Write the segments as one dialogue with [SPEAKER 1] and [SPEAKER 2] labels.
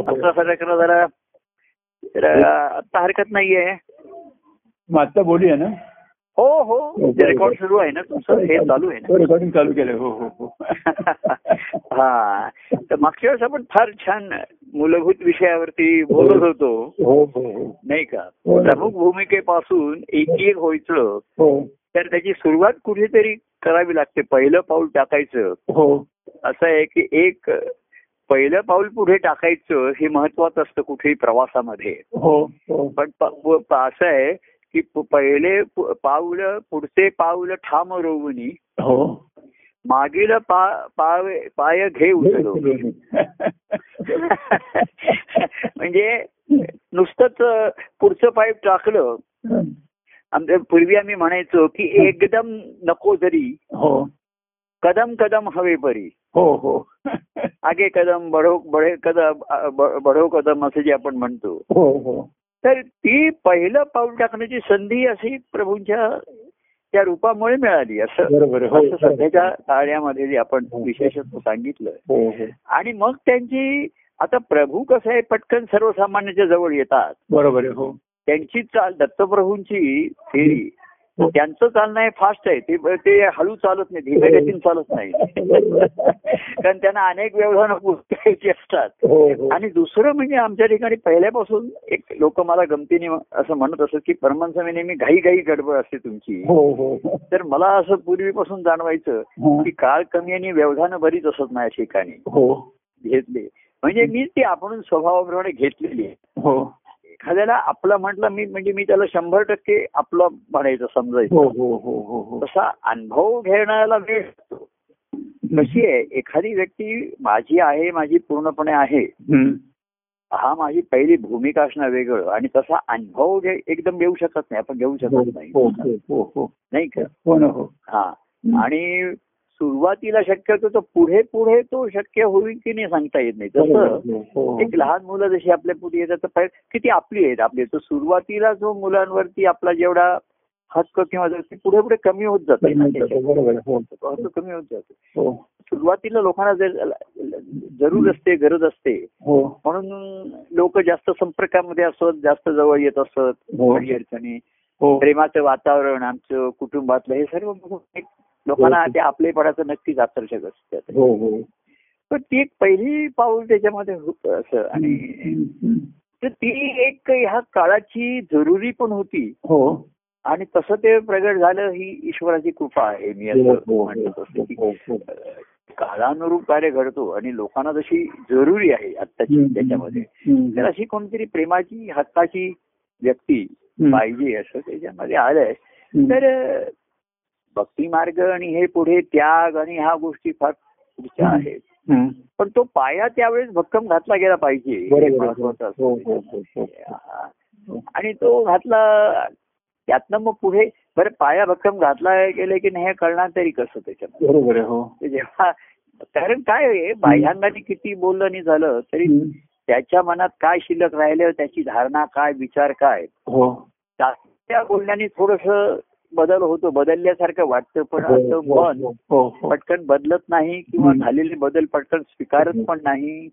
[SPEAKER 1] हो,
[SPEAKER 2] असं सगळं जरा जरा आता हरकत नाहीये.
[SPEAKER 1] मग आता बोलूया ना?
[SPEAKER 2] हो हो.
[SPEAKER 1] बरं,
[SPEAKER 2] रेकॉर्ड. सुरू आहे ना तुमचं हे चालू आहे ना.
[SPEAKER 1] रेकॉर्डिंग चालू केलं हो हो हो.
[SPEAKER 2] हा. तर मागच्या वेळेस आपण फार छान मूलभूत विषयावरती बोलत होतो.
[SPEAKER 1] हो हो हो.
[SPEAKER 2] नाही का?
[SPEAKER 1] हो.
[SPEAKER 2] प्रमुख भूमिकेपासून एक एक व्हायचं.
[SPEAKER 1] हो.
[SPEAKER 2] तर त्याची सुरुवात कुठेतरी करावी लागते. पहिलं पाऊल टाकायचं.
[SPEAKER 1] हो.
[SPEAKER 2] असं आहे की एक पहिलं पाऊल पुढे टाकायचं हे महत्वाचं असतं कुठेही प्रवासामध्ये.
[SPEAKER 1] हो हो.
[SPEAKER 2] पण असं आहे की पहिले पाऊल पुढचे पाऊल ठाम रोवणी.
[SPEAKER 1] हो.
[SPEAKER 2] मागील पाय घे उचलो म्हणजे नुसतंच पुढचं पाय टाकलं. आमच्या पूर्वी आम्ही म्हणायचो की एकदम नको जरी.
[SPEAKER 1] हो.
[SPEAKER 2] कदम कदम हवे परी.
[SPEAKER 1] हो हो.
[SPEAKER 2] आगे कदम बढो बढे कदम बढो कदम असं जे आपण म्हणतो.
[SPEAKER 1] हो हो.
[SPEAKER 2] तर ती पहिलं पाऊल टाकण्याची संधी अशी प्रभूंच्या त्या रूपामुळे मिळाली. असं.
[SPEAKER 1] हो,
[SPEAKER 2] असं सध्याच्या काळामध्ये जे आपण विशेषत्व सांगितलं.
[SPEAKER 1] हो हो.
[SPEAKER 2] आणि मग त्यांची आता प्रभू कसं आहे पटकन सर्वसामान्याच्या जवळ येतात.
[SPEAKER 1] बरोबर हो.
[SPEAKER 2] त्यांची चाल दत्तप्रभूंची फेरी.
[SPEAKER 1] हो.
[SPEAKER 2] त्यांचं चालणं हे फास्ट आहे. ते ते हळू चालत नाही. धीम्यागतीन चालत नाही. कारण त्यांना अनेक व्यवधानं पुस्तकायची असतात.
[SPEAKER 1] हो हो.
[SPEAKER 2] आणि दुसरं म्हणजे आमच्या ठिकाणी पहिल्यापासून एक लोक मला गमतीने असं म्हणत असत की परमांसमी नेहमी घाई घाई गडबड असते तुमची.
[SPEAKER 1] हो हो.
[SPEAKER 2] तर मला असं पूर्वीपासून जाणवायचं
[SPEAKER 1] हो.
[SPEAKER 2] की काळ कमी आणि व्यवधानं बरीच असत माझ्या ठिकाणी.
[SPEAKER 1] हो.
[SPEAKER 2] घेतले म्हणजे मी ती आपण स्वभावाप्रमाणे घेतलेली आहे. एखाद्याला आपलं म्हटलं मी म्हणजे मी त्याला शंभर टक्के आपलं म्हणायचं समजायचं.
[SPEAKER 1] हो हो हो
[SPEAKER 2] तसा अनुभव घेण्याला वेळ लागतो कशी आहे एखादी व्यक्ती माझी आहे माझी पूर्णपणे आहे. हा माझी पहिली भूमिका असणं वेगळं आणि तसा अनुभव घे- एकदम घेऊ शकत नाही आपण घेऊ शकत नाही. नाही का?
[SPEAKER 1] हा
[SPEAKER 2] आणि सुरुवातीला शक्यतो तो पुढे पुढे तो शक्य होईल की नाही सांगता येत नाही. तसं
[SPEAKER 1] हो, हो.
[SPEAKER 2] एक लहान मुलं जशी आपल्या पुढे येतात तर किती आपली आहेत आपली तर सुरुवातीला जो मुलांवरती आपला जेवढा हक्क किंवा जर ते पुढे पुढे कमी होत जाते.
[SPEAKER 1] हो.
[SPEAKER 2] कमी होत जातो.
[SPEAKER 1] हो.
[SPEAKER 2] सुरुवातीला लोकांना जर जरूर असते गरज असते
[SPEAKER 1] हो.
[SPEAKER 2] म्हणून लोक जास्त संपर्कामध्ये असत जास्त जवळ येत असत
[SPEAKER 1] हो.
[SPEAKER 2] अडी अडचणी.
[SPEAKER 1] हो.
[SPEAKER 2] प्रेमाचं वातावरण आमचं कुटुंबातलं हे सर्व एक लोकांना
[SPEAKER 1] हो.
[SPEAKER 2] ते आपलेपणाचं नक्कीच आकर्षक असतं
[SPEAKER 1] हो हो
[SPEAKER 2] पण ती एक पहिली पाऊल त्याच्यामध्ये होत असं आणि. तर ती एक ह्या काळाची जरुरी पण होती
[SPEAKER 1] हो
[SPEAKER 2] आणि तसं ते प्रगट झालं ही ईश्वराची कृपा आहे मी असं म्हणत असते काळानुरूप कार्य घडतो आणि लोकांना जशी जरुरी आहे आत्ताची. त्याच्यामध्ये. तर अशी कोणतरी प्रेमाची हक्काची व्यक्ती. पाहिजे असं त्याच्यामध्ये आलंय. तर भक्ती मार्ग आणि हे पुढे त्याग आणि ह्या गोष्टी फार पुढच्या. आहेत. पण तो पाया त्यावेळेस भक्कम घातला गेला पाहिजे. हे
[SPEAKER 1] हो, हो.
[SPEAKER 2] आणि तो घातला त्यातनं मग पुढे बरं पाया भक्कम घातला गेले की नाही हे कळणार तरी कसं त्याच्यामध्ये?
[SPEAKER 1] बरोबर आहे हो.
[SPEAKER 2] ते जेव्हा कारण काय आहे बाह्यांगाने किती बोललं नाही झालं तरी. त्याच्या मनात काय शिल्लक राहिलं त्याची धारणा काय विचार काय?
[SPEAKER 1] हो.
[SPEAKER 2] त्या बोलण्याने थोडस बदल होतो बदलल्यासारखं वाटतं पण
[SPEAKER 1] हो,
[SPEAKER 2] असं
[SPEAKER 1] हो,
[SPEAKER 2] मन
[SPEAKER 1] हो.
[SPEAKER 2] पटकन बदलत नाही किंवा. झालेले बदल पटकन स्वीकारत पण नाही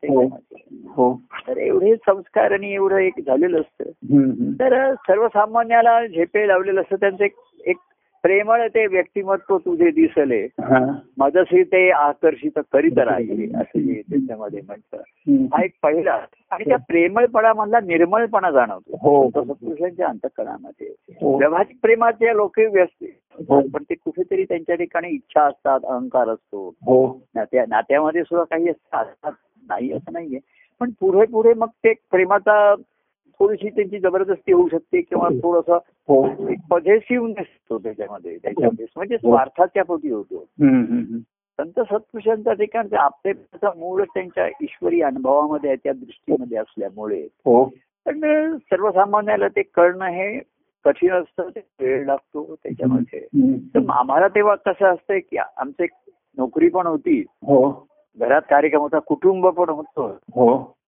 [SPEAKER 1] हो
[SPEAKER 2] तर एवढे संस्कार आणि एवढं एक झालेलं असतं. तर सर्वसामान्याला झेपे लावलेलं असतं त्यांचं एक एक प्रेमळ ते व्यक्तिमत्व तुझे दिसले.
[SPEAKER 1] हा.
[SPEAKER 2] मजसी ते आकर्षित करीत राहिले असं त्याच्यामध्ये म्हणतं. हा एक पहिला. आणि त्या प्रेमळपणामधला निर्मळपणा जाणवतो.
[SPEAKER 1] हो.
[SPEAKER 2] सत्पुरुषांच्या अंतकरणामध्ये
[SPEAKER 1] हो.
[SPEAKER 2] व्यावहारिक प्रेमाचे लोक व्यस्त
[SPEAKER 1] हो.
[SPEAKER 2] पण ते कुठेतरी त्यांच्या ठिकाणी इच्छा असतात अहंकार असतो.
[SPEAKER 1] हो.
[SPEAKER 2] नात्या नात्यामध्ये सुद्धा काही असतात. नाही असं नाहीये. पण पुढे पुढे मग ते प्रेमाचा थोडीशी त्यांची जबरदस्ती होऊ शकते किंवा थोडस
[SPEAKER 1] हो.
[SPEAKER 2] पॉझिटिव्ह नसतो त्याच्यामध्ये त्याच्यामध्ये म्हणजे स्वार्थाच्या पोटी होतो. संत सत्पुरुषांच्या ठिकाणचा आपलेपणाचा मूळ त्यांच्या ईश्वरी अनुभवामध्ये आहे, त्या दृष्टीमध्ये असल्यामुळे.
[SPEAKER 1] हो.
[SPEAKER 2] पण सर्वसामान्याला ते कळणं हे कठीण असतं ते वेळ लागतो त्याच्यामध्ये. तर आम्हाला तेव्हा कसं असतंय की आमचं नोकरी पण होती.
[SPEAKER 1] हो.
[SPEAKER 2] घरात कार्यक्रम होता कुटुंब पण होतं.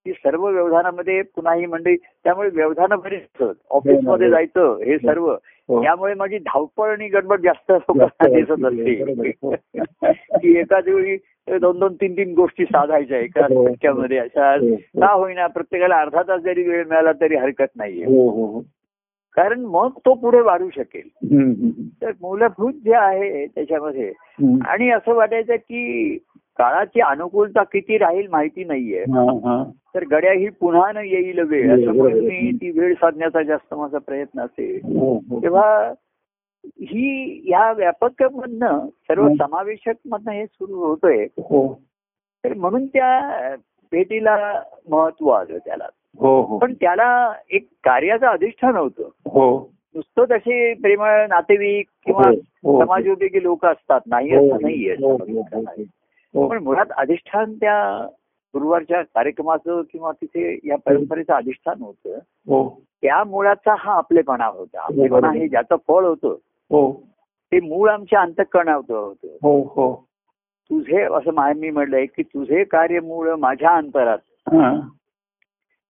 [SPEAKER 1] हो
[SPEAKER 2] ती सर्व व्यवधानामध्ये पुन्हा ही मंडळी त्यामुळे व्यवधानं बरीच ऑफिसमध्ये जायचं हे सर्व
[SPEAKER 1] हो.
[SPEAKER 2] त्यामुळे माझी धावपळ आणि गडबड जास्त दिसत. असते की एकाच वेळी दोन दोन तीन तीन गोष्टी साधायच्या एका
[SPEAKER 1] हो.
[SPEAKER 2] टक्क्यामध्ये अशा
[SPEAKER 1] हो, हो.
[SPEAKER 2] का होईना प्रत्येकाला अर्धा तास जरी वेळ मिळाला तरी हरकत नाहीये
[SPEAKER 1] हो हो हो
[SPEAKER 2] कारण मग तो पुढे वाढू शकेल तर मूलभूत जे आहे त्याच्यामध्ये. आणि असं वाटायचं की काळाची अनुकूलता किती राहील माहिती नाहीये. तर गड्या ही पुन्हा न येईल वेळ. असं मी ती वेळ साधण्याचा जास्त माझा प्रयत्न असेल.
[SPEAKER 1] हो, हो.
[SPEAKER 2] तेव्हा ही ह्या व्यापक मधनं सर्व. समावेशक मधनं हे सुरू होतोय.
[SPEAKER 1] हो.
[SPEAKER 2] तर म्हणून त्या भेटीला महत्त्व आलं त्याला.
[SPEAKER 1] हो
[SPEAKER 2] पण त्याला एक कार्याचं अधिष्ठान होतं.
[SPEAKER 1] हो.
[SPEAKER 2] नुसतं तसे प्रेमळ नातेवाईक किंवा. समाजोपयोगी लोक असतात. नाही असं नाहीये. पण मुळात अधिष्ठान त्या गुरुवारच्या कार्यक्रमाचं किंवा तिथे या परंपरेचं अधिष्ठान होतं.
[SPEAKER 1] हो.
[SPEAKER 2] त्या मुळाचा हा आपलेपणा होता. आपलेपणा
[SPEAKER 1] बरोबर.
[SPEAKER 2] हे ज्याचं फळ होतं
[SPEAKER 1] हो.
[SPEAKER 2] ते मूळ आमच्या अंतकरणात होतं.
[SPEAKER 1] हो हो.
[SPEAKER 2] तुझे असं मा- म्हटलंय की तुझे कार्य मूळ माझ्या अंतरात.
[SPEAKER 1] हा.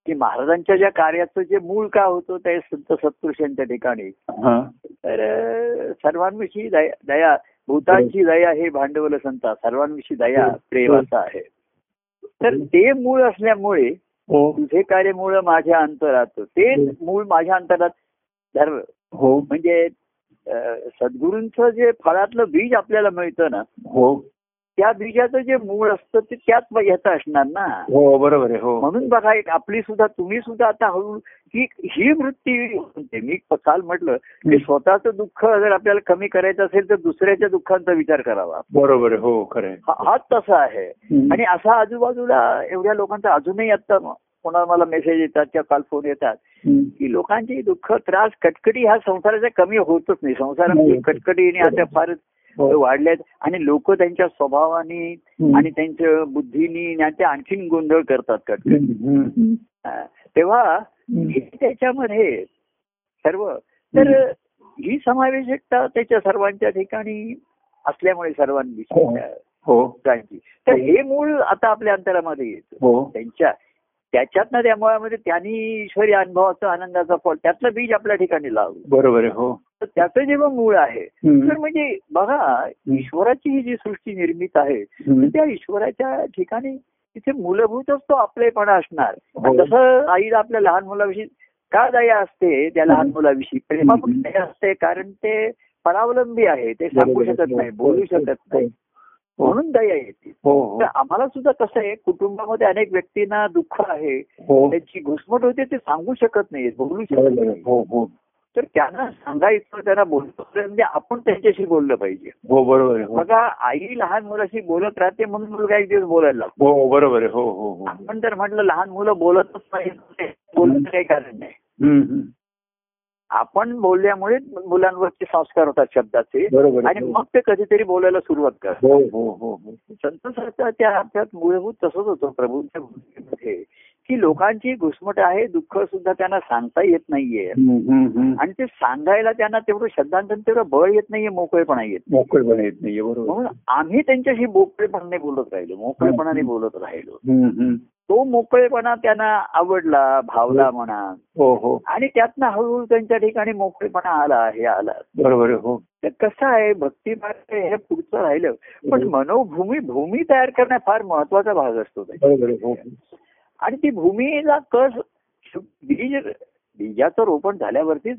[SPEAKER 2] की महाराजांच्या ज्या कार्याचं जे मूळ काय होतं ते संत सत्पुरुषांच्या ठिकाणी.
[SPEAKER 1] हा.
[SPEAKER 2] तर सर्वांविषयी दया दया भूतांची दया हे भांडवल संता सर्वांविषयी दया प्रेम असं आहे. तर ते मूळ असल्यामुळे
[SPEAKER 1] हो.
[SPEAKER 2] तुझे कार्य मूळ माझ्या अंतरात ते मूळ माझ्या अंतरात धर
[SPEAKER 1] हो.
[SPEAKER 2] म्हणजे सद्गुरूंचं जे फळातलं बीज आपल्याला मिळतं ना
[SPEAKER 1] हो.
[SPEAKER 2] त्या बीजाचं जे मूळ असतं ते त्याच ह्याचं असणार ना
[SPEAKER 1] हो बरोबर आहे हो
[SPEAKER 2] म्हणून बघा एक आपली सुद्धा तुम्ही सुद्धा आता हळू ही ही वृत्ती म्हणते मी काल म्हटलं की स्वतःचं दुःख जर आपल्याला कमी करायचं असेल तर दुसऱ्याच्या दुःखांचा विचार करावा
[SPEAKER 1] बरोबर आहे हो खरं.
[SPEAKER 2] हा- हाच तसा आहे. आणि असा आजूबाजूला एवढ्या लोकांचा अजूनही आता कोणाला मला मेसेज येतात किंवा काल फोन येतात. की लोकांची दुःख त्रास कटकटी ह्या संसाराच्या कमी होतच नाही संसारामध्ये. कटकटी आणि आता फारच
[SPEAKER 1] हो.
[SPEAKER 2] वाढल्यात आणि लोक त्यांच्या स्वभावाने. आणि त्यांच्या बुद्धीनी त्यांच्या आणखीन गोंधळ करतात कटकटी. हा. तेव्हा. हे त्याच्यामध्ये सर्व तर ही समावेशकता त्याच्या सर्वांच्या ठिकाणी असल्यामुळे सर्वांविषयी
[SPEAKER 1] हो. हो.
[SPEAKER 2] तर हे मूळ आता आपल्या अंतरामध्ये येतं.
[SPEAKER 1] हो.
[SPEAKER 2] त्यांच्या त्याच्यातनं त्या मुळामध्ये त्यांनी ईश्वरी अनुभवाचं आनंदाचा फळ त्यातलं बीज आपल्या ठिकाणी लावलं.
[SPEAKER 1] बरोबर हो.
[SPEAKER 2] तर त्याचं जेव्हा मूळ आहे. तर म्हणजे बघा ईश्वराची ही जी सृष्टी निर्मित आहे. त्या ईश्वराच्या ठिकाणी तिथे मूलभूतच तो आपलेपणा असणार.
[SPEAKER 1] हो.
[SPEAKER 2] जसं आईला आपल्या लहान मुलाविषयी का दया असते त्या लहान मुलाविषयी? प्रेमापूर्वी दया असते कारण ते परावलंबी आहे ते सांगू. शकत नाही बोलू शकत नाही.
[SPEAKER 1] हो
[SPEAKER 2] म्हणून दया येते.
[SPEAKER 1] हो. हो
[SPEAKER 2] तर आम्हाला सुद्धा कसं आहे कुटुंबामध्ये अनेक व्यक्तींना दुःख आहे
[SPEAKER 1] हो.
[SPEAKER 2] त्यांची घुसमट होते ते सांगू शकत नाही बोलू शकत. नाही
[SPEAKER 1] हो हो.
[SPEAKER 2] तर त्यांना सांगायचं त्यांना बोलतो म्हणजे आपण त्यांच्याशी बोललं पाहिजे.
[SPEAKER 1] हो बरोबर हो.
[SPEAKER 2] बघा आई लहान मुलाशी बोलत राहते म्हणून मुलगा एक दिवस बोलायला लागतो.
[SPEAKER 1] हो बरोबर आहे हो हो हो.
[SPEAKER 2] आपण जर म्हटलं लहान मुलं बोलतच नाही बोलण्याचं काही कारण नाही. आपण बोलल्यामुळे मुलांवरचे संस्कार होतात शब्दाचे.
[SPEAKER 1] बरोबर
[SPEAKER 2] आणि
[SPEAKER 1] आहे.
[SPEAKER 2] मग ते कधीतरी बोलायला सुरुवात करतात.
[SPEAKER 1] हो हो हो हो.
[SPEAKER 2] संत त्या आपल्यात मूलभूत तसंच होतं प्रभूंच्या भूमिकेमध्ये की लोकांची घुसमट आहे दुःख सुद्धा त्यांना सांगता येत नाहीये. आणि ते सांगायला त्यांना तेवढं शब्दांतर तेवढं बळ येत नाहीये मोकळेपणा येत नाही.
[SPEAKER 1] मोकळेपणा येत नाहीये बरोबर.
[SPEAKER 2] म्हणून आम्ही त्यांच्याशी मोकळेपणाने बोलत राहिलो मोकळेपणाने बोलत राहिलो. तो मोकळेपणा त्यांना आवडला भावला म्हणा.
[SPEAKER 1] हो हो.
[SPEAKER 2] आणि त्यातनं हळूहळू त्यांच्या ठिकाणी मोकळेपणा आला हे आला.
[SPEAKER 1] बरोबर हो.
[SPEAKER 2] तर कसं आहे भक्ती मार्ग हे पुढचं राहिलं. पण मनोभूमी भूमी तयार करणं फार महत्त्वाचा भाग असतो.
[SPEAKER 1] हो
[SPEAKER 2] आणि ती भूमीला कस बीज बीजाचं रोपण झाल्यावरतीच.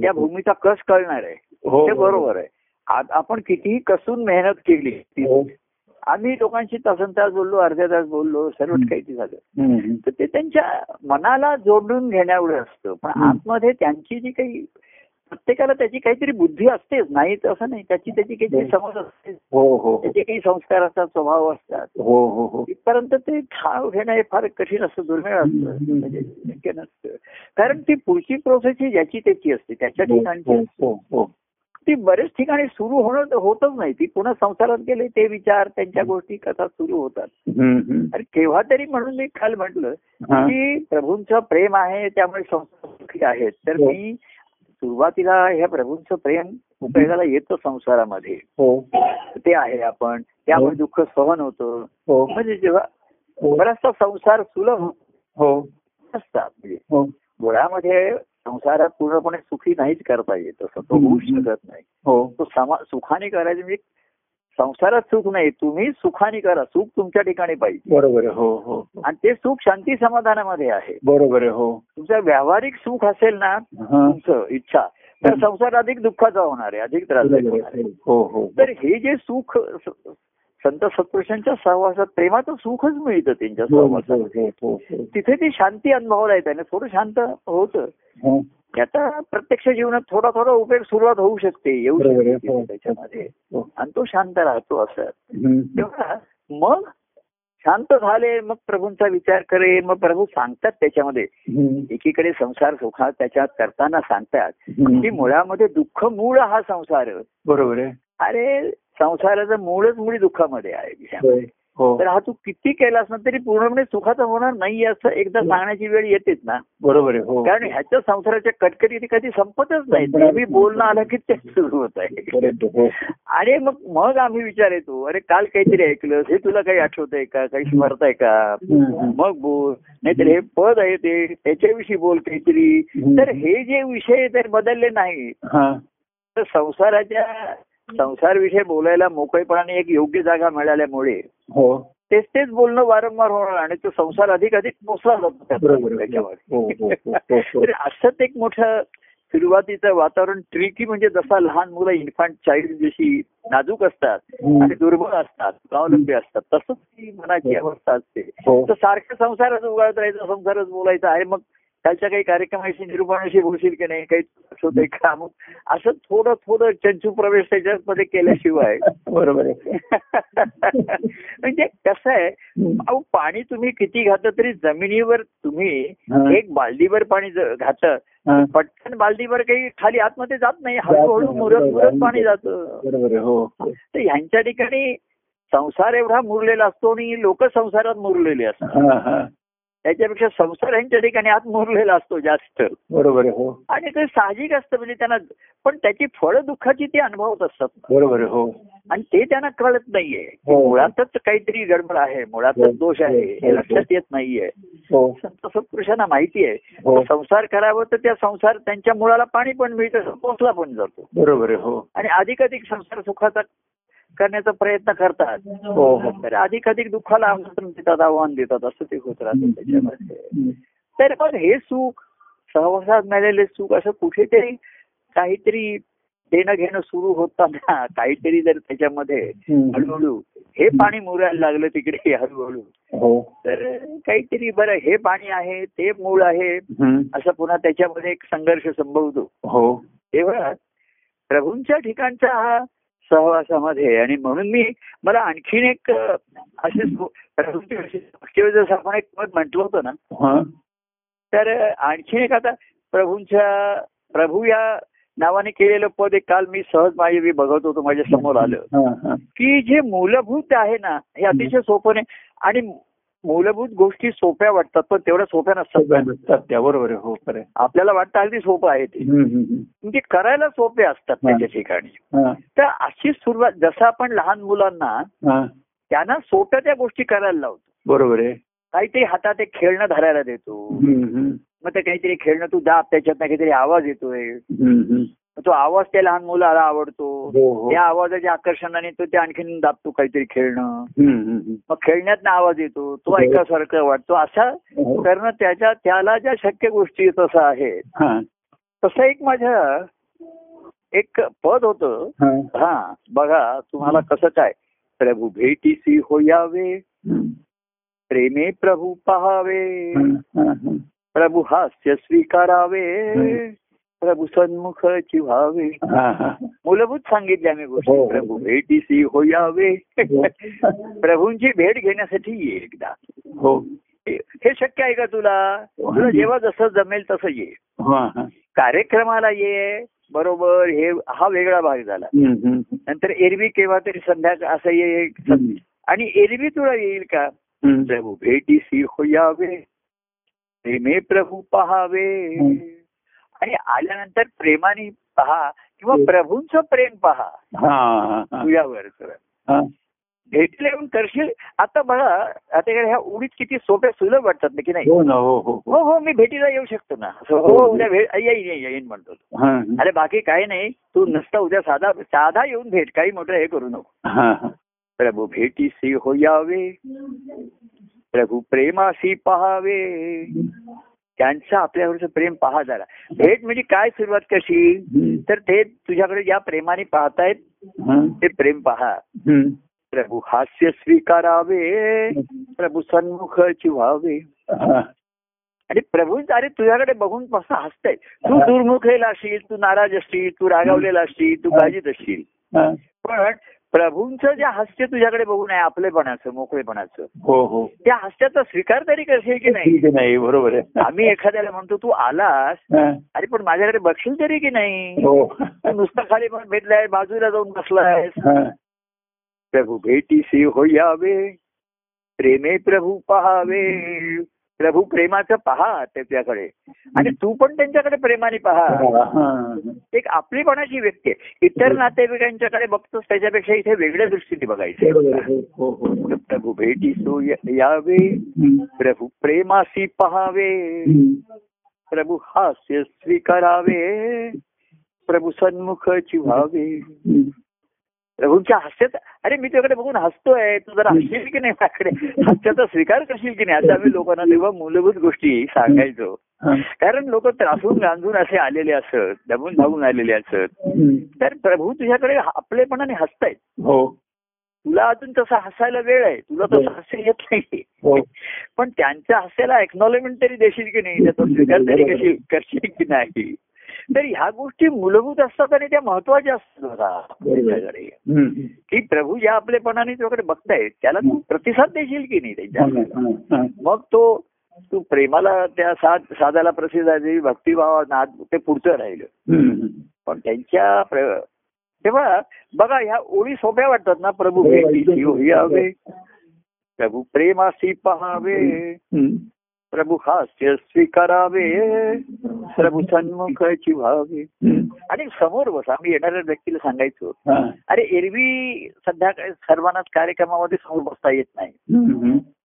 [SPEAKER 2] त्या भूमीचा कस कळणार आहे
[SPEAKER 1] हो
[SPEAKER 2] ते बरोबर आहे आज आपण कितीही कसून मेहनत केली
[SPEAKER 1] हो.
[SPEAKER 2] आम्ही लोकांशी तासन तास बोललो अर्ध्या तास बोललो सर्व काही झालं. तर ते त्यांच्या मनाला जोडून घेण्याएवढं असतं पण
[SPEAKER 1] हं.
[SPEAKER 2] आतमध्ये त्यांची जी काही प्रत्येकाला त्याची काहीतरी बुद्धी असतेच नाही असं नाही. त्याची त्याची काहीतरी समज असते.
[SPEAKER 1] हो हो
[SPEAKER 2] त्याचे काही संस्कार असतात स्वभाव असतात.
[SPEAKER 1] हो हो हो.
[SPEAKER 2] इथपर्यंत ते ठाव घेणं हे फार कठीण असतं दुर्मिळ असतं.
[SPEAKER 1] हं.
[SPEAKER 2] म्हणजे शक्य नसतं. कारण ती पुढची प्रोसेस ही ज्याची त्याची असते त्याच्या ठिकाणची
[SPEAKER 1] हो. हो हो.
[SPEAKER 2] ती बरेच ठिकाणी सुरू होणं होतच नाही. ती पुन्हा संसारात गेले ते विचार त्यांच्या गोष्टी कथा सुरू होतात. आणि केव्हा तरी म्हणून मी काल म्हटलं
[SPEAKER 1] हा.
[SPEAKER 2] की प्रभूंचं प्रेम आहे त्यामुळे संसार सुखी आहेत. तर
[SPEAKER 1] हो.
[SPEAKER 2] मी सुरुवातीला ह्या प्रभूंचं प्रेम उपयोगाला येतं संसारामध्ये.
[SPEAKER 1] हो.
[SPEAKER 2] ते आहे आपण. त्यामुळे
[SPEAKER 1] हो.
[SPEAKER 2] दुःख सहन होतं.
[SPEAKER 1] हो.
[SPEAKER 2] म्हणजे जेव्हा बराचसा संसार सुलभ
[SPEAKER 1] हो.
[SPEAKER 2] असतात. म्हणजे
[SPEAKER 1] हो.
[SPEAKER 2] मुळामध्ये संसारात पूर्णपणे सुखी नाहीच करता येत. असं तो होऊ शकत नाही.
[SPEAKER 1] हो.
[SPEAKER 2] तो समा सुखाने करायचं म्हणजे संसारात सुख नाही तुम्ही सुखाने करा सुख तुमच्या ठिकाणी पाहिजे
[SPEAKER 1] बरोबर आहे हो हो हो.
[SPEAKER 2] आणि ते सुख शांती समाधानामध्ये आहे
[SPEAKER 1] बरोबर आहे हो
[SPEAKER 2] तुमचं व्यावहारिक सुख असेल ना. तुमचं इच्छा तर संसार अधिक दुःखाचा होणार आहे अधिक त्रासदायक
[SPEAKER 1] बरोबर
[SPEAKER 2] होणार आहे
[SPEAKER 1] आहे. हो हो
[SPEAKER 2] तर हे जे सुख संत सत्पुरुषांच्या सहवासात प्रेमाचं सुखच मिळतं त्यांच्या
[SPEAKER 1] हो, हो,
[SPEAKER 2] सहवासात
[SPEAKER 1] हो, हो, हो.
[SPEAKER 2] तिथे ती शांती अनुभवायला येते आणि थोडं शांत होतं. त्याचा प्रत्यक्ष जीवनात थोडा थोडा उपयोग सुरुवात होऊ शकते येऊ. शकते
[SPEAKER 1] हो.
[SPEAKER 2] त्याच्यामध्ये
[SPEAKER 1] हो.
[SPEAKER 2] आणि तो शांत राहतो असं. तेव्हा मग शांत झाले मग प्रभूंचा विचार करेल मग प्रभू सांगतात त्याच्यामध्ये. एकीकडे संसार सुखा त्याच्यात करताना सांगतात. की मुळामध्ये दुःख मूळ हा संसार
[SPEAKER 1] बरोबर आहे
[SPEAKER 2] अरे संसाराचं मूळच मुळी दुःखामध्ये आहे तर हा तू किती केलास ना तरी पूर्णपणे सुखाचा होणार नाही असं एकदा
[SPEAKER 1] हो.
[SPEAKER 2] सांगण्याची वेळ येतेच ना
[SPEAKER 1] बरोबर आहे हो
[SPEAKER 2] कारण ह्याच्या संसाराच्या कटकटी ती कधी संपतच नाही नेहमी
[SPEAKER 1] नाही.
[SPEAKER 2] बोलणं आलं की ते सुरू होत आहे
[SPEAKER 1] हो.
[SPEAKER 2] आणि मग मग आम्ही विचार येतो अरे काल काहीतरी ऐकलं हे तुला काही आठवतंय का काही स्मरताय का. मग बोल नाहीतर हे पद आहे ते त्याच्याविषयी बोल काहीतरी. तर हे जे विषय तर बदलले नाही
[SPEAKER 1] हा
[SPEAKER 2] तर संसाराच्या संसार विषय बोलायला मोकळेपणाने एक योग्य जागा मिळाल्यामुळे
[SPEAKER 1] हो
[SPEAKER 2] तेच तेच बोलणं वारंवार होणार आणि तो संसार अधिक अधिक पोचला जातो
[SPEAKER 1] हो, हो, हो, हो, हो.
[SPEAKER 2] तर असंच एक मोठं सुरुवातीचं वातावरण ट्रिकी म्हणजे जसा लहान मुलं इन्फंट चाइल्ड जशी नाजूक असतात. आणि दुर्बळ असतात स्वावलंबी असतात तसंच ती मनाची अवस्था असते
[SPEAKER 1] हो.
[SPEAKER 2] तर सारखं संसारच उगाळत राहायचं संसारच बोलायचं आहे मग कालच्या काही कार्यक्रमाशी निरूपणाशी बोलशील की नाही काही होतंय का मग असं थोडं थोडं चंचू प्रवेश त्याच्यामध्ये केल्याशिवाय
[SPEAKER 1] बरोबर आहे
[SPEAKER 2] म्हणजे कसं आहे. अहो पाणी तुम्ही किती घातलं तरी जमिनीवर तुम्ही. एक बालदीवर पाणी घातलं. पटकन बालदीवर काही खाली आतमध्ये जात नाही हळूहळू. मुरत. मुरत पाणी जातं
[SPEAKER 1] हो हो.
[SPEAKER 2] तर ह्यांच्या ठिकाणी संसार एवढा मुरलेला असतो आणि लोक संसारात मुरलेले असतात त्याच्यापेक्षा संसार ह्यांच्या ठिकाणी आत मुरलेला असतो जास्त.
[SPEAKER 1] बरोबर हो.
[SPEAKER 2] आणि ते साहजिक असतं म्हणजे त्यांना पण त्याची फळं दुःखाची ते अनुभवत असतात.
[SPEAKER 1] बरोबर हो.
[SPEAKER 2] आणि ते त्यांना कळत नाहीये.
[SPEAKER 1] हो.
[SPEAKER 2] मुळातच काहीतरी गडबड आहे
[SPEAKER 1] हो.
[SPEAKER 2] मुळातच दोष आहे
[SPEAKER 1] हो.
[SPEAKER 2] हे. लक्षात येत नाहीये.
[SPEAKER 1] हो.
[SPEAKER 2] संत सत्पुरुषांना माहिती आहे.
[SPEAKER 1] हो.
[SPEAKER 2] संसार करावं तर त्या संसार त्यांच्या मुळाला पाणी पण मिळतं पोचला पण जातो.
[SPEAKER 1] बरोबर हो.
[SPEAKER 2] आणि अधिक अधिक संसार सुखाचा करण्याचा प्रयत्न करतात.
[SPEAKER 1] हो हो.
[SPEAKER 2] तर अधिक अधिक दुःखाला आमंत्रण देतात आव्हान देतात असं ते होत राहतं त्याच्यामध्ये. तर मग हे सुख सहवासात मिळालेले सुख असं कुठेतरी काहीतरी देणं घेणं सुरू होताना काहीतरी जर त्याच्यामध्ये. हळूहळू हे पाणी मुरायला लागलं तिकडे हळूहळू.
[SPEAKER 1] हो.
[SPEAKER 2] तर काहीतरी बरं हे पाणी आहे ते मूळ आहे. असं पुन्हा त्याच्यामध्ये एक संघर्ष संभवतो.
[SPEAKER 1] हो.
[SPEAKER 2] तेव्हा प्रभूंच्या ठिकाणचा हा सहवासामध्ये. आणि म्हणून मी मला आणखीन एक असे जसं आपण एक पद म्हटलं होतं ना तर आणखीन एक आता प्रभूंच्या प्रभू या नावाने केलेलं पद एक काल मी सहज माझे मी बघत होतो माझ्यासमोर आलं. की जे मूलभूत आहे ना हे अतिशय सोपं नाही. आणि मूलभूत गोष्टी सोप्या वाटतात पण तेवढ्या सोप्या नसतात.
[SPEAKER 1] त्या बरोबर हो.
[SPEAKER 2] आपल्याला वाटतं अगदी सोपं आहे ते. म्हणजे करायला सोपे असतात त्याच्या ठिकाणी. तर अशी सुरुवात जसं आपण लहान मुलांना. त्यांना सोप्या त्या गोष्टी करायला लावतो.
[SPEAKER 1] बरोबर आहे.
[SPEAKER 2] काहीतरी हातात एक खेळणं धरायला देतो. मग ते काहीतरी खेळणं तू दाब त्याच्यात काहीतरी आवाज येतोय. तो आवाज त्या लहान मुलाला आवडतो.
[SPEAKER 1] हो हो.
[SPEAKER 2] त्या आवाजाच्या आकर्षणाने तो ते आणखीन दाबतो काहीतरी खेळणं. मग खेळण्यात आवाज येतो. तो
[SPEAKER 1] हो.
[SPEAKER 2] ऐकासारखं वाटतो. असा. करणं त्याच्या त्याला ज्या शक्य गोष्टी तसं आहे.
[SPEAKER 1] हा,
[SPEAKER 2] तसं एक माझ्या एक पद होतं.
[SPEAKER 1] हा.
[SPEAKER 2] बघा तुम्हाला कसं काय? प्रभू भेटीसी होयावे. प्रेमे प्रभू पहावे. प्रभू हास्य स्वीकारावे. प्रभू व्हावे
[SPEAKER 1] हा, हा.
[SPEAKER 2] मूलभूत सांगितल्या आम्ही
[SPEAKER 1] हो,
[SPEAKER 2] गोष्टी
[SPEAKER 1] हो.
[SPEAKER 2] प्रभू भेटीसी होयावे
[SPEAKER 1] हो.
[SPEAKER 2] प्रभूंची भेट घेण्यासाठी ये एकदा
[SPEAKER 1] हो
[SPEAKER 2] हे हे शक्य आहे का तुला तुला जेव्हा जसं जमेल तसं ये
[SPEAKER 1] हा, हा.
[SPEAKER 2] कार्यक्रमाला ये बरोबर हे हा वेगळा भाग झाला. नंतर एरवी केव्हा तरी संध्याकाळ असं ये. आणि एरवी तुला येईल का. प्रभू भेटीसी होयावे प्रेमे प्रभू पहावे. आणि आल्यानंतर प्रेमाने पहा किंवा. प्रभूंचं प्रेम पहा.
[SPEAKER 1] हा, हा, हा.
[SPEAKER 2] तुझ्यावर. भेटीला येऊन करशील? आता बघा आता ह्या उडीत किती सोप्या सुलभ वाटतात ना की नाही?
[SPEAKER 1] हो हो हो हो.
[SPEAKER 2] हो मी भेटीला येऊ शकतो ना. हो उद्या भेट येईन येईन म्हणतो. तो.
[SPEAKER 1] हा.
[SPEAKER 2] अरे बाकी काही नाही तू नुसता उद्या साधा साधा येऊन भेट काही मोठं हे करू नको. प्रभू भेटीसी हो यावे प्रभू प्रेमासी पहावे. त्यांचं आपल्यावरचं प्रेम पहा जरा भेट म्हणजे काय सुरुवात कशी. तर ते तुझ्याकडे ज्या प्रेमाने पाहतायत
[SPEAKER 1] हा.
[SPEAKER 2] ते प्रेम पहा. प्रभू हास्य स्वीकारावे प्रभू सन्मुख व्हावे. आणि प्रभू अरे तुझ्याकडे बघून कसं हसताय तू दुर्मुखेला असशील तू नाराज असशील तू रागावलेला असशील तू काळजीत असशील. पण प्रभूंचं जे हास्य तुझ्याकडे बघून आहे आपलेपणाचं मोकळेपणाचं
[SPEAKER 1] हो हो.
[SPEAKER 2] त्या हास्याचा स्वीकार तरी करशील की नाही?
[SPEAKER 1] ठीक नाही बरोबर आहे.
[SPEAKER 2] आम्ही एखाद्याला म्हणतो तू आलास. अरे पण माझ्याकडे बघशील तरी की नाही?
[SPEAKER 1] हो.
[SPEAKER 2] तू नुसतं खाली पण भेटलाय बाजूला जाऊन बसलाय. प्रभू भेटीसी हो यावे प्रेमे प्रभू पहावे. प्रभू प्रेमाचं पहा त्याच्याकडे आणि तू पण त्यांच्याकडे प्रेमाने पहा. एक आपलीपणाची व्यक्ती आहे इतर नातेवाईकांच्याकडे बघतोस त्याच्यापेक्षा इथे वेगळ्या दृष्टीने बघायचं.
[SPEAKER 1] हो हो.
[SPEAKER 2] प्रभू भेटी सो यावे. प्रभू प्रेमासी पहावे. प्रभू हास्य स्वीकारावे प्रभू सन्मुख व्हावे प्रभूंच्या हास्यात अरे मी तुझ्याकडे बघून हसतोय तू जरा हसशील की नाही माझ्याकडे? हास्याचा स्वीकार करशील की नाही? असं आम्ही लोकांना तेव्हा मूलभूत गोष्टी सांगायचो.
[SPEAKER 1] हा.
[SPEAKER 2] कारण लोक त्रासून गांजून असे आलेले असत दमून धावून आलेले असत. तर प्रभू तुझ्याकडे आपलेपणाने हसतायत.
[SPEAKER 1] हो.
[SPEAKER 2] तुला अजून तसं हसायला वेळ आहे. तुला तसं हास्य येत नाही
[SPEAKER 1] हो.
[SPEAKER 2] पण त्यांच्या हास्याला एक्नॉलेजमेंट तरी देशील की नाही? त्याचा स्वीकार तरी करशील करशील की नाही? तर ह्या गोष्टी मूलभूत असतात आणि त्या महत्त्वाच्या असतात. की प्रभू ज्या आपलेपणाने तुझ्याकडे बघतायत त्याला तू प्रतिसाद देशील की नाही
[SPEAKER 1] हा,
[SPEAKER 2] त्यांच्या
[SPEAKER 1] हा, हा.
[SPEAKER 2] मग तो तू प्रेमाला त्या साध साधाला प्रतिसाद भक्तिभावा नाद ते पुढचं राहिलं. पण त्यांच्या तेव्हा बघा ह्या ओळी सोप्या वाटतात ना प्रभू
[SPEAKER 1] हो,
[SPEAKER 2] प्रभू प्रेमासी पहावे. प्रभू हास्य स्वीकारावे प्रभू सन्मुखाची व्हावे. आणि समोर बस आम्ही येणाऱ्या व्यक्तीला सांगायचो. अरे एरवी संध्याकाळी सर्वांनाच कार्यक्रमामध्ये समोर बसता येत नाही.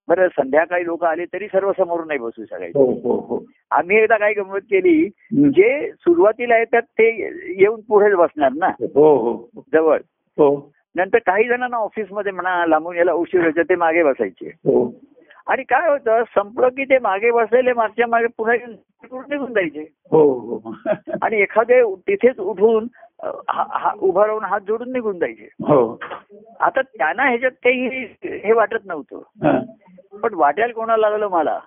[SPEAKER 2] बरं संध्याकाळी लोक आले तरी सर्व समोर नाही बसू शकायचे.
[SPEAKER 1] हो हो हो.
[SPEAKER 2] आम्ही एकदा काय गंमत केली. जे सुरुवातीला येतात ते येऊन पुढेच बसणार ना?
[SPEAKER 1] हो हो.
[SPEAKER 2] जवळ. नंतर काही जणांना ऑफिसमध्ये म्हणा लांबून याला उशीर व्हायचा ते मागे बसायचे. आणि काय होतं संपलं की ते मागे बसलेले मागच्या मागे पुन्हा निघून जायचे.
[SPEAKER 1] हो हो.
[SPEAKER 2] आणि एखादे तिथेच उठून उभा राहून हात जोडून निघून जायचे.
[SPEAKER 1] हो.
[SPEAKER 2] आता त्यांना ह्याच्यात काही हे वाटत नव्हतं. पण वाटायला कोणाला लागलं मला?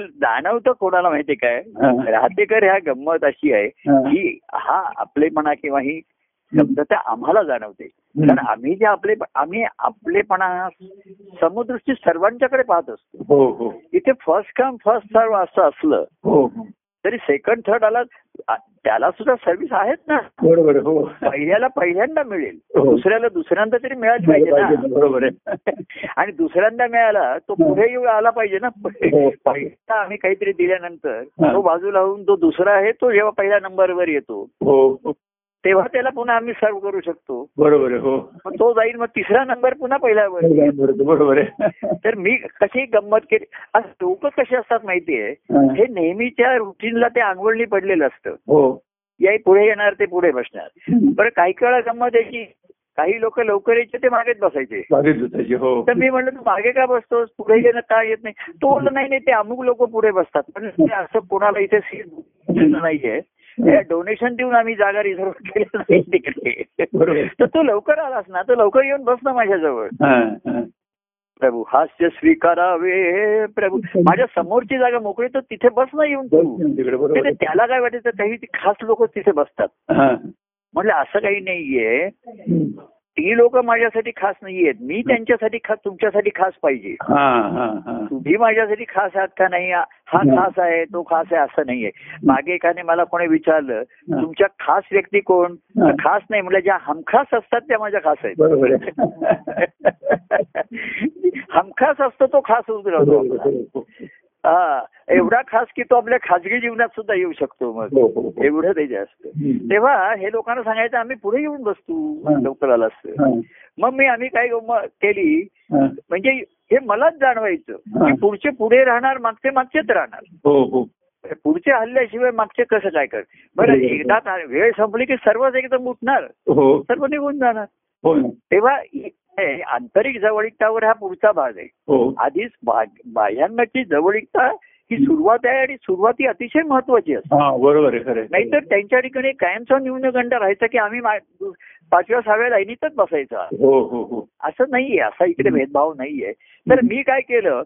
[SPEAKER 2] जाणवतं कोणाला माहिती काय. राहतेकर ह्या गंमत अशी आहे. की हा आपलेपणा किंवा ही शब्दता आम्हाला जाणवते. कारण आम्ही जे आपले आम्ही आपलेपणा समुदृष्टी सर्वांच्याकडे पाहत असतो.
[SPEAKER 1] हो हो.
[SPEAKER 2] इथे फर्स्ट कम फर्स्ट सर्व असं असलं
[SPEAKER 1] हो
[SPEAKER 2] तरी सेकंड थर्ड आला त्याला सुद्धा सर्व्हिस आहेत ना.
[SPEAKER 1] बरोबर हो.
[SPEAKER 2] पहिल्याला पहिल्यांदा मिळेल. दुसऱ्याला दुसऱ्यांदा तरी मिळायला पाहिजे ना.
[SPEAKER 1] बरोबर आहे.
[SPEAKER 2] आणि दुसऱ्यांदा मिळाला तो पुढे येऊ आला पाहिजे ना.
[SPEAKER 1] हो.
[SPEAKER 2] पहिला आम्ही काहीतरी दिल्यानंतर. तो बाजूला होऊन तो दुसरा आहे तो जेव्हा पहिल्या नंबरवर येतो. तेव्हा त्याला पुन्हा आम्ही सर्व करू शकतो.
[SPEAKER 1] बरोबर हो.
[SPEAKER 2] तो जाईल मग तिसरा नंबर पुन्हा पहिल्यावर येईल.
[SPEAKER 1] बरोबर आहे.
[SPEAKER 2] तर मी कशी गंमत केली? लोक कसे असतात माहितीये
[SPEAKER 1] हा.
[SPEAKER 2] हे नेहमीच्या रुटीनला ते अंगवळणी पडलेलं असतं.
[SPEAKER 1] हो.
[SPEAKER 2] याही पुढे येणार ते पुढे बसणार. बरं काही काळ गंमत आहे की काही लोक लवकर यायचे ते मागेच बसायचे.
[SPEAKER 1] हो.
[SPEAKER 2] तर मी म्हणलं तू मागे का बसतोस? पुढे येणं का येत नाही? तो नाही नाही ते अमुक लोक पुढे बसतात. पण ते असं कोणाला इथे सीट नाहीये. डोनेशन देऊन आम्ही जागा रिझर्व केली नाही तिकडे. तर तू लवकर आलास ना तर लवकर येऊन बस ना माझ्याजवळ. प्रभू हास्य स्वीकारावे प्रभू. माझ्या समोरची जागा मोकळी तर तिथे बस ना येऊन तू. त्याला काय वाटायचं काही ती खास लोक तिथे बसतात.
[SPEAKER 1] हा.
[SPEAKER 2] म्हटलं असं काही नाहीये. ती लोक माझ्यासाठी खास नाहीयेत. मी त्यांच्यासाठी खास तुमच्यासाठी खास पाहिजे.
[SPEAKER 1] हा हा हा.
[SPEAKER 2] तुम्ही माझ्यासाठी खास आहात का नाही? हा खास आहे तो खास आहे असं नाहीये. मागे एकाने मला कोणी विचारलं तुमच्या खास व्यक्ती कोण? खास नाही म्हटलं ज्या हमखास असतात त्या माझ्या खास आहेत. हमखास असतो तो खास उतरवतो
[SPEAKER 1] बरोबर आहे. हो, हो.
[SPEAKER 2] हा. एवढा खास की तो आपल्या खाजगी जीवनात सुद्धा येऊ शकतो मग.
[SPEAKER 1] हो हो हो.
[SPEAKER 2] एवढं ते जास्त.
[SPEAKER 1] हम्म.
[SPEAKER 2] तेव्हा हे लोकांना सांगायचं आम्ही पुढे येऊन बसतो. लवकर आला असतं. मग मी आम्ही काय केली. म्हणजे हे मलाच जाणवायचं. की पुढचे पुढे राहणार मागचे मागचेच राहणार.
[SPEAKER 1] हो हो.
[SPEAKER 2] पुढचे हल्ल्याशिवाय मागचे कसं काय कर? बरं. एकदा वेळ संपली की सर्वच एकदम उठणार.
[SPEAKER 1] हो.
[SPEAKER 2] सर्व निघून जाणार.
[SPEAKER 1] हो
[SPEAKER 2] तेव्हा आंतरिक जवळीकतावर हा पुढचा भाग आहे. आधीच बा- बाह्यांगाची जवळीकता ही सुरुवात आहे आणि सुरुवात ही अतिशय महत्वाची असते.
[SPEAKER 1] हा बरोबर आहे.
[SPEAKER 2] नाहीतर त्यांच्या ठिकाणी कायमचा न्यूनगंड राहायचा की आम्ही पाचव्या सहाव्या लाईनीतच बसायचा.
[SPEAKER 1] हो हो हो.
[SPEAKER 2] असं नाहीये असा इकडे भेदभाव नाहीये. तर मी काय केलं?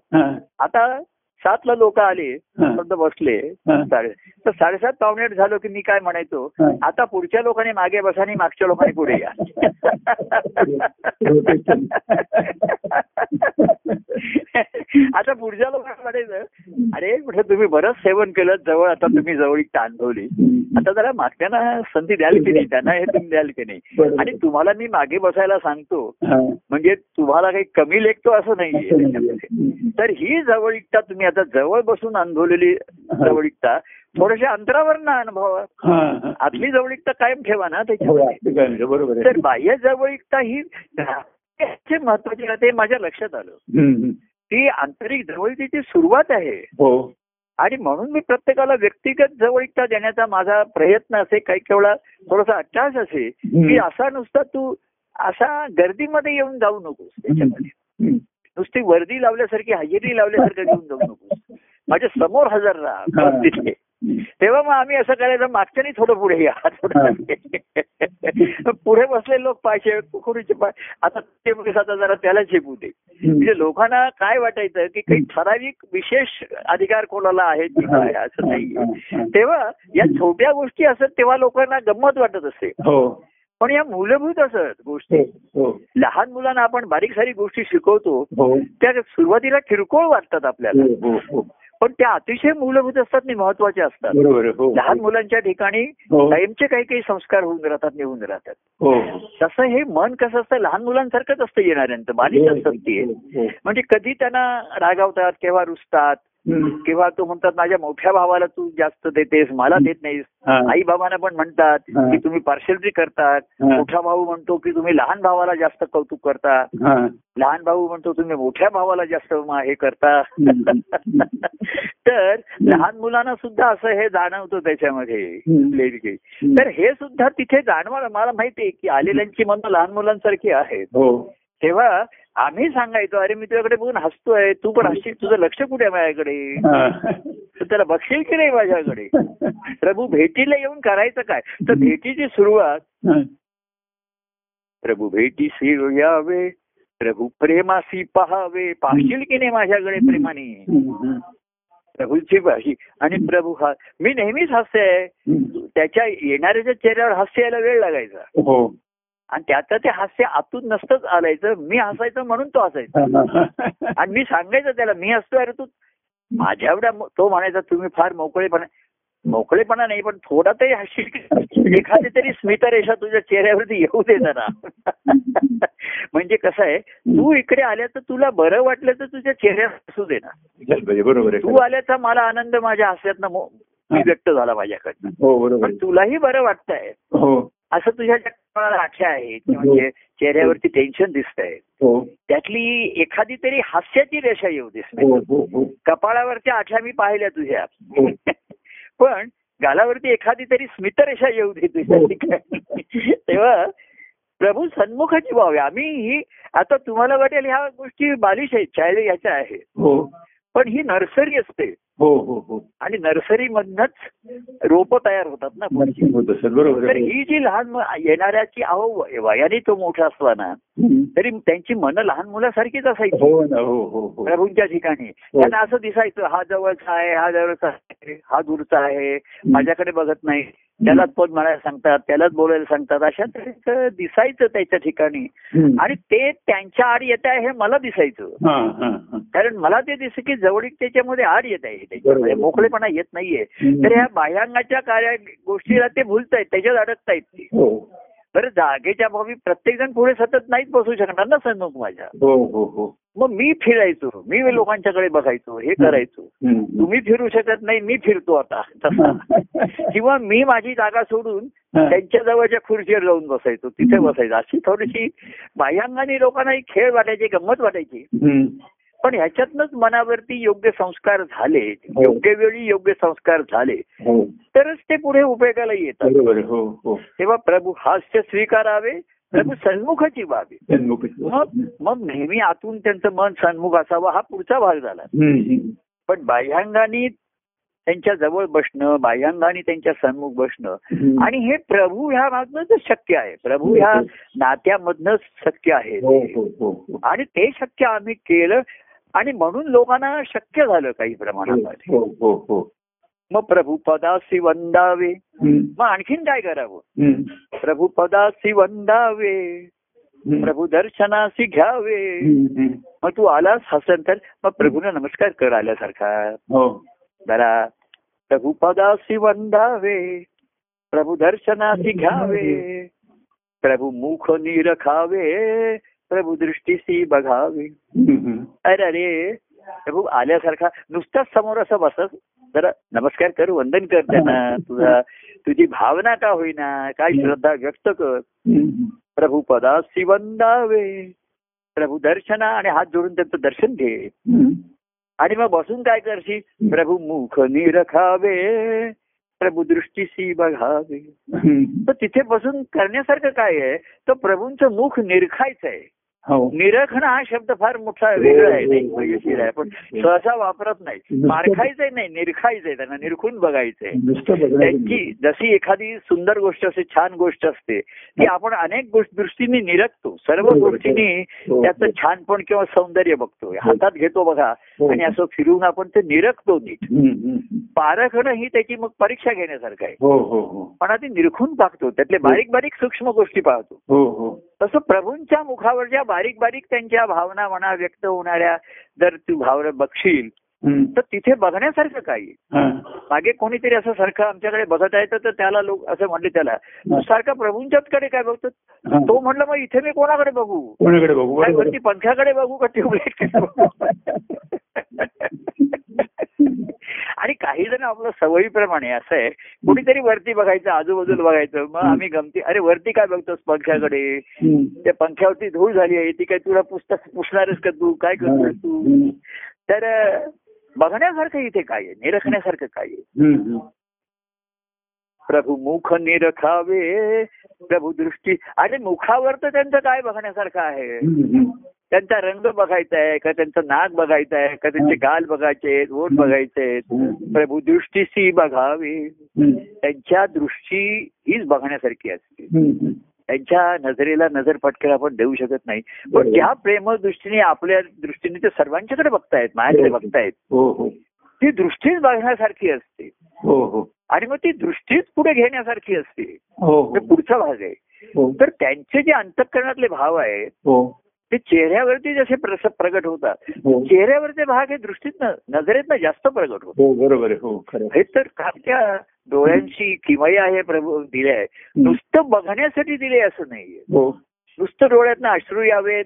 [SPEAKER 2] आता सातला लोक आले बसले. साडे तर साडेसात पावणे झालो की मी काय म्हणायचो. आता पुढच्या लोकांनी मागे बसा आणि मागच्या लोकांनी पुढे या. आता पुढच्या लोकांना म्हणायचं अरे म्हटलं तुम्ही बरंच सेवन केलं जवळ आता तुम्ही जवळीक अनुभवली आता जरा मागच्यांना संधी द्याल की नाही त्यांना हे तुम्ही द्याल की नाही. आणि तुम्हाला मी मागे बसायला सांगतो. म्हणजे तुम्हाला काही कमी लेखतो असं. नाहीये. तर ही जवळीकता तुम्ही आता जवळ बसून अनुभवलेली जवळीकता थोड्याशा अंतरावर ना अनुभवा. आतली जवळीकता कायम ठेवा ना त्याच्यामध्ये.
[SPEAKER 1] नाही, बरोबर
[SPEAKER 2] तर बाह्य जवळीकता ही महत्वाची ते माझ्या लक्षात आलं. ती आंतरिक जवळीकीची सुरुवात आहे.
[SPEAKER 1] हो.
[SPEAKER 2] आणि म्हणून मी प्रत्येकाला व्यक्तिगत जवळीकता देण्याचा माझा प्रयत्न असे काही केवढा थोडासा अट्टास असे की असा नुसता तू असा गर्दीमध्ये येऊन जाऊ नकोस त्याच्यामध्ये. नुसती वर्दी लावल्यासारखी हजेरी लावल्यासारखं घेऊन जाऊ नकोस. माझ्यासमोर हजर राहा तिथे. तेव्हा मग आम्ही असं करायचं मागच्यानी थोडं पुढे या. थोडं पुढे. बसले लोक पायचे कुकुरीचे पाय आता ते आता जरा त्याला झेपू दे. म्हणजे लोकांना काय वाटायचं की काही ठराविक विशेष अधिकार कोणाला आहेत की काय असं नाही तेव्हा या छोट्या गोष्टी असत तेव्हा लोकांना गंमत वाटत असते
[SPEAKER 1] हो.
[SPEAKER 2] पण या मूलभूत असत गोष्टी.
[SPEAKER 1] हो
[SPEAKER 2] लहान मुलांना आपण बारीक सारीक गोष्टी शिकवतो
[SPEAKER 1] हो.
[SPEAKER 2] त्या सुरुवातीला किरकोळ वाटतात आपल्याला.
[SPEAKER 1] हो हो. हो
[SPEAKER 2] पण त्या अतिशय मूलभूत असतात आणि महत्त्वाचे असतात.
[SPEAKER 1] हो.
[SPEAKER 2] लहान मुलांच्या ठिकाणी
[SPEAKER 1] हो.
[SPEAKER 2] कायमचे काही काही संस्कार होऊन राहतात निघून राहतात.
[SPEAKER 1] हो.
[SPEAKER 2] तसं हे मन कसं असतं? लहान मुलांसारखंच असतं येणाऱ्यांचं. बालिश असतात ती.
[SPEAKER 1] हो.
[SPEAKER 2] म्हणजे कधी त्यांना रागावतात केव्हा रुसतात. किंवा तो म्हणतात माझ्या मोठ्या भावाला तू जास्त देतेस मला देत नाहीस. आई बाबांना पण म्हणतात. की तुम्ही पार्शलिटी करतात. मोठा भाऊ म्हणतो की तुम्ही लहान भावाला जास्त कौतुक करता. लहान भाऊ म्हणतो तुम्ही मोठ्या भावाला जास्त हे करता. तर लहान मुलांना सुद्धा असं हे जाणवतं त्याच्यामध्ये. तर हे सुद्धा तिथे जाणवलं मला माहितीये की आलेल्यांची मनं लहान मुलांसारखी आहेत
[SPEAKER 1] हो
[SPEAKER 2] तेव्हा आम्ही सांगायचो अरे मी तुझ्याकडे बघून हसतोय तू पण हसशील तुझं लक्ष कुठे आहे माझ्याकडे. तर त्याला बघशील की नाही माझ्याकडे प्रभू भेटीला येऊन करायचं काय तर भेटीची सुरुवात
[SPEAKER 1] हा.
[SPEAKER 2] प्रभू भेटीसी यावे प्रभू प्रेमासी पहावे पाहशील की नाही माझ्याकडे प्रेमाने. प्रभूची भाषी आणि प्रभू हा मी नेहमीच हास्य आहे
[SPEAKER 1] हम्म.
[SPEAKER 2] त्याच्या येणाऱ्याच्या चेहऱ्यावर हास्य यायला वेळ लागायचा
[SPEAKER 1] हो
[SPEAKER 2] आणि त्याचं ते हास्य आतून नसतंच आलायचं. मी हसायचं म्हणून तो हसायचा. आणि मी सांगायचं त्याला मी हसतोय अरे तू. माझ्या एवढ्या तो म्हणायचा तुम्ही फार मोकळेपणा मोकळेपणा नाही पण थोडा तरी हसशील एखादी तरी स्मितरेषा तुझ्या चेहऱ्यावरती येऊ दे जरा. म्हणजे कसं आहे तू इकडे आल्याचं तुला बरं वाटलं तर तुझ्या चेहऱ्यावर हसू दे ना.
[SPEAKER 1] बरोबर
[SPEAKER 2] तू आल्याचा मला आनंद माझ्या हास्यातनं व्यक्त झाला माझ्याकडनं.
[SPEAKER 1] हो
[SPEAKER 2] तुलाही बरं वाटतंय.
[SPEAKER 1] हो.
[SPEAKER 2] असं तुझ्या ज्या कोणाला आठ्या आहेत म्हणजे चेहऱ्यावरती टेन्शन दिसतंय.
[SPEAKER 1] हो.
[SPEAKER 2] त्यातली एखादी तरी हास्याची रेषा येऊ देस
[SPEAKER 1] हो हो हो.
[SPEAKER 2] कपाळावरच्या आठ्या मी पाहिल्या तुझ्या. पण गालावरती एखादी तरी स्मितरेषा येऊ दे तुझ्या. तेव्हा प्रभू सन्मुखाची व्हावे आम्ही ही आता तुम्हाला वाटेल ह्या गोष्टी बालिश आहेत चायले याच्या आहेत.
[SPEAKER 1] हो.
[SPEAKER 2] पण ही नर्सरी असते.
[SPEAKER 1] हो हो हो.
[SPEAKER 2] आणि नर्सरी मधनच रोप तयार होतात ना
[SPEAKER 1] बरोबर
[SPEAKER 2] तर ही जी लहान येणाऱ्याची अहो वय- वयाने तो मोठा असला ना
[SPEAKER 1] हम्म.
[SPEAKER 2] तरी त्यांची मनं लहान मुलासारखीच असायची.
[SPEAKER 1] हो हो हो
[SPEAKER 2] प्रभूंच्या ठिकाणी. त्यांना असं दिसायचं हा जवळचा आहे हा जवळचा आहे हा दूरचा आहे माझ्याकडे बघत नाही. त्यालाच पद म्हणायला सांगतात त्यालाच बोलायला सांगतात. अशा तऱ्हेचं दिसायचं त्याच्या ठिकाणी. आणि ते त्यांच्या आड येत आहे हे मला दिसायचं. कारण मला ते दिसतं की जवळीक त्याच्यामध्ये आड येत आहे त्याच्यामध्ये
[SPEAKER 1] बरोबर.
[SPEAKER 2] मोकळेपणा येत नाहीये. तर ह्या बाह्यांगाच्या कार्या गोष्टीला ते भुलतायत त्याच्यात अडकतायत ते.
[SPEAKER 1] हो.
[SPEAKER 2] बरं जागेच्या भावी प्रत्येक जण पुढे सतत नाहीच बसू शकणार ना सन्मुख माझ्या?
[SPEAKER 1] हो हो
[SPEAKER 2] मग मी फिरायचो मी लोकांच्याकडे बघायचो हे करायचो. तुम्ही फिरू शकत नाही मी फिरतो आता. तसा. किंवा मी माझी जागा सोडून. त्यांच्या जवळच्या खुर्चीवर जाऊन बसायचो तिथे बसायचो. अशी थोडीशी बाह्यांगाने लोकांना ही खेळ वाटायची गंमत वाटायची. पण ह्याच्यातनच मनावरती योग्य संस्कार झाले
[SPEAKER 1] हो.
[SPEAKER 2] योग्य वेळी योग्य संस्कार झाले
[SPEAKER 1] हो
[SPEAKER 2] तरच ते पुढे उपयोगाला येतात.
[SPEAKER 1] हो
[SPEAKER 2] तेव्हा प्रभू हास्य स्वीकारावे प्रभू सन्मुखाची व्हावे
[SPEAKER 1] सन्मुख.
[SPEAKER 2] मग नेहमी आतून त्यांचं मन सन्मुख असावं हा पुढचा भाग झाला. पण बाह्यांगाने त्यांच्या जवळ बसणं बाह्यांगाने त्यांच्या सन्मुख बसणं. आणि हे प्रभू ह्या मागनंच शक्य आहे प्रभू ह्या नात्यामधनच शक्य आहे. आणि ते शक्य आम्ही केलं आणि म्हणून लोकांना शक्य झालं काही प्रमाणामध्ये.
[SPEAKER 1] हो हो हो.
[SPEAKER 2] मग प्रभू पदासी वंदावे. मग आणखीन काय करावं?
[SPEAKER 1] हम्म.
[SPEAKER 2] प्रभू पदासी वंदावे. प्रभू दर्शनासी घ्यावे. मग तू आलास हसनंतर मग प्रभूला नमस्कार कर आल्यासारखा. जरा प्रभू पदासी वंदावे प्रभू दर्शनासी घ्यावे प्रभू मुख निरखावे. प्रभू दृष्टीसी बघावे. अरे अरे. प्रभू आल्यासारखा नुसताच समोर असं बसत. जरा नमस्कार कर वंदन कर त्यांना. तुझा तुझी भावना का होईना? काय श्रद्धा व्यक्त कर. प्रभू पदासी वंदावे. प्रभू दर्शना आणि हात जोडून त्यांचं दर्शन घे. आणि मग बसून काय करशील? प्रभू मुख निरखावे. प्रभू दृष्टीसी बघावे. तर तिथे बसून करण्यासारखं काय आहे? तर प्रभूंचं मुख निरखायचं आहे. निरखणं हा शब्द फार मोठा वेगळा आहे नाही मजेशीर आहे. पण सहसा वापरत नाही. मारखायचंय नाही निरखायचंय त्यांना निरखून बघायचंय. त्यांची जशी एखादी सुंदर गोष्ट असते छान गोष्ट असते ती आपण अनेक गोष्ट दृष्टीने निरखतो. सर्व
[SPEAKER 1] हो, हो.
[SPEAKER 2] गोष्टींनी
[SPEAKER 1] हो.
[SPEAKER 2] त्याचं छानपण किंवा सौंदर्य बघतो. हातात घेतो बघा
[SPEAKER 1] हो.
[SPEAKER 2] आणि असं फिरून आपण ते निरखतो नीट. पारखणं ही त्याची मग परीक्षा घेण्यासारखं आहे.
[SPEAKER 1] हो हो हो.
[SPEAKER 2] पण आधी निरखून पाहतो. त्यातले बारीक बारीक सूक्ष्म गोष्टी पाहतो.
[SPEAKER 1] हो हो.
[SPEAKER 2] तसं प्रभूंच्या मुखावर ज्या बारीक बारीक त्यांच्या भावना म्हणा व्यक्त होणाऱ्या जर तू भावना बघशील तर तिथे बघण्यासारखं काही. मागे कोणीतरी असं सारखं आमच्याकडे बघत आहे तर त्याला लोक असं म्हणले त्याला सारखा प्रभूंच्याच कडे काय बघतो. तो म्हणलं मग इथे मी कोणाकडे बघू?
[SPEAKER 1] कोणाकडे बघू?
[SPEAKER 2] पंख्याकडे बघू का ट्यूबलाईट आणि काही जण आपलं सवयीप्रमाणे असं आहे कुणीतरी वरती बघायचं आजूबाजूला बघायचं मग आम्ही गमती अरे वरती काय बघतोस पंख्याकडे. त्या पंख्यावरती धूळ झाली आहे ती काय तुला पुस्तक पुसणारच का तू? काय करतोस तू. तर बघण्यासारखं इथे काय आहे? निरखण्यासारखं काय आहे. प्रभू मुख निरखावे प्रभू दृष्टी. अरे मुखावर तर त्यांचं काय बघण्यासारखं आहे. त्यांचा रंग बघायचा आहे का? त्यांचं नाक बघायचं आहे का? त्यांचे गाल बघायचे आहेत ओठ बघायचे आहेत. प्रभू दृष्टीशी बघावे. त्यांच्या दृष्टी हीच बघण्यासारखी असते. त्यांच्या नजरेला नजर पटकन आपण देऊ शकत नाही. पण ज्या प्रेम दृष्टीने आपल्या दृष्टीने ते सर्वांच्याकडे बघतायत माझ्याकडे बघतायत
[SPEAKER 1] हो हो.
[SPEAKER 2] ती दृष्टीच बघण्यासारखी असते.
[SPEAKER 1] हो हो.
[SPEAKER 2] आणि मग ती दृष्टीच पुढे घेण्यासारखी असते.
[SPEAKER 1] हो
[SPEAKER 2] हे. पुढचा भाग आहे.
[SPEAKER 1] हो.
[SPEAKER 2] तर त्यांचे जे अंतकरणातले भाव आहेत
[SPEAKER 1] हो.
[SPEAKER 2] ते चेहऱ्यावरती जसे प्रगट होतात
[SPEAKER 1] हो.
[SPEAKER 2] चेहऱ्यावरचे भाग हे दृष्टीतनं नजरेतनं जास्त प्रगट होतात.
[SPEAKER 1] हो बरोबर हो.
[SPEAKER 2] हे तर त्या डोळ्यांची किमया हे प्रभू दिले आहे. नुसतं बघण्यासाठी दिले असं नाहीये.
[SPEAKER 1] हो.
[SPEAKER 2] नुसतं डोळ्यातनं अश्रू यावेत.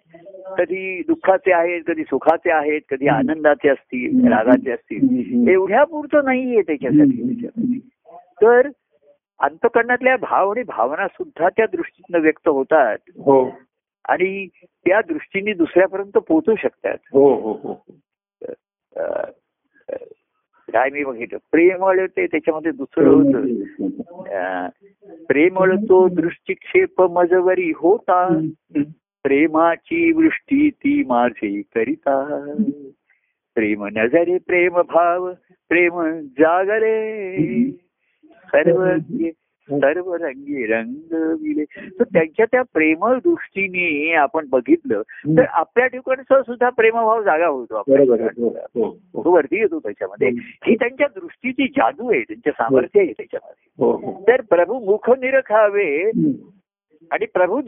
[SPEAKER 2] कधी दुःखाचे आहेत कधी सुखाचे आहेत कधी आनंदाचे असतील रागाचे असतील. एवढ्या पुरतं नाहीये त्याच्यासाठी. तर अंतकरणातल्या भाव आणि भावना सुद्धा त्या दृष्टीनं व्यक्त होतात.
[SPEAKER 1] हो.
[SPEAKER 2] आणि त्या दृष्टीने दुसऱ्यापर्यंत पोहोचू शकतात.
[SPEAKER 1] हो हो हो.
[SPEAKER 2] काय मी बघितलं? प्रेमळ ते त्याच्यामध्ये दुसरं होतं. अ, प्रेमळ तो दृष्टिक्षेप मजवरी होता. प्रेमाची वृष्टी ती माझी करिता. प्रेम नजरे प्रेम भाव प्रेम जागरे. सर्व सर्व रंगी रंग विले तर त्यांच्या त्या प्रेमळ दृष्टीने आपण बघितलं तर आपल्या ठिकाणचा सुद्धा प्रेमभाव जागा होतो आपल्या.
[SPEAKER 1] हो. हो, हो.
[SPEAKER 2] वरती येतो त्याच्यामध्ये ही त्यांच्या दृष्टीची जादू आहे त्यांच्या सामर्थ्य आहे त्याच्यामध्ये. तर प्रभू मुख निरखावे. आणि प्रभू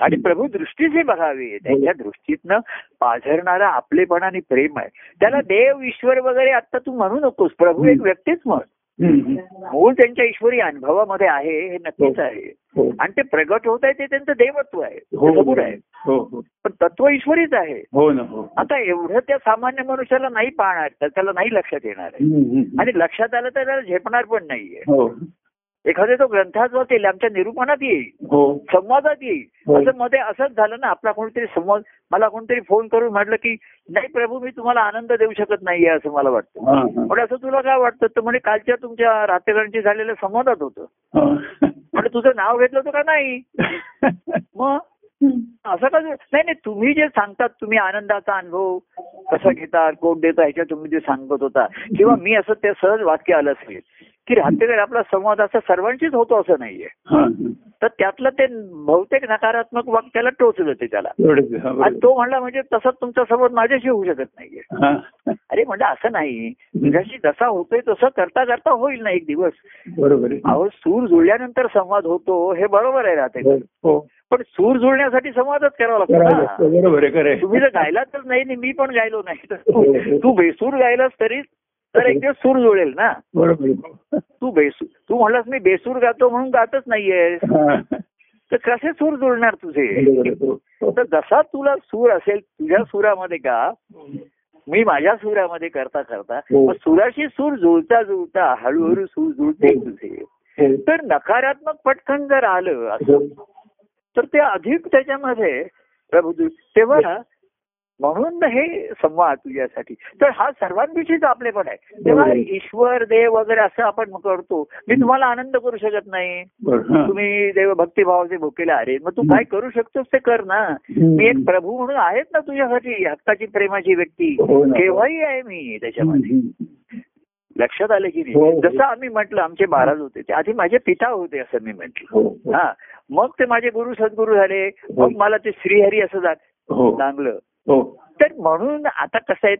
[SPEAKER 2] आणि प्रभू दृष्टीचे बघावे त्यांच्या दृष्टीतनं पाझरणारा आपलेपणाने प्रेम आहे त्याला देव ईश्वर वगैरे आता तू म्हणू नकोस प्रभू एक व्यक्तीच म्हण. मूळ त्यांच्या ईश्वरी अनुभवामध्ये आहे हे नक्कीच आहे.
[SPEAKER 1] हो.
[SPEAKER 2] आणि ते प्रगट होत आहे ते त्यांचं देवत्व आहे.
[SPEAKER 1] हो हो हो
[SPEAKER 2] पण तत्व ईश्वरीच आहे.
[SPEAKER 1] हो ना हो
[SPEAKER 2] आता एवढं त्या सामान्य मनुष्याला नाही पाहणार तर त्याला नाही लक्षात येणार आहे. आणि लक्षात आलं तर त्याला झेपणार पण नाहीये.
[SPEAKER 1] हो.
[SPEAKER 2] एखाद्या तो ग्रंथात वाचेल आमच्या निरूपणात येईल.
[SPEAKER 1] हो.
[SPEAKER 2] संवादात येईल.
[SPEAKER 1] हो.
[SPEAKER 2] असं मध्ये असंच झालं ना आपला कोणतरी संवाद मला कोणतरी फोन करून म्हटलं की नाही प्रभू मी तुम्हाला आनंद देऊ शकत नाहीये असं मला वाटतं. पण असं तुला काय वाटतं? तर म्हणे कालच्या तुमच्या रात्रीकरांची झालेल्या संवादात होतं. म्हणजे तुझं नाव घेतलं होतं का नाही? मग? असं का नाही नाही तुम्ही जे सांगतात तुम्ही आनंदाचा अनुभव कसा घेता कोण देता ह्याच्या तुम्ही जे सांगत होता. किंवा मी असं ते सहज वाक्य आलं असेल. की रात्रीकडे आपला संवाद असा सर्वांशीच होतो असं नाहीये.
[SPEAKER 1] हा.
[SPEAKER 2] तर त्यातलं ते बहुतेक नकारात्मक वाक्याला टोचलं ते त्याला. आणि. तो म्हणला म्हणजे तसंच तुमचा संवाद माझ्याशी होऊ शकत नाहीये.
[SPEAKER 1] हा.
[SPEAKER 2] अरे म्हणजे असं नाही. तुझ्याशी जसा होतोय तसं करता करता होईल ना एक दिवस.
[SPEAKER 1] बरोबर
[SPEAKER 2] अहो सूर जुळल्यानंतर संवाद होतो हे बरोबर आहे राहते
[SPEAKER 1] हो, हो.
[SPEAKER 2] पण सूर जुळण्यासाठी संवादच करावा लागतो. तुम्ही जर गायलाच नाही मी पण गायलो नाही तर तू-
[SPEAKER 1] हो.
[SPEAKER 2] तू बेसूर गायलास तरी तर एक दिवस सूर जुळेल ना
[SPEAKER 1] बरोबर.
[SPEAKER 2] तू बेसूर तू म्हणलास मी बेसूर गातो म्हणून गातच नाहीये
[SPEAKER 1] हा.
[SPEAKER 2] तर कसे सूर जुळणार तुझे.
[SPEAKER 1] हो. हो.
[SPEAKER 2] तर जसा तुला सूर असेल तुझ्या सुरामध्ये का मी माझ्या सुरामध्ये करता करता
[SPEAKER 1] हो.
[SPEAKER 2] सुराशी सूर जुळता जुळता हळूहळू सूर जुळते तुझे
[SPEAKER 1] हो.
[SPEAKER 2] तर नकारात्मक पटकन जर आलं असं तर ते अधिक त्याच्यामध्ये प्रभू तेव्हा म्हणून हे संवाद तुझ्यासाठी तर हा सर्वांविषयीच आपलेपण आहे तेव्हा. ईश्वर देव वगैरे असं आपण करतो मी तुम्हाला आनंद करू शकत नाही.
[SPEAKER 1] हा.
[SPEAKER 2] तुम्ही देव भक्तिभावाचे भुकेले अरे मग तू काय करू शकतोस ते कर ना मी एक प्रभू म्हणून आहेत ना तुझ्यासाठी हक्काची प्रेमाची व्यक्ती
[SPEAKER 1] हो ना.
[SPEAKER 2] केव्हाही आहे मी त्याच्यामध्ये. लक्षात आलं की
[SPEAKER 1] हो,
[SPEAKER 2] नाही
[SPEAKER 1] हो.
[SPEAKER 2] जसं आम्ही म्हटलं आमचे महाराज होते ते आधी माझे पिता होते असं मी म्हटलं
[SPEAKER 1] हो, हो.
[SPEAKER 2] हा मग ते माझे गुरु सद्गुरू झाले
[SPEAKER 1] हो.
[SPEAKER 2] मग मला ते श्रीहरी असं
[SPEAKER 1] हो
[SPEAKER 2] लागलं
[SPEAKER 1] हो
[SPEAKER 2] तर म्हणून आता कसं आहे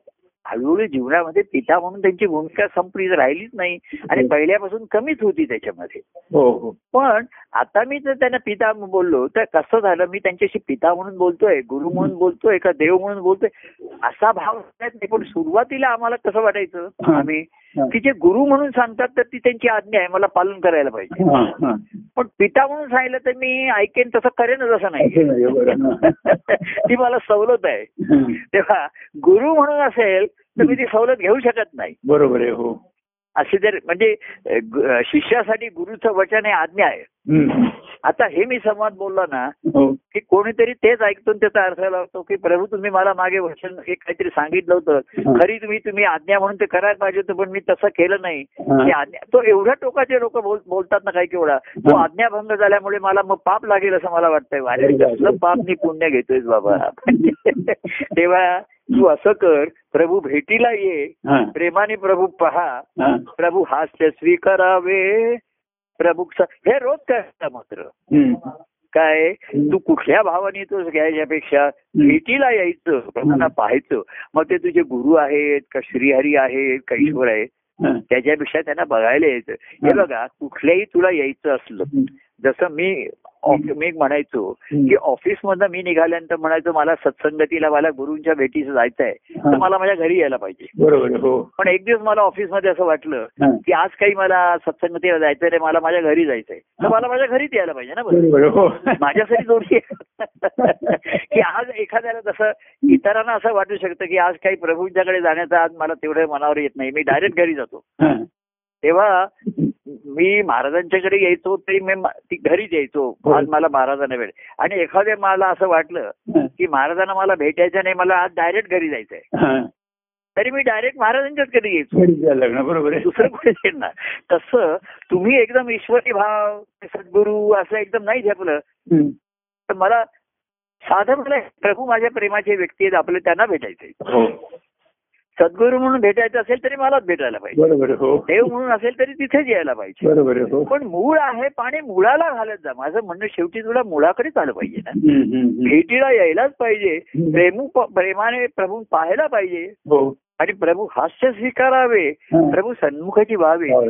[SPEAKER 2] हळूहळू जीवनामध्ये पिता म्हणून त्यांची भूमिका संपली राहिलीच नाही आणि
[SPEAKER 1] हो.
[SPEAKER 2] पहिल्यापासून कमीच होती त्याच्यामध्ये
[SPEAKER 1] हो हो
[SPEAKER 2] पण आता मी जर त्यांना पिता बोललो तर कसं झालं मी त्यांच्याशी पिता म्हणून बोलतोय गुरु म्हणून बोलतोय का देव म्हणून बोलतोय असा भाव नाही पण सुरुवातीला आम्हाला कसं वाटायचं
[SPEAKER 1] हा.
[SPEAKER 2] आम्ही
[SPEAKER 1] हा.
[SPEAKER 2] की जे गुरु म्हणून सांगतात तर ती त्यांची आज्ञा आहे मला पालन करायला पाहिजे. पण पिता म्हणून सांगितलं तर मी ऐकेन तसं करेनच असं नाही. ती मला सवलत आहे. तेव्हा गुरु म्हणून असेल तर मी ती सवलत घेऊ शकत नाही.
[SPEAKER 1] बरोबर आहे हो.
[SPEAKER 2] अशी जर म्हणजे शिष्यासाठी गुरुचं वचन हे आज्ञा आहे. आता हे मी संवाद बोलला ना
[SPEAKER 1] हो
[SPEAKER 2] की कोणीतरी तेच ऐकतो आणि त्याचा अर्थ लावतो की प्रभू तुम्ही मला मागे वचन एक काहीतरी सांगितलं होतं
[SPEAKER 1] हा.
[SPEAKER 2] खरी तुम्ही तुम्ही आज्ञा म्हणून ते करायला पाहिजे होतं पण मी तसं केलं नाही
[SPEAKER 1] हा.
[SPEAKER 2] ती आज्ञा तो एवढ्या टोकाचे लोक बोलतात ना काही केवढा तो
[SPEAKER 1] हा.
[SPEAKER 2] आज्ञाभंग झाल्यामुळे मला मग पाप लागेल असं मला वाटतंय. कसलं पाप मी पुण्य घेतोय बाबा तेव्हा तू असं कर प्रभू भेटीला ये. प्रेमाने प्रभू पहा. प्रभू हास्य स्वीकारावे प्रभू हे रोज काय मात्र. काय तू कुठल्या भावाने येतोस घ्यायच्यापेक्षा भेटीला यायचं प्रभूंना पाहायचं मग ते तुझे गुरु आहेत का श्रीहरी आहेत का ईश्वर आहेत. त्याच्यापेक्षा त्यांना बघायला यायचं हे. बघा कुठल्याही तुला यायचं असलं. जसं मी मी म्हणायचो. की ऑफिस मधनं मी निघाल्यानंतर म्हणायचो मला सत्संगतीला मला गुरुंच्या भेटीस जायचं आहे तर. मला माझ्या घरी यायला पाहिजे
[SPEAKER 1] हो
[SPEAKER 2] पण एक दिवस मला ऑफिसमध्ये असं वाटलं. की आज काही मला सत्संगतीला जायचं नाही मला माझ्या घरी जायचंय तर मला माझ्या घरीच यायला पाहिजे ना
[SPEAKER 1] हो
[SPEAKER 2] माझ्यासाठी जोडी. की आज एखाद्याला जसं इतरांना असं वाटू शकतं की आज काही प्रभूंच्याकडे जाण्याचा आज मला तेवढं मनावर येत नाही मी डायरेक्ट घरी जातो. तेव्हा मी महाराजांच्याकडे यायचो तरी मी ती घरीच यायचो. आज मला महाराजांना भेट आणि एखाद्या मला असं वाटलं
[SPEAKER 1] हा.
[SPEAKER 2] की महाराजांना मला भेटायचं नाही मला आज डायरेक्ट घरी जायचंय.
[SPEAKER 1] हा.
[SPEAKER 2] तरी मी डायरेक्ट महाराजांच्याच घरी यायचो.
[SPEAKER 1] घरी जायला लागणार बरोबर
[SPEAKER 2] दुसरं कुठे येणार तसं तुम्ही एकदम ईश्वरी भाव सद्गुरू असं एकदम नाही झेपलं. तर मला साधं मला प्रभू माझ्या प्रेमाचे व्यक्ती आहेत आपले त्यांना भेटायचे
[SPEAKER 1] हो.
[SPEAKER 2] सद्गुरू म्हणून भेटायचं असेल तरी मलाच भेटायला पाहिजे.
[SPEAKER 1] हो.
[SPEAKER 2] देव म्हणून असेल तरी तिथेच यायला पाहिजे.
[SPEAKER 1] हो.
[SPEAKER 2] पण मूळ आहे पाणी मुळाला घालत जा. माझं म्हणणं शेवटी तुला मुळाकडेच आलं पाहिजे ना. भेटीला यायलाच पाहिजे. प्रेमू प्रेमाने प्रभू पाहायला पाहिजे.
[SPEAKER 1] हो.
[SPEAKER 2] आणि प्रभू हास्य स्वीकारावे. प्रभू सन्मुखाची व्हावे.
[SPEAKER 1] हो.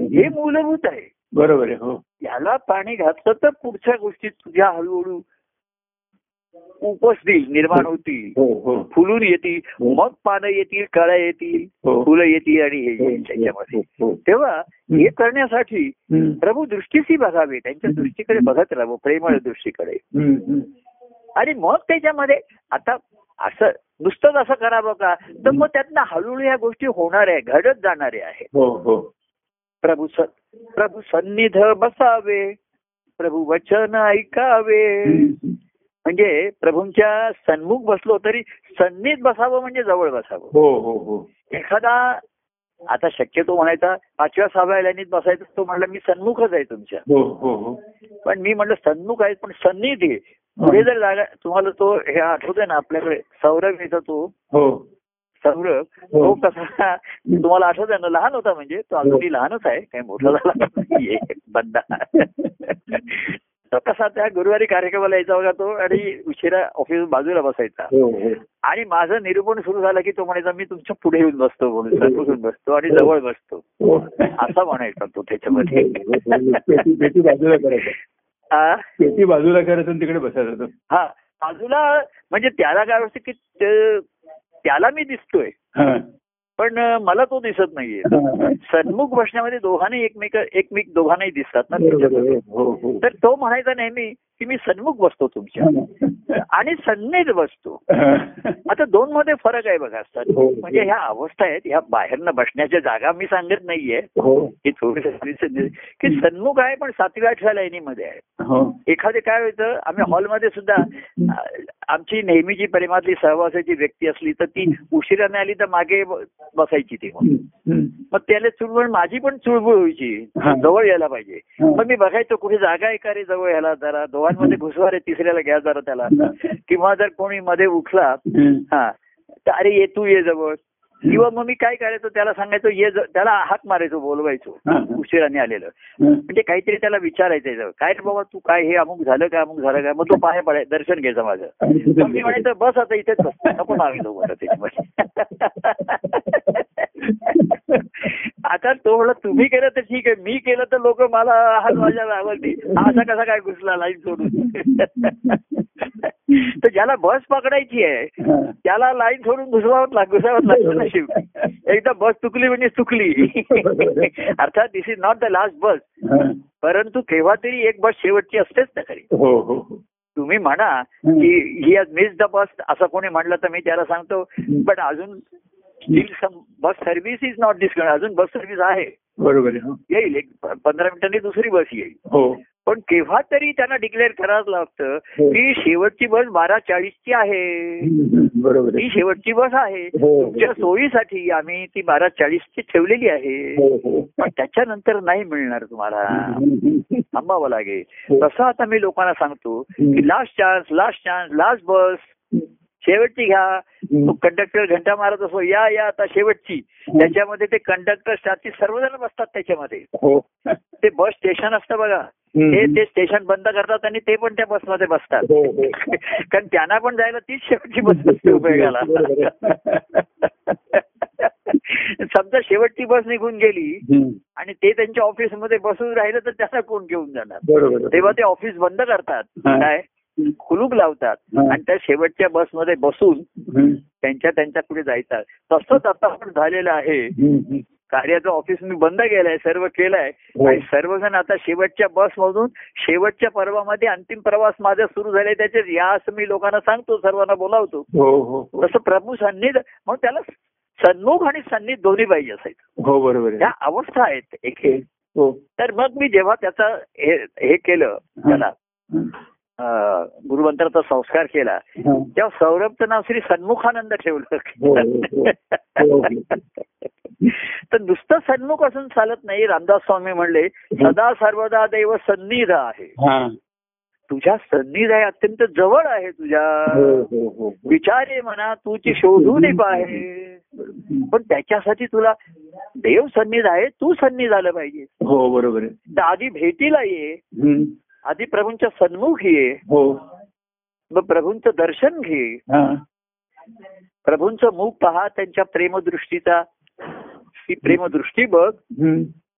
[SPEAKER 2] मूलभूत आहे.
[SPEAKER 1] बरोबर आहे हो.
[SPEAKER 2] याला पाणी घातलं तर पुढच्या गोष्टी तुझ्या हळूहळू उपसतील निर्माण होतील
[SPEAKER 1] हो हो
[SPEAKER 2] फुलून येतील
[SPEAKER 1] हो.
[SPEAKER 2] मग पानं येतील कळ्या येतील. फुलं येतील आणि हे येईल त्याच्यामध्ये. तेव्हा हे करण्यासाठी. प्रभू दृष्टीशी बघावे त्यांच्या. दृष्टीकडे बघत राहावं प्रेमळ दृष्टीकडे. आणि मग त्याच्यामध्ये आता असं नुसतंच असं करावं का तर मग त्यातनं हळूहळू या गोष्टी होणार आहे घडत जाणारे आहे
[SPEAKER 1] हो हो
[SPEAKER 2] प्रभू स प्रभू सन्निध बसावे प्रभू वचन ऐकावे. म्हणजे प्रभूंच्या सन्मुख बसलो तरी सन्नीत बसावं म्हणजे जवळ बसावं.
[SPEAKER 1] हो हो हो.
[SPEAKER 2] एखादा आता शक्यतो म्हणायचा पाचव्या सहाव्या लाईनीत बसायचं तो म्हणला मी सन्मुखच आहे तुमच्या.
[SPEAKER 1] हो हो हो.
[SPEAKER 2] पण मी म्हटलं सन्मुख आहे पण सन्निधी पुढे जर जागा तुम्हाला तो हे आठवतोय ना आपल्याकडे सौरभ येतो तो
[SPEAKER 1] हो.
[SPEAKER 2] सौरभ. तो कसा तुम्हाला आठवत आहे ना लहान होता म्हणजे तो अगदी लहानच आहे काही मोठा झाला बंदा. तो कसा त्या गुरुवारी कार्यक्रमाला यायचा बघा तो आणि उशिरा ऑफिस बाजूला बसायचा.
[SPEAKER 1] हो हो.
[SPEAKER 2] आणि माझं निरूपण सुरू झालं की तो म्हणायचा मी तुमच्यापुढे येऊन बसतो म्हणून बसतो आणि जवळ बसतो.
[SPEAKER 1] हो.
[SPEAKER 2] असा म्हणायचा तो त्याच्यामध्ये.
[SPEAKER 1] बाजूला करायचं. बाजूला करायचं तिकडे बसायचं.
[SPEAKER 2] हा बाजूला म्हणजे त्याला काय असतं की त्याला मी दिसतोय.
[SPEAKER 1] हा.
[SPEAKER 2] पण मला तो दिसत नाहीये. सन्मुख बसण्यामध्ये दोघांनी एकमेक एकमेक दोघांनाही दिसतात ना.
[SPEAKER 1] हो हो
[SPEAKER 2] तर तो म्हणायचा नेहमी की मी सन्मुख बसतो तुमच्या. आणि सन्नीत बसतो. आता दोन मध्ये फरक आहे बघा असतात
[SPEAKER 1] हो.
[SPEAKER 2] म्हणजे ह्या अवस्था आहेत ह्या बाहेरनं बसण्याच्या जागा मी सांगत नाहीये.
[SPEAKER 1] हो.
[SPEAKER 2] की थोडीशी की सन्मुख आहे पण सातव्या आठव्या लाईनीमध्ये आहे.
[SPEAKER 1] हो.
[SPEAKER 2] एखादे काय व्हायचं आम्ही हॉलमध्ये सुद्धा आमची नेहमीची प्रेमातली सहवासाची व्यक्ती असली तर ती उशिराने आली तर मागे बसायची ती मग. त्याला चुळबुळ माझी पण चुळबुळ व्हायची.
[SPEAKER 1] हा.
[SPEAKER 2] जवळ यायला पाहिजे.
[SPEAKER 1] हा.
[SPEAKER 2] मग मी बघायचो कुठे जागा आहे का रे जवळ यायला जरा दोघांमध्ये घुसवा रे तिसऱ्याला घ्या जरा त्याला. किंवा जर कोणी मध्ये उठला
[SPEAKER 1] हम्म.
[SPEAKER 2] हा तर अरे ये तू ये जवळ. किंवा मग मी काय करायचो त्याला सांगायचो ये त्याला हाक मारायचो बोलवायचो. उशिराने आलेलं. म्हणजे काहीतरी त्याला विचारायचं काय रे बाबा तू काय हे अमुक झालं का अमुक झालं का? मग तो पाया पडाय दर्शन घ्यायचं माझं. मग मी म्हणायचं बस आता इथेच बस. नको नावी तो आता तो तुम्ही केलं तर ठीक आहे. मी केलं तर लोक मला हा माझ्या आवडते हा असा कसा काय घुसला लाईन सोडून? तर ज्याला बस पकडायची आहे. त्याला लाईन सोडून घुसवावं लाग घुसावं लागतं ना शेवटी. एकदा बस चुकली म्हणजे चुकली. अर्थात this is not the last bus. परंतु केव्हा तरी एक बस शेवटची असतेच ना खरी.
[SPEAKER 1] हो हो हो.
[SPEAKER 2] तुम्ही म्हणा की he has miss the bus असं कोणी म्हणलं तर मी त्याला सांगतो. पण अजून bus service is not discon अजून बस सर्व्हिस आहे.
[SPEAKER 1] बरोबर.
[SPEAKER 2] येईल. एक पंधरा मिनिटांनी दुसरी बस येईल.
[SPEAKER 1] हो.
[SPEAKER 2] पण केव्हा तरी त्यांना डिक्लेअर करावं लागतं
[SPEAKER 1] हो.
[SPEAKER 2] की शेवटची बस बारा चाळीसची आहे.
[SPEAKER 1] बरोबर
[SPEAKER 2] ही शेवटची बस आहे.
[SPEAKER 1] हो.
[SPEAKER 2] तुमच्या सोयीसाठी आम्ही ती बारा चाळीसची ठेवलेली आहे. पण त्याच्यानंतर नाही मिळणार तुम्हाला. थांबावं लागेल. तसं आता मी लोकांना सांगतो. की last chance last chance last bus शेवटची घ्या. कंडक्टर घंटा मारत असो या या आता शेवटची. त्याच्यामध्ये ते कंडक्टर साथी सर्वजण बसतात त्याच्यामध्ये.
[SPEAKER 1] हो.
[SPEAKER 2] ते बस स्टेशन असतं बघा. ते ते स्टेशन बंद करतात आणि ते पण त्या बसमध्ये बसतात.
[SPEAKER 1] हो हो.
[SPEAKER 2] कारण त्यांना पण जायला तीच शेवटची बस असते उपयोगाला. समजा शेवटची बस निघून गेली. आणि ते त्यांच्या ऑफिसमध्ये बसून राहिलं तर त्यांना कोण घेऊन जाणार. तेव्हा ते ऑफिस बंद करतात. काय? कुलूप लावतात. आणि त्या शेवटच्या बसमध्ये बसून. त्यांच्या त्यांच्या पुढे जायचं. तसंच आता पण झालेलं आहे. कार्याचं ऑफिस मी बंद केलंय सर्व केलंय.
[SPEAKER 1] हो.
[SPEAKER 2] आणि सर्वजण आता शेवटच्या बसमधून शेवटच्या पर्वामध्ये अंतिम प्रवास माझा सुरू झालाय त्याच्यात या असं मी लोकांना सांगतो सर्वांना बोलावतो.
[SPEAKER 1] हो हो.
[SPEAKER 2] तसं प्रभू सन्निध मग त्याला सन्मुख आणि सन्निध दोन्ही पाहिजे असायचं.
[SPEAKER 1] हो बरोबर
[SPEAKER 2] ह्या अवस्था आहेत एक तर मग मी जेव्हा त्याचा हे हे केलं त्याला गुरुमंत्राचा संस्कार केला.
[SPEAKER 1] हा.
[SPEAKER 2] तेव्हा सौरभचं नाव श्री सन्मुखानंद
[SPEAKER 1] हो, हो,
[SPEAKER 2] ठेवलं
[SPEAKER 1] हो.
[SPEAKER 2] तर नुसतं सन्मुख असून चालत नाही रामदास स्वामी म्हणले सदा सर्वदा देव सन्निध आहे.
[SPEAKER 1] हा.
[SPEAKER 2] तुझ्या सन्निध आहे अत्यंत जवळ आहे तुझ्या.
[SPEAKER 1] हो हो हो
[SPEAKER 2] विचारे म्हणा तुझी शोधून आहे. पण त्याच्यासाठी तुला देव सन्निध आहे तू सन्निध झालं पाहिजे.
[SPEAKER 1] हो बरोबर
[SPEAKER 2] आधी भेटीला ये. आधी प्रभूंच्या सन्मुख ये
[SPEAKER 1] हो
[SPEAKER 2] मग प्रभूंचं दर्शन घे
[SPEAKER 1] हा.
[SPEAKER 2] प्रभूंचं मुख पहा त्यांच्या प्रेमदृष्टीचा ती प्रेमदृष्टी बघ.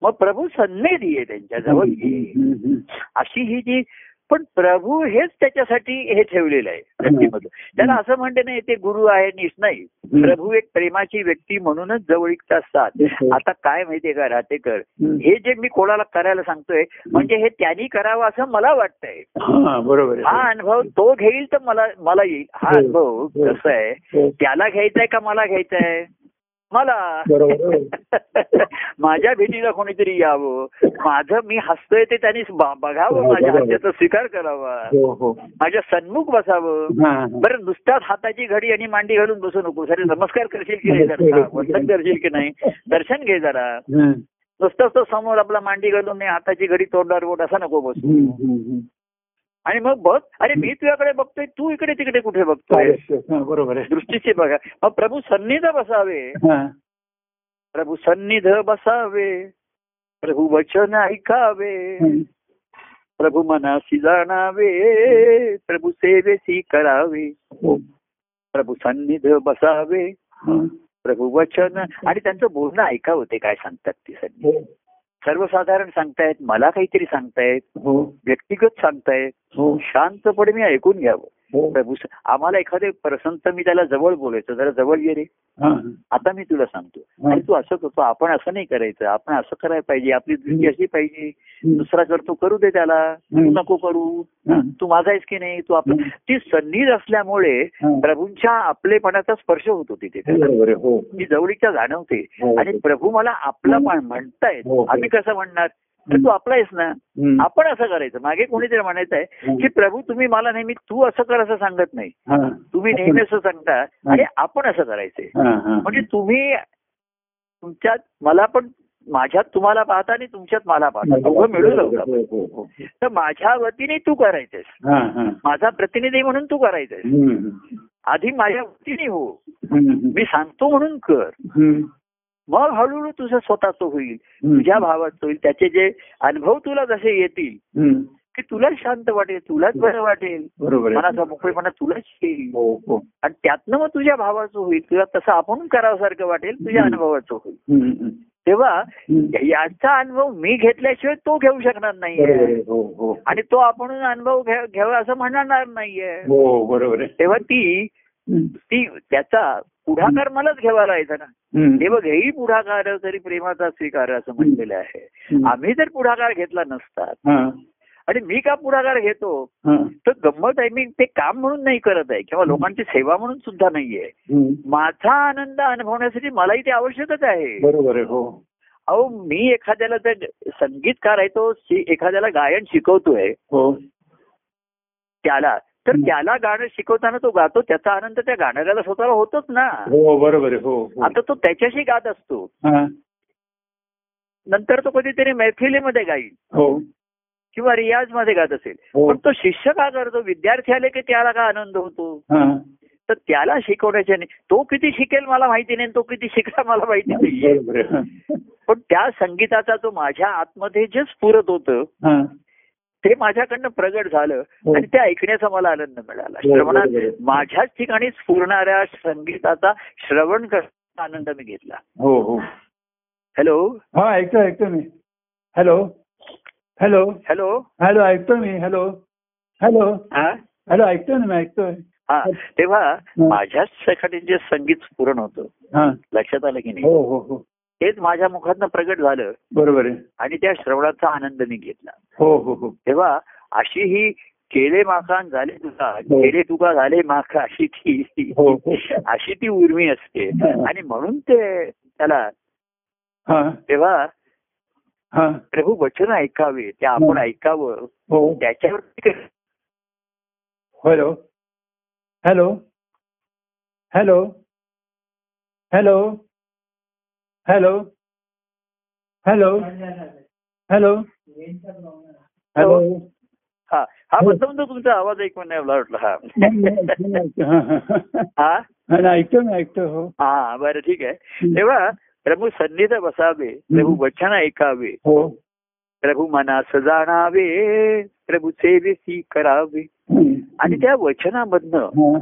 [SPEAKER 2] मग प्रभू सन्निधी आहे त्यांच्या जवळ ये. अशी ही जी पण प्रभू हेच त्याच्यासाठी हे ठेवलेलं आहे त्याला असं म्हणते नाही ते गुरु आहे निश नाही. प्रभू एक प्रेमाची व्यक्ती म्हणूनच जवळीक असतात आता काय माहितीये का राहतेकर हे जे मी कोणाला करायला सांगतोय म्हणजे हे त्यांनी करावं असं मला वाटतंय.
[SPEAKER 1] हा बरोबर
[SPEAKER 2] हा
[SPEAKER 1] आहे
[SPEAKER 2] अनुभव तो घेईल तर मला मला येईल. हा
[SPEAKER 1] हो.
[SPEAKER 2] अनुभव
[SPEAKER 1] हो.
[SPEAKER 2] कसं आहे
[SPEAKER 1] हो.
[SPEAKER 2] त्याला घ्यायचंय का मला घ्यायचंय? मला.
[SPEAKER 1] बरोबर
[SPEAKER 2] माझ्या भेटीला कोणीतरी यावं. माझं मी हसतोय ते त्यांनी बघावं
[SPEAKER 1] हो,
[SPEAKER 2] माझ्या. हास्याचा स्वीकार करावा.
[SPEAKER 1] हो हो.
[SPEAKER 2] माझ्या सन्मुख बसावं.
[SPEAKER 1] हा
[SPEAKER 2] बरं नुसत्याच हाताची घडी आणि मांडी घालून बसू नको. सर नमस्कार करशील की नाही जरा? वंदन करशील की नाही? दर्शन घे जरा. नुसतंच तो समोर आपला मांडी घालून नाही हाताची घडी तोंडावर बोट असा नको बसू. आणि मग बघ अरे मी तुझ्याकडे बघतोय तू इकडे तिकडे कुठे बघतोय?
[SPEAKER 1] बरोबर आहे.
[SPEAKER 2] दृष्टीचे बघा. मग प्रभू सन्निध बसावे. प्रभू सन्निध बसावे. प्रभू वचन ऐकावे. प्रभू मनाशी जाणावे. प्रभू सेवेसी करावे.
[SPEAKER 1] हो.
[SPEAKER 2] प्रभू सन्निध बसावे. प्रभू वचन. आणि त्यांचं बोलणं ऐकावं ते काय सांगतात ते सन्निध.
[SPEAKER 1] हो.
[SPEAKER 2] सर्वसाधारण सांगतायत मला काहीतरी सांगतायत
[SPEAKER 1] हो.
[SPEAKER 2] व्यक्तिगत सांगतायत
[SPEAKER 1] हो.
[SPEAKER 2] शांतपणे मी ऐकून घ्यावं. आम्हाला एखादे प्रसंत मी त्याला जवळ बोलायचं जरा जवळ ये रे
[SPEAKER 1] हा.
[SPEAKER 2] आता मी तुला सांगतो
[SPEAKER 1] हा.
[SPEAKER 2] आणि तू असं करतो आपण असं नाही करायचं आपण असं करायला पाहिजे आपली दृष्टी अशी पाहिजे. दुसरा करतो करू दे त्याला तू. नको करू
[SPEAKER 1] हा.
[SPEAKER 2] तू माझा आहेस की नाही तू
[SPEAKER 1] हम्म.
[SPEAKER 2] ती सन्नीध असल्यामुळे
[SPEAKER 1] हा.
[SPEAKER 2] प्रभूंच्या आपलेपणाचा स्पर्श होतो तिथे
[SPEAKER 1] हो
[SPEAKER 2] ती जवळीच्या जाणवते
[SPEAKER 1] हो.
[SPEAKER 2] आणि प्रभू मला आपला पण म्हणतायत
[SPEAKER 1] हो.
[SPEAKER 2] आम्ही कसं म्हणणार तर तू आपला आहेस ना. आपण असं करायचं मागे कोणीतरी म्हणायचं आहे. की प्रभू तुम्ही मला नेहमी तू असं कर असं सांगत नाही. तुम्ही नेहमी असं सांगता आणि आपण असं करायचंय. म्हणजे तुम्ही तुमच्यात मला पण माझ्यात तुम्हाला पाहता आणि तुमच्यात मला पाहता दोघं मिळून.
[SPEAKER 1] हो, हो, हो.
[SPEAKER 2] तर माझ्या वतीने तू करायचंस
[SPEAKER 1] हा.
[SPEAKER 2] माझा प्रतिनिधी म्हणून तू करायचंस
[SPEAKER 1] हम्म.
[SPEAKER 2] आधी माझ्या वतीने हो. मी सांगतो म्हणून कर. मग हळूहळू तुझं स्वतःचं होईल. तुझ्या भावाचं होईल त्याचे जे अनुभव तुला जसे येतील. की तुला शांत वाटेल तुलाच बरं वाटेल मनाचा मोकळेपणा तुलाच येईल
[SPEAKER 1] हो हो
[SPEAKER 2] आणि त्यातनं मग तुझ्या भावाचं होईल तुला तसं आपण करावसारखं वाटेल तुझ्या. अनुभवाचं होईल. तेव्हा. याचा अनुभव मी घेतल्याशिवाय तो घेऊ शकणार नाहीये
[SPEAKER 1] हो
[SPEAKER 2] आणि तो आपण अनुभव घ्या- घ्यावा असं म्हणणार नाहीये
[SPEAKER 1] हो
[SPEAKER 2] तेव्हा ती. ती त्याचा पुढाकार मलाच घ्यावा लागायचा ना.
[SPEAKER 1] हम्म.
[SPEAKER 2] तेव्हा घेई पुढाकार तरी प्रेमाचा स्वीकार असं म्हटलेलं आहे. आम्ही जर पुढाकार घेतला नसता
[SPEAKER 1] हा,
[SPEAKER 2] आणि मी का पुढाकार घेतो
[SPEAKER 1] हा.
[SPEAKER 2] तर गंमत आहे मी ते काम म्हणून नाही करत आहे किंवा लोकांची सेवा म्हणून सुद्धा नाहीये. माझा आनंद अनुभवण्यासाठी मलाही ते आवश्यकच आहे.
[SPEAKER 1] बरोबर आहे हो.
[SPEAKER 2] अहो मी एखाद्याला जर संगीतकार आहे तो एखाद्याला गायन शिकवतोय.
[SPEAKER 1] हो.
[SPEAKER 2] त्याला तर. त्याला गाणं शिकवताना तो गातो त्याचा आनंद त्या गाणाऱ्याला स्वतःला होतोच ना.
[SPEAKER 1] हो बरोबर हो हो.
[SPEAKER 2] आता तो त्याच्याशी गात असतो.
[SPEAKER 1] हा,
[SPEAKER 2] नंतर तो कधीतरी मैफिलीमध्ये गाईल.
[SPEAKER 1] हो.
[SPEAKER 2] किंवा रियाजमध्ये गात असेल. पण तो शिष्य का करतो? विद्यार्थी आले की त्याला का आनंद होतो?
[SPEAKER 1] हा.
[SPEAKER 2] तर त्याला शिकवण्याच्या नाही तो किती शिकेल मला माहिती नाही तो किती शिकला मला माहिती
[SPEAKER 1] आहे.
[SPEAKER 2] पण त्या संगीताचा तो माझ्या आतमध्ये जे स्फुरत होतं. ते माझ्याकडनं प्रगट झालं
[SPEAKER 1] हो.
[SPEAKER 2] आणि ते ऐकण्याचा मला आनंद मिळाला.
[SPEAKER 1] हो,
[SPEAKER 2] श्रवणात. माझ्याच ठिकाणी स्फुरणाऱ्या संगीताचा श्रवण करण्याचा आनंद मी घेतला.
[SPEAKER 1] हो हो.
[SPEAKER 2] हॅलो?
[SPEAKER 1] हा ऐकतो ऐकतो मी. हॅलो? हॅलो?
[SPEAKER 2] हॅलो?
[SPEAKER 1] हॅलो ऐकतो मी. हॅलो? हॅलो?
[SPEAKER 2] हा?
[SPEAKER 1] हॅलो ऐकतोय ना मी ऐकतोय.
[SPEAKER 2] हा. तेव्हा माझ्याच ठिकाणी जे संगीत स्फुरण होतं लक्षात आलं की नाही?
[SPEAKER 1] हो हो हो.
[SPEAKER 2] तेच माझ्या मुखातनं प्रगट झालं.
[SPEAKER 1] बरोबर आहे.
[SPEAKER 2] आणि त्या श्रवणाचा आनंद मी घेतला.
[SPEAKER 1] हो हो हो.
[SPEAKER 2] तेव्हा अशी ही केले माखान झाले तुका
[SPEAKER 1] हो.
[SPEAKER 2] केले तुका झाले माखा अशी ती
[SPEAKER 1] हो हो.
[SPEAKER 2] अशी ती उर्मी असते. आणि म्हणून ते त्याला
[SPEAKER 1] हा.
[SPEAKER 2] तेव्हा प्रभू वचन ऐकावे ते आपण ऐकावं.
[SPEAKER 1] हो.
[SPEAKER 2] त्याच्यावर
[SPEAKER 1] hello. Hello. Hello. Hello. Hello. Hello. Hello. Hello.
[SPEAKER 2] हा हा म्हणतो तुमचा आवाज ऐकून नाही मला वाटलं हा हा.
[SPEAKER 1] हा? ऐकतो मी ऐकतो हो.
[SPEAKER 2] हा बरं ठीक आहे. तेव्हा प्रभू सन्निध बसावे प्रभू वचन ऐकावे.
[SPEAKER 1] हो.
[SPEAKER 2] प्रभू मनास जाणावे प्रभू सेवेसी करावे. आणि त्या वचनामधनं.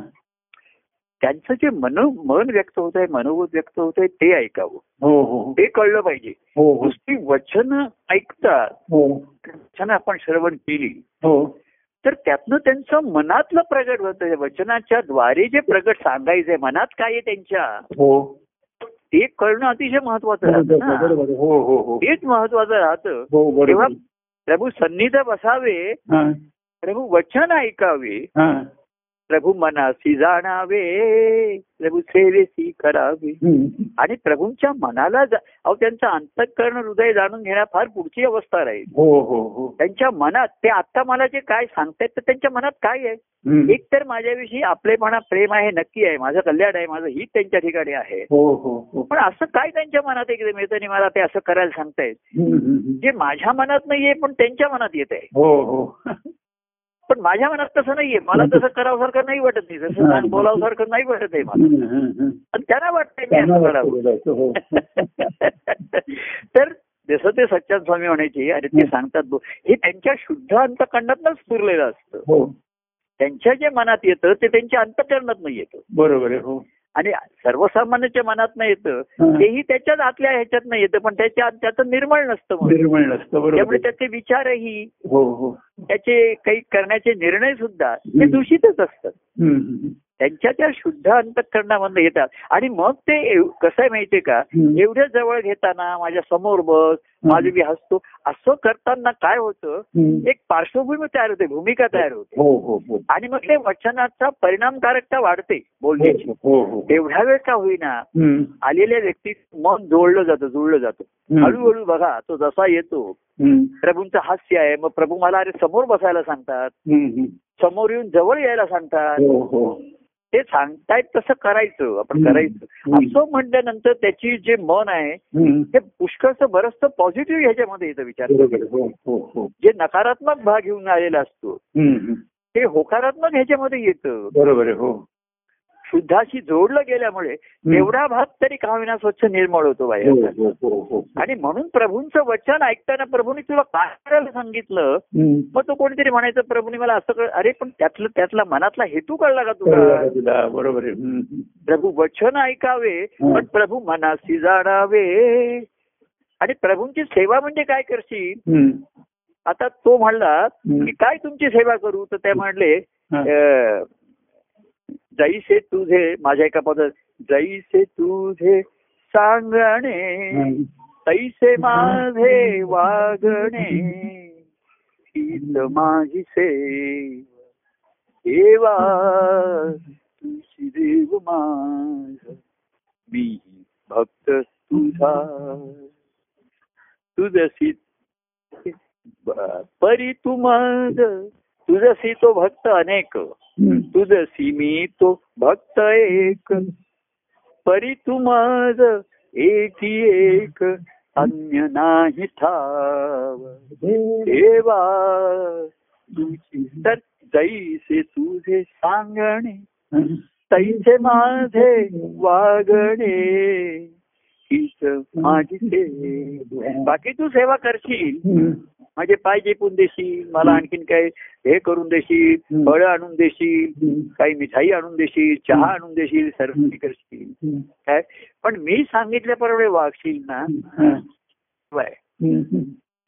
[SPEAKER 2] त्यांचं जे मन मन व्यक्त होत आहे मनोगत व्यक्त होत आहे ते ऐकावं. ते कळलं पाहिजे.
[SPEAKER 1] हो हो.
[SPEAKER 2] नुसती वचन ऐकतात
[SPEAKER 1] हो.
[SPEAKER 2] वचन आपण श्रवण केली.
[SPEAKER 1] हो.
[SPEAKER 2] तर त्यातनं त्यांचं मनातलं प्रगट होतं. वचनाच्या द्वारे जे प्रगट सांगायचंय मनात काय आहे त्यांच्या?
[SPEAKER 1] हो.
[SPEAKER 2] ते कळणं अतिशय महत्वाचं राहतं
[SPEAKER 1] हो हो हो.
[SPEAKER 2] हेच महत्वाचं राहतं.
[SPEAKER 1] हो
[SPEAKER 2] तेव्हा प्रभू सन्निध बसावे
[SPEAKER 1] हा.
[SPEAKER 2] प्रभू वचन ऐकावे
[SPEAKER 1] हा.
[SPEAKER 2] प्रभू मनासी जाणावे. प्रभू सेवेसी करावे. आणि प्रभूंच्या मनाला अहो त्यांचं अंतःकरण हृदय जाणून घेण्या फार पुढची अवस्था राहील.
[SPEAKER 1] हो हो हो.
[SPEAKER 2] त्यांच्या मनात ते आता मला जे काय सांगतायत तर त्यांच्या मनात काय आहे. एक तर माझ्याविषयी आपलेपणा प्रेम आहे नक्की आहे. माझं कल्याण आहे माझं हित त्यांच्या ठिकाणी आहे.
[SPEAKER 1] हो हो हो.
[SPEAKER 2] पण असं काय त्यांच्या मनात एकदम येतं आणि मला ते असं करायला सांगतायत. जे माझ्या मनात नाहीये पण त्यांच्या मनात येत आहे पण माझ्या मनात तसं नाहीये. मला तसं करावसारखं नाही वाटत नाही. तसं सांग- बोलावसारखं नाही वाटत आहे मला. पण त्यांना वाटतंय
[SPEAKER 1] हो.
[SPEAKER 2] तर जसं ते सच्चान स्वामी म्हणायचे आणि ते सांगतात हे त्यांच्या शुद्ध अंतकरणातच स्फुरलेलं असतं.
[SPEAKER 1] हो.
[SPEAKER 2] त्यांच्या जे मनात येतं ते त्यांच्या अंतकरणात येतं.
[SPEAKER 1] बरोबर आहे हो.
[SPEAKER 2] आणि सर्वसामान्याच्या मनात नाही येतं. तेही त्याच्याच आतल्या ह्याच्यात नाही येतं पण त्याच्या त्याचं निर्मळ नसतं
[SPEAKER 1] निर्मळ नसतं
[SPEAKER 2] त्यामुळे. त्याचे विचारही
[SPEAKER 1] हो हो
[SPEAKER 2] त्याचे काही करण्याचे निर्णय सुद्धा ते. दूषितच असतात. त्यांच्या त्या शुद्ध अंतकरणामधनं येतात. आणि मग ते कसं आहे माहितीये का. एवढ्या जवळ घेताना माझ्यासमोर बस माझी मी हसतो. असं करताना काय होतं. एक पार्श्वभूमी तयार होते भूमिका तयार होते.
[SPEAKER 1] हो हो हो.
[SPEAKER 2] आणि मग ते वचनाचा परिणामकारकता वाढते बोलण्याची.
[SPEAKER 1] हो हो
[SPEAKER 2] तेवढ्या वेळ का होईना. आलेल्या व्यक्ती मन जोडलं जातं जुळलं जातं. हळूहळू बघा तो जसा येतो. प्रभूंचं हास्य आहे. मग प्रभू मला अरे समोर बसायला सांगतात. समोर येऊन जवळ यायला सांगतात.
[SPEAKER 1] हो हो.
[SPEAKER 2] ते सांगतायत तसं करायचं आपण. करायचं. असं म्हटल्यानंतर त्याची जे मन आहे. ते पुष्कळचं बरंचसं पॉझिटिव्ह ह्याच्यामध्ये येतं विचार.
[SPEAKER 1] हो हो हो
[SPEAKER 2] जे नकारात्मक भाग घेऊन आलेला असतो. ते होकारात्मक ह्याच्यामध्ये येतं
[SPEAKER 1] बरोबर हो
[SPEAKER 2] शुद्धाशी जोडलं गेल्यामुळे. एवढा भाग तरी का होईना स्वच्छ निर्मळ होतो बाहेर
[SPEAKER 1] हो हो हो
[SPEAKER 2] आणि म्हणून प्रभूंचं वचन ऐकताना प्रभूंनी तुला काय करायला सांगितलं. मग तो कोणीतरी म्हणायचं प्रभूंनी मला असं कळ अरे पण त्यातलं त्यातला मनातला हेतू कळला का तुला
[SPEAKER 1] बरोबर.
[SPEAKER 2] प्रभू वचन ऐकावे. पण प्रभू मनासी जाणावे आणि प्रभूंची सेवा म्हणजे काय करशील. आता तो म्हणला. की काय तुमची सेवा करू तर ते म्हणले जैसे तुझे माझ्या एका पदात जैसे तुझे सांगणे तैसे माझे वागणे हीच माझी सेवा देवा तुझी देव माझ मी भक्त तुझा. तुझसी परी तू माझ तुझसी तो भक्त अनेक. तुझसी मी तो भक्त एक परी तू माझ एकी एक अन्य नाही ठाव देवा तुझी तर जैसे तुझे सांगणे. तैसे माझे वागणे हीच माझी सेवा बाकी तू सेवा करशील. माझे पाय चेपून देशील मला आणखीन काय हे करून देशील. फळं आणून देशील. काही मिठाई आणून देशील चहा आणून देशील सर्व करशील. काय पण मी सांगितल्याप्रमाणे वागशील ना.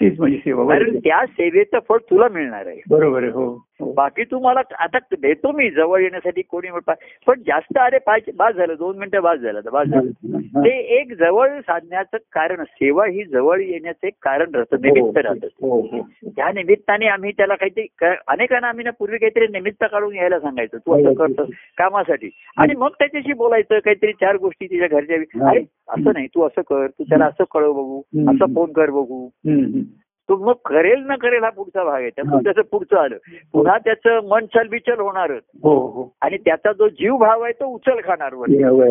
[SPEAKER 1] तीच माझी सेवा
[SPEAKER 2] कारण. त्या सेवेचं फळ तुला मिळणार आहे
[SPEAKER 1] बरोबर आहे हो.
[SPEAKER 2] बाकी तुम्हाला आता देतो मी जवळ येण्यासाठी कोणी म्हणता पण जास्त अरे पाच बाद झालं दोन मिनिटं बाद झालं तर बाद झालं.
[SPEAKER 1] हा.
[SPEAKER 2] ते एक जवळ साधण्याचं कारण सेवा ही जवळ येण्याचं एक कारण राहतं निमित्त राहतं.
[SPEAKER 1] हो हो
[SPEAKER 2] त्या निमित्ताने आम्ही त्याला काहीतरी अनेकांना आम्ही ना पूर्वी काहीतरी निमित्त काढून यायला सांगायचं तू असं करतो कामासाठी. आणि मग त्याच्याशी बोलायचं काहीतरी चार गोष्टी तिच्या घरच्या अरे असं नाही तू असं कर तू त्याला असं कळव बघू. असं फोन कर बघू. तो मग करेल न करेल हा पुढचा भाग आहे. त्यातून
[SPEAKER 1] हा.
[SPEAKER 2] त्याचं पुढचं आलं. पुन्हा त्याचं मन चलबिचल होणारच.
[SPEAKER 1] हो हो.
[SPEAKER 2] आणि त्याचा जो जीव भाव आहे तो उचल खाणार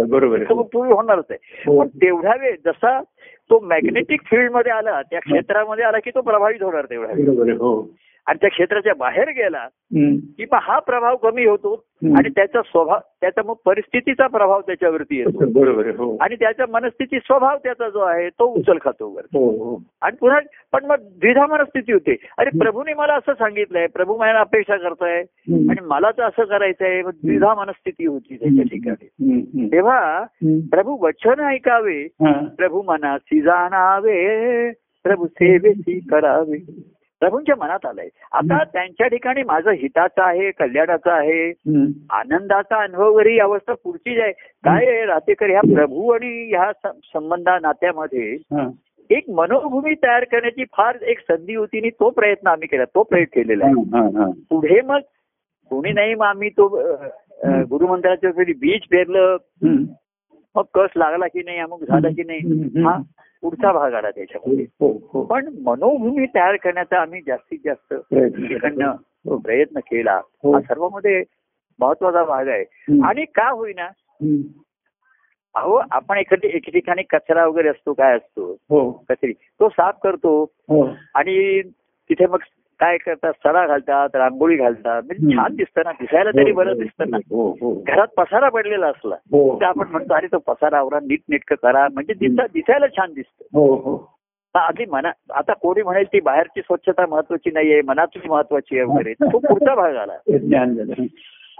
[SPEAKER 1] बरोबर
[SPEAKER 2] पूर्वी होणारच आहे.
[SPEAKER 1] हो.
[SPEAKER 2] पण तेवढ्या वेळ जसा तो मॅग्नेटिक फील्डमध्ये आला त्या क्षेत्रामध्ये आला की तो प्रभावित होणार तेवढा वेळ.
[SPEAKER 1] हो.
[SPEAKER 2] आणि त्या क्षेत्राच्या बाहेर गेला. की मग हा प्रभाव कमी होतो. आणि त्याचा स्वभाव त्याचा मग परिस्थितीचा प्रभाव त्याच्यावरती येतो
[SPEAKER 1] बरोबर हो
[SPEAKER 2] आणि त्याचा मनस्थिती स्वभाव त्याचा जो आहे तो उचल खातो वर
[SPEAKER 1] हो हो
[SPEAKER 2] आणि पुन्हा पण मग द्विधा मनस्थिती होते अरे प्रभूने मला असं सांगितलंय प्रभू मला अपेक्षा करताय. आणि मला तर असं करायचंय मग द्विधा मनस्थिती होती त्याच्या ठिकाणी. तेव्हा. प्रभू वचन ऐकावे
[SPEAKER 1] हा.
[SPEAKER 2] प्रभू मनासी जाणावे प्रभू सेवेसी करावे प्रभूंच्या मनात आलंय आता त्यांच्या ठिकाणी माझं हिताचं आहे कल्याणाचं आहे. आनंदाचा अनुभव ही अवस्था पुढची आहे काय आहे, राहतेकर ह्या प्रभू आणि ह्या संबंधा नात्यामध्ये. एक मनोभूमी तयार करण्याची फार एक संधी होती आणि तो प्रयत्न आम्ही केला तो प्रयत्न केलेला आहे. पुढे मग कोणी नाही मग आम्ही तो गुरुमंत्राच्या बीज पेरलं. मग कस लागला की नाही अमुक झालं की नाही. हा पुढचा भाग आला त्याच्यामध्ये
[SPEAKER 1] हो हो
[SPEAKER 2] पण मनोभूमी तयार करण्याचा आम्ही जास्तीत जास्त
[SPEAKER 1] प्रयत्न केला.
[SPEAKER 2] इकडनं
[SPEAKER 1] हो.
[SPEAKER 2] प्रयत्न केला
[SPEAKER 1] हो.
[SPEAKER 2] हा सर्वांमध्ये महत्त्वाचा भाग आहे. आणि का होईना. अहो आपण एखादी एके ठिकाणी कचरा वगैरे असतो काय असतो
[SPEAKER 1] हो
[SPEAKER 2] कचरी तो साफ करतो
[SPEAKER 1] हो
[SPEAKER 2] आणि तिथे मग काय करतात? सडा घालतात रांगोळी घालतात. म्हणजे. छान दिसतं ना दिसायला तरी बरं दिसतं ना.
[SPEAKER 1] हो हो.
[SPEAKER 2] घरात पसारा पडलेला असला
[SPEAKER 1] हो.
[SPEAKER 2] तर आपण म्हणतो अरे तो पसारा आवरा नीट नेटकं करा. म्हणजे दिसा दिसायला छान दिसतं.
[SPEAKER 1] हो हो.
[SPEAKER 2] आधी मना आता कोणी म्हणेल ती बाहेरची स्वच्छता महत्वाची नाहीये मनातली महत्वाची आहे वगैरे. तो पुढचा भाग आला.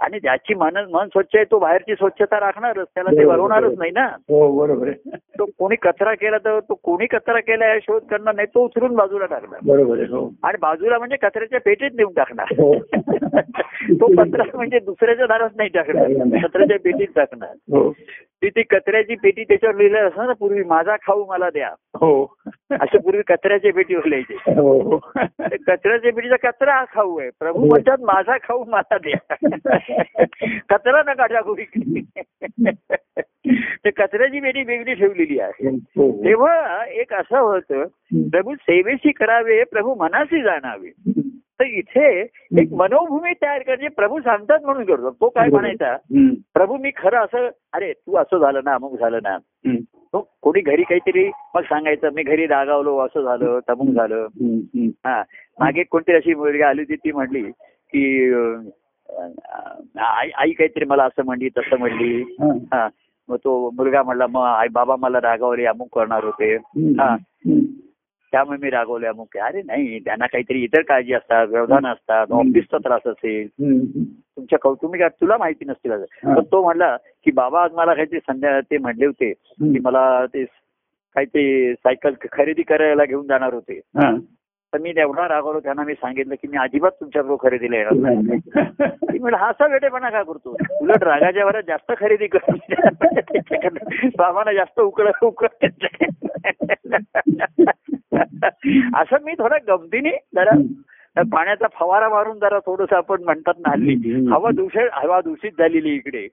[SPEAKER 2] आणि ज्याची मन मन स्वच्छ आहे तो बाहेरची स्वच्छता राखणारच. त्याला ते
[SPEAKER 1] बरोबर.
[SPEAKER 2] नाही ना.
[SPEAKER 1] हो बरोबर
[SPEAKER 2] तो कोणी कचरा केला तर तो कोणी कचरा केला या शोध करणार नाही तो उचलून बाजूला टाकणार.
[SPEAKER 1] बरोबर हो.
[SPEAKER 2] आणि बाजूला म्हणजे कचऱ्याच्या पेटीत नेऊन टाकणार.
[SPEAKER 1] हो.
[SPEAKER 2] तो कचरा म्हणजे दुसऱ्याच्या दारात नाही टाकणार. कचऱ्याच्या पेटीत टाकणार.
[SPEAKER 1] हो.
[SPEAKER 2] ती ती कचऱ्याची पेटी त्याच्यावर लिहिलं असं ना पूर्वी माझा खाऊ मला द्या.
[SPEAKER 1] हो.
[SPEAKER 2] असं पूर्वी कचऱ्याच्या पेटीवर लिहायचे.
[SPEAKER 1] हो. हो
[SPEAKER 2] कचऱ्याच्या पेटीचा कचरा हा खाऊ आहे. प्रभू म्हणतात माझा खाऊ मला द्या. कचरा नका टाकू. इकडे ते कचऱ्याची पेटी वेगळी ठेवलेली आहे.
[SPEAKER 1] हो.
[SPEAKER 2] तेव्हा एक असं होतं प्रभू सेवेशी करावे प्रभू मनाशी जाणावे. तर इथे एक मनोभूमी तयार करायची प्रभू सांगतात म्हणून करतो. तो काय म्हणायचा. प्रभू मी खरं असं अरे तू असं झालं ना अमुक झालं ना. कोणी घरी काहीतरी मग सांगायचं मी घरी रागावलो असं झालं तमुक झालं. हा. मागे कोणती अशी मुलगी आली होती ती म्हणली की आई आई काहीतरी मला असं म्हणली तसं म्हणली.
[SPEAKER 1] हा.
[SPEAKER 2] मग तो मुलगा म्हणला मग आई बाबा मला रागावले अमुक करणार होते. हा. त्यामुळे मी रागवले अमुक अरे नाही त्यांना काहीतरी इतर काळजी असतात व्यवधान असतात. ऑफिसचा त्रास असेल. तुमच्या कौटुंबिक तुला माहिती नसतील. पण तो म्हणला की बाबा आज मला काहीतरी संध्या ते म्हणले होते की मला ते काहीतरी सायकल खरेदी करायला घेऊन जाणार होते. तर मी एवढा रागवलो त्यांना मी सांगितलं की मी अजिबात तुमच्याबरोबर खरेदीला येणार नाही म्हणलं हा असा वेटेपणा का करतो? उलट रागाच्या वरात जास्त खरेदी कर. त्याच्याकडनं बाबांना जास्त उकळ उकळ. असं मी थोडा गमतीने जरा पाण्याचा फवारा मारून जरा थोडस आपण म्हणतात ना हल्ली. हवा दूषित हवा दूषित झालेली इकडे.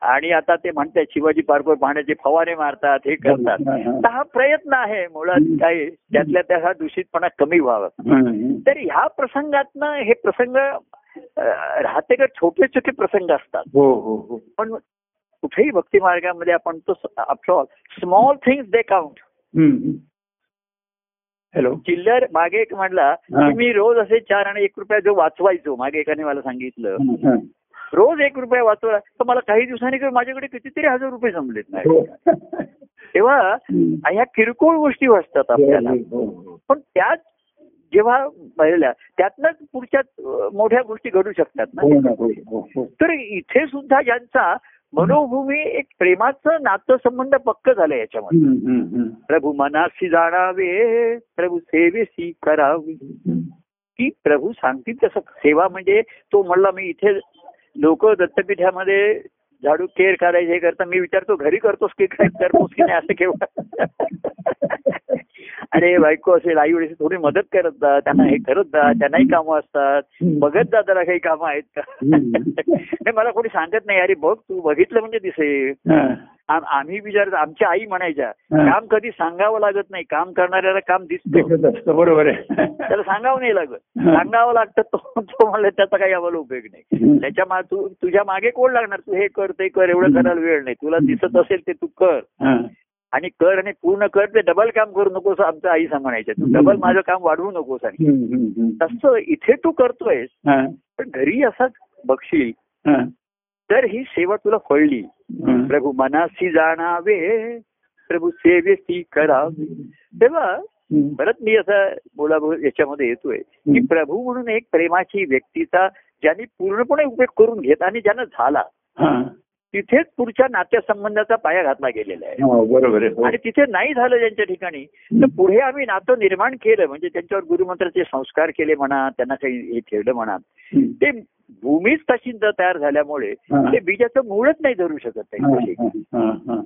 [SPEAKER 2] आणि आता ते म्हणतात शिवाजी पार्कवर पाण्याचे फवारे मारतात हे करतात. तर हा प्रयत्न आहे मुळात काय त्यातल्या त्या हा दूषितपणा कमी व्हावा. तर ह्या प्रसंगातनं हे प्रसंग राहते का छोटे छोटे प्रसंग असतात
[SPEAKER 1] हो हो हो
[SPEAKER 2] पण कुठेही भक्ती मार्गामध्ये आपण तो स्मॉल थिंग्स दे काउंट चिल्लर मागे एक म्हणला. की मी रोज असे चार आणि एक रुपया जो वाचवायचो मागे एकाने मला सांगितलं. रोज एक रुपया वाचवला तर मला काही दिवसांनी माझ्याकडे कितीतरी हजार रुपये जमलेत नाही
[SPEAKER 1] हो.
[SPEAKER 2] तेव्हा
[SPEAKER 1] हम्म.
[SPEAKER 2] ह्या किरकोळ गोष्टी वाचतात आपल्याला
[SPEAKER 1] हो, हो.
[SPEAKER 2] पण त्याच जेव्हा पाहिल्या त्यातनंच पुढच्या मोठ्या गोष्टी घडू शकतात ना. तर इथे सुद्धा ज्यांचा मनोभूमी एक प्रेमाचं नातं संबंध पक्क झालं याच्यामध्ये. प्रभू मनाशी जाणावे प्रभू सेवेशी करावी. की प्रभू सांगतील तसं. सेवा म्हणजे तो म्हणला मी इथे लोक दत्तपीठामध्ये झाडू केअर करायचे करता मी विचारतो घरी करतोस की काय? करतोस की नाही? असं केव्हा अरे बायको असेल आई वडील थोडी मदत करत जा त्यांना हे करत जा त्यांनाही कामं असतात. बघत जा जरा काही कामं आहेत का? नाही मला कोणी सांगत नाही अरे बघ तू बघितलं म्हणजे दिसेल. आम- आम्ही विचारत आमच्या आई म्हणायच्या. काम कधी सांगावं लागत नाही काम करणाऱ्याला काम दिसतं.
[SPEAKER 1] बरोबर आहे.
[SPEAKER 2] त्याला सांगावं नाही लागत. सांगावं लागतं तो तो म्हणलं त्याचा काही आम्हाला उपयोग नाही. त्याच्या मा तू तुझ्या मागे कोण लागणार? तू हे कर ते कर एवढं करायला वेळ नाही. तुला दिसत असेल ते तू कर. आणि कर आणि पूर्ण कर ते डबल काम करू नकोस आमचं आई म्हणायचं तू डबल माझं काम वाढवू नकोस आणि. तसं इथे तू करतोयस. पण घरी असाच बघशील. तर ही सेवा तुला फळली. प्रभू मनाशी जाणावे प्रभू सेवेशी करावे तेव्हा. परत मी असं बोला याच्यामध्ये येतोय की प्रभू म्हणून एक प्रेमाची व्यक्तीचा ज्यांनी पूर्णपणे उपयोग करून घेत आणि ज्यानं झाला. तिथेच पुढच्या नात्यासंबंधाचा पाया घातला गेलेला आहे
[SPEAKER 1] हो, बरोबर आहे हो.
[SPEAKER 2] आणि तिथे नाही झालं ज्यांच्या ठिकाणी तर पुढे आम्ही नातं निर्माण केलं म्हणजे त्यांच्यावर गुरुमंत्राचे संस्कार केले म्हणा त्यांना काही हे ठेवलं म्हणा. ते भूमीच तशी तयार झाल्यामुळे. ते बीजाचं मूळच नाही धरू शकत
[SPEAKER 1] हा,
[SPEAKER 2] त्यांच्याशी
[SPEAKER 1] हा, हा, हा.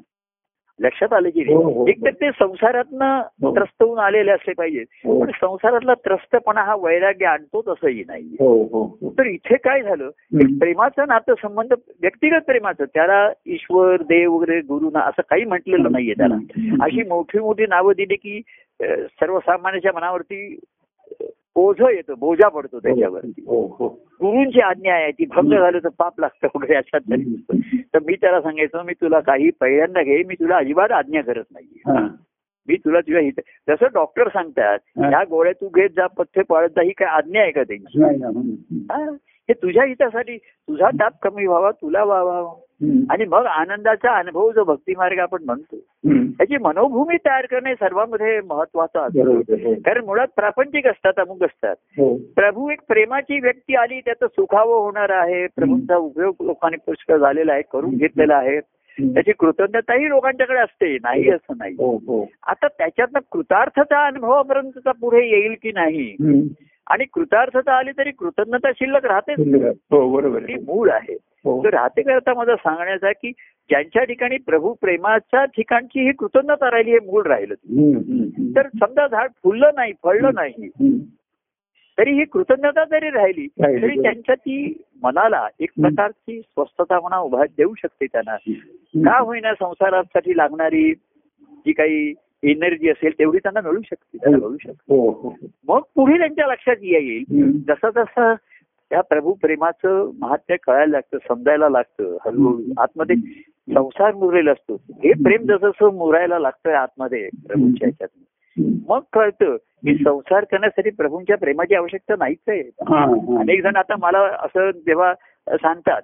[SPEAKER 2] लक्षात आलं की
[SPEAKER 1] हो, हो, हो.
[SPEAKER 2] एक तर ते संसारातनं
[SPEAKER 1] हो.
[SPEAKER 2] त्रस्त होऊन आलेले असले पाहिजेत.
[SPEAKER 1] हो.
[SPEAKER 2] पण संसारातला त्रस्तपणा हा वैराग्य आणतो तसंही नाही
[SPEAKER 1] हो हो हो.
[SPEAKER 2] तर इथे काय झालं? प्रेमाचं नातं संबंध व्यक्तिगत प्रेमाचं त्याला ईश्वर देव वगैरे गुरु ना असं काही म्हटलेलं नाहीये त्याला. अशी मोठी मोठी नावं दिली की सर्वसामान्याच्या मनावरती ओझं येतं बोजा पडतो त्याच्यावरती
[SPEAKER 1] हो हो
[SPEAKER 2] गुरूंची आज्ञा आहे ती भंग झालं तर पाप लागतं वगैरे अशात तरी तर मी त्याला सांगायचो मी तुला काही पहिल्यांदा घे मी तुला अजिबात आज्ञा करत नाही
[SPEAKER 1] हा.
[SPEAKER 2] मी तुला तुझ्या हित जसं डॉक्टर सांगतात
[SPEAKER 1] हा.
[SPEAKER 2] ह्या गोळ्या तू घेत जा पथ्य पाळत जा ही काय आज्ञा आहे का त्यांची. हा? हे तुझ्या हितासाठी तुझा ताप कमी व्हावा तुला व्हावा. आणि मग आनंदाचा अनुभव जो भक्ती मार्ग आपण म्हणतो. त्याची मनोभूमी तयार करणे सर्वांमध्ये महत्वाचं असतं.
[SPEAKER 1] हो.
[SPEAKER 2] कारण मुळात प्रापंचिक असतात अमुक असतात.
[SPEAKER 1] हो.
[SPEAKER 2] प्रभू एक प्रेमाची व्यक्ती आली त्याचं सुखावं होणार आहे. प्रभूंचा उपयोग लोकांनी पुष्कळ झालेला आहे करून घेतलेला आहे. त्याची कृतज्ञताही लोकांच्याकडे असते नाही असं नाही.
[SPEAKER 1] हो हो.
[SPEAKER 2] आता त्याच्यातनं कृतार्थता अनुभवापर्यंतचा पुढे येईल की नाही. आणि कृतार्थता आली तरी कृतज्ञता शिल्लक राहतेच
[SPEAKER 1] हो बरोबर
[SPEAKER 2] ती मूळ आहे
[SPEAKER 1] हो.
[SPEAKER 2] तर राहते करता माझा सांगण्याचा की ज्यांच्या ठिकाणी प्रभू प्रेमाच्या ठिकाणची ही कृतज्ञता राहिली हे मूळ राहिलं. तर समजा झाड फुललं नाही फळलं नाही. तरी ही कृतज्ञता जरी राहिली. तरी त्यांच्या ती मनाला एक. प्रकारची स्वस्थता म्हणा उभा देऊ शकते त्यांना. का होईना संसारासाठी लागणारी जी काही एनर्जी असेल तेवढी त्यांना मिळू शकते त्यांना मिळू शकते
[SPEAKER 1] हो हो
[SPEAKER 2] मग पुढे त्यांच्या लक्षात येईल. जसं जसं त्या प्रभू प्रेमाचं महात्म्य कळायला लागतं समजायला लागतं हळूहळू आतमध्ये संसार मुरलेला असतो हे प्रेम जसं जसं मुरायला लागतं आतमध्ये प्रभूंच्या ह्याच्यात. मग कळतं की संसार करण्यासाठी प्रभूंच्या प्रेमाची आवश्यकता नाहीच आहे
[SPEAKER 1] हा, हा.
[SPEAKER 2] अनेक जण आता मला असं जेव्हा सांगतात.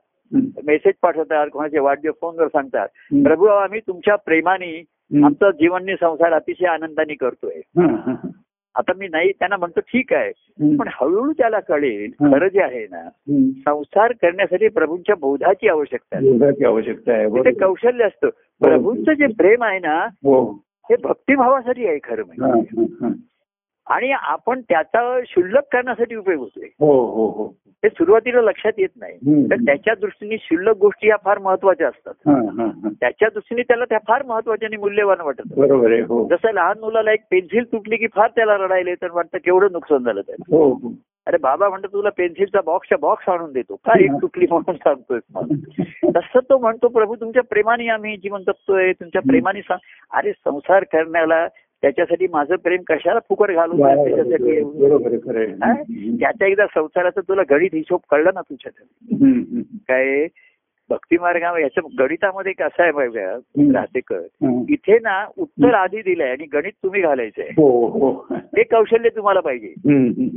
[SPEAKER 2] मेसेज पाठवतात कोणाचे वाढदिवस फोनवर सांगतात. प्रभू आम्ही तुमच्या प्रेमाने. आमचा जीवननी संसार अतिशय आनंदाने करतोय. आता मी नाही त्यांना म्हणतो ठीक आहे. पण हळूहळू त्याला कळेल. खरं जे आहे ना. संसार करण्यासाठी प्रभूंच्या बोधाची आवश्यकता आहे
[SPEAKER 1] आवश्यकता आहे बरोबर.
[SPEAKER 2] कौशल्य असतं प्रभूंचं जे प्रेम आहे ना
[SPEAKER 1] हो
[SPEAKER 2] हे भक्तिभावासाठी आहे खरं म्हणजे. आणि आपण त्याचा शुल्लक करण्यासाठी उपयोग होतोय.
[SPEAKER 1] हो हो हो.
[SPEAKER 2] हे सुरुवातीला लक्षात येत नाही. तर त्याच्या दृष्टीने शुल्लक गोष्टी ह्या फार महत्त्वाच्या असतात. त्याच्या दृष्टीने त्याला त्या फार महत्त्वाच्या आणि मूल्यवान वाटत
[SPEAKER 1] बरोबर आहे हो.
[SPEAKER 2] जसं लहान मुलाला एक पेन्सिल तुटली की फार त्याला रडायला तर वाटतं केवढं नुकसान झालं त्याला. अरे बाबा म्हणतो तुला पेन्सिलचा बॉक्सच्या बॉक्स आणून देतो. काय एक तुटली म्हणून सांगतोय. तसं तो म्हणतो प्रभू तुमच्या प्रेमाने आम्ही जीवन जगतोय. तुमच्या प्रेमाने सांग अरे संसार करण्याला त्याच्यासाठी माझं प्रेम कशाला फुकट घालून त्याच्यासाठी. त्याच्या एकदा संसाराचा तुला गणित हिशोब कळला ना तुझ्या. काय भक्ती मार्गावर याच्या गणितामध्ये कसं आहे बघा. राहतेकर. इथे ना उत्तर आधी दिलंय आणि गणित तुम्ही घालायचंय
[SPEAKER 1] हो हो
[SPEAKER 2] हे कौशल्य तुम्हाला पाहिजे.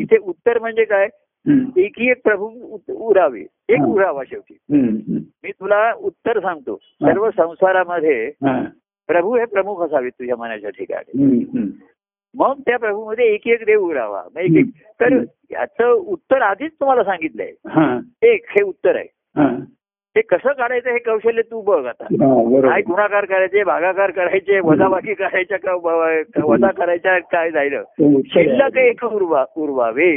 [SPEAKER 2] इथे उत्तर म्हणजे काय. एकही एक प्रभू उरावे एक. उरावा शेवटी. मी तुला उत्तर सांगतो सर्व संसारामध्ये. प्रभू हे प्रमुख असावेत तुझ्या मनाच्या ठिकाणी. मग त्या प्रभूमध्ये एक एक देव उरावा मग एक एक तर याचं उत्तर आधीच तुम्हाला सांगितलंय. एक हे उत्तर आहे. ते कसं काढायचं हे कौशल्य तू बघ आता. काय गुणाकार करायचे भागाकार करायचे वजाबाकी करायच्या का वजा करायच्या काय जायलं. शिल्लक एक उरवा उरवावे.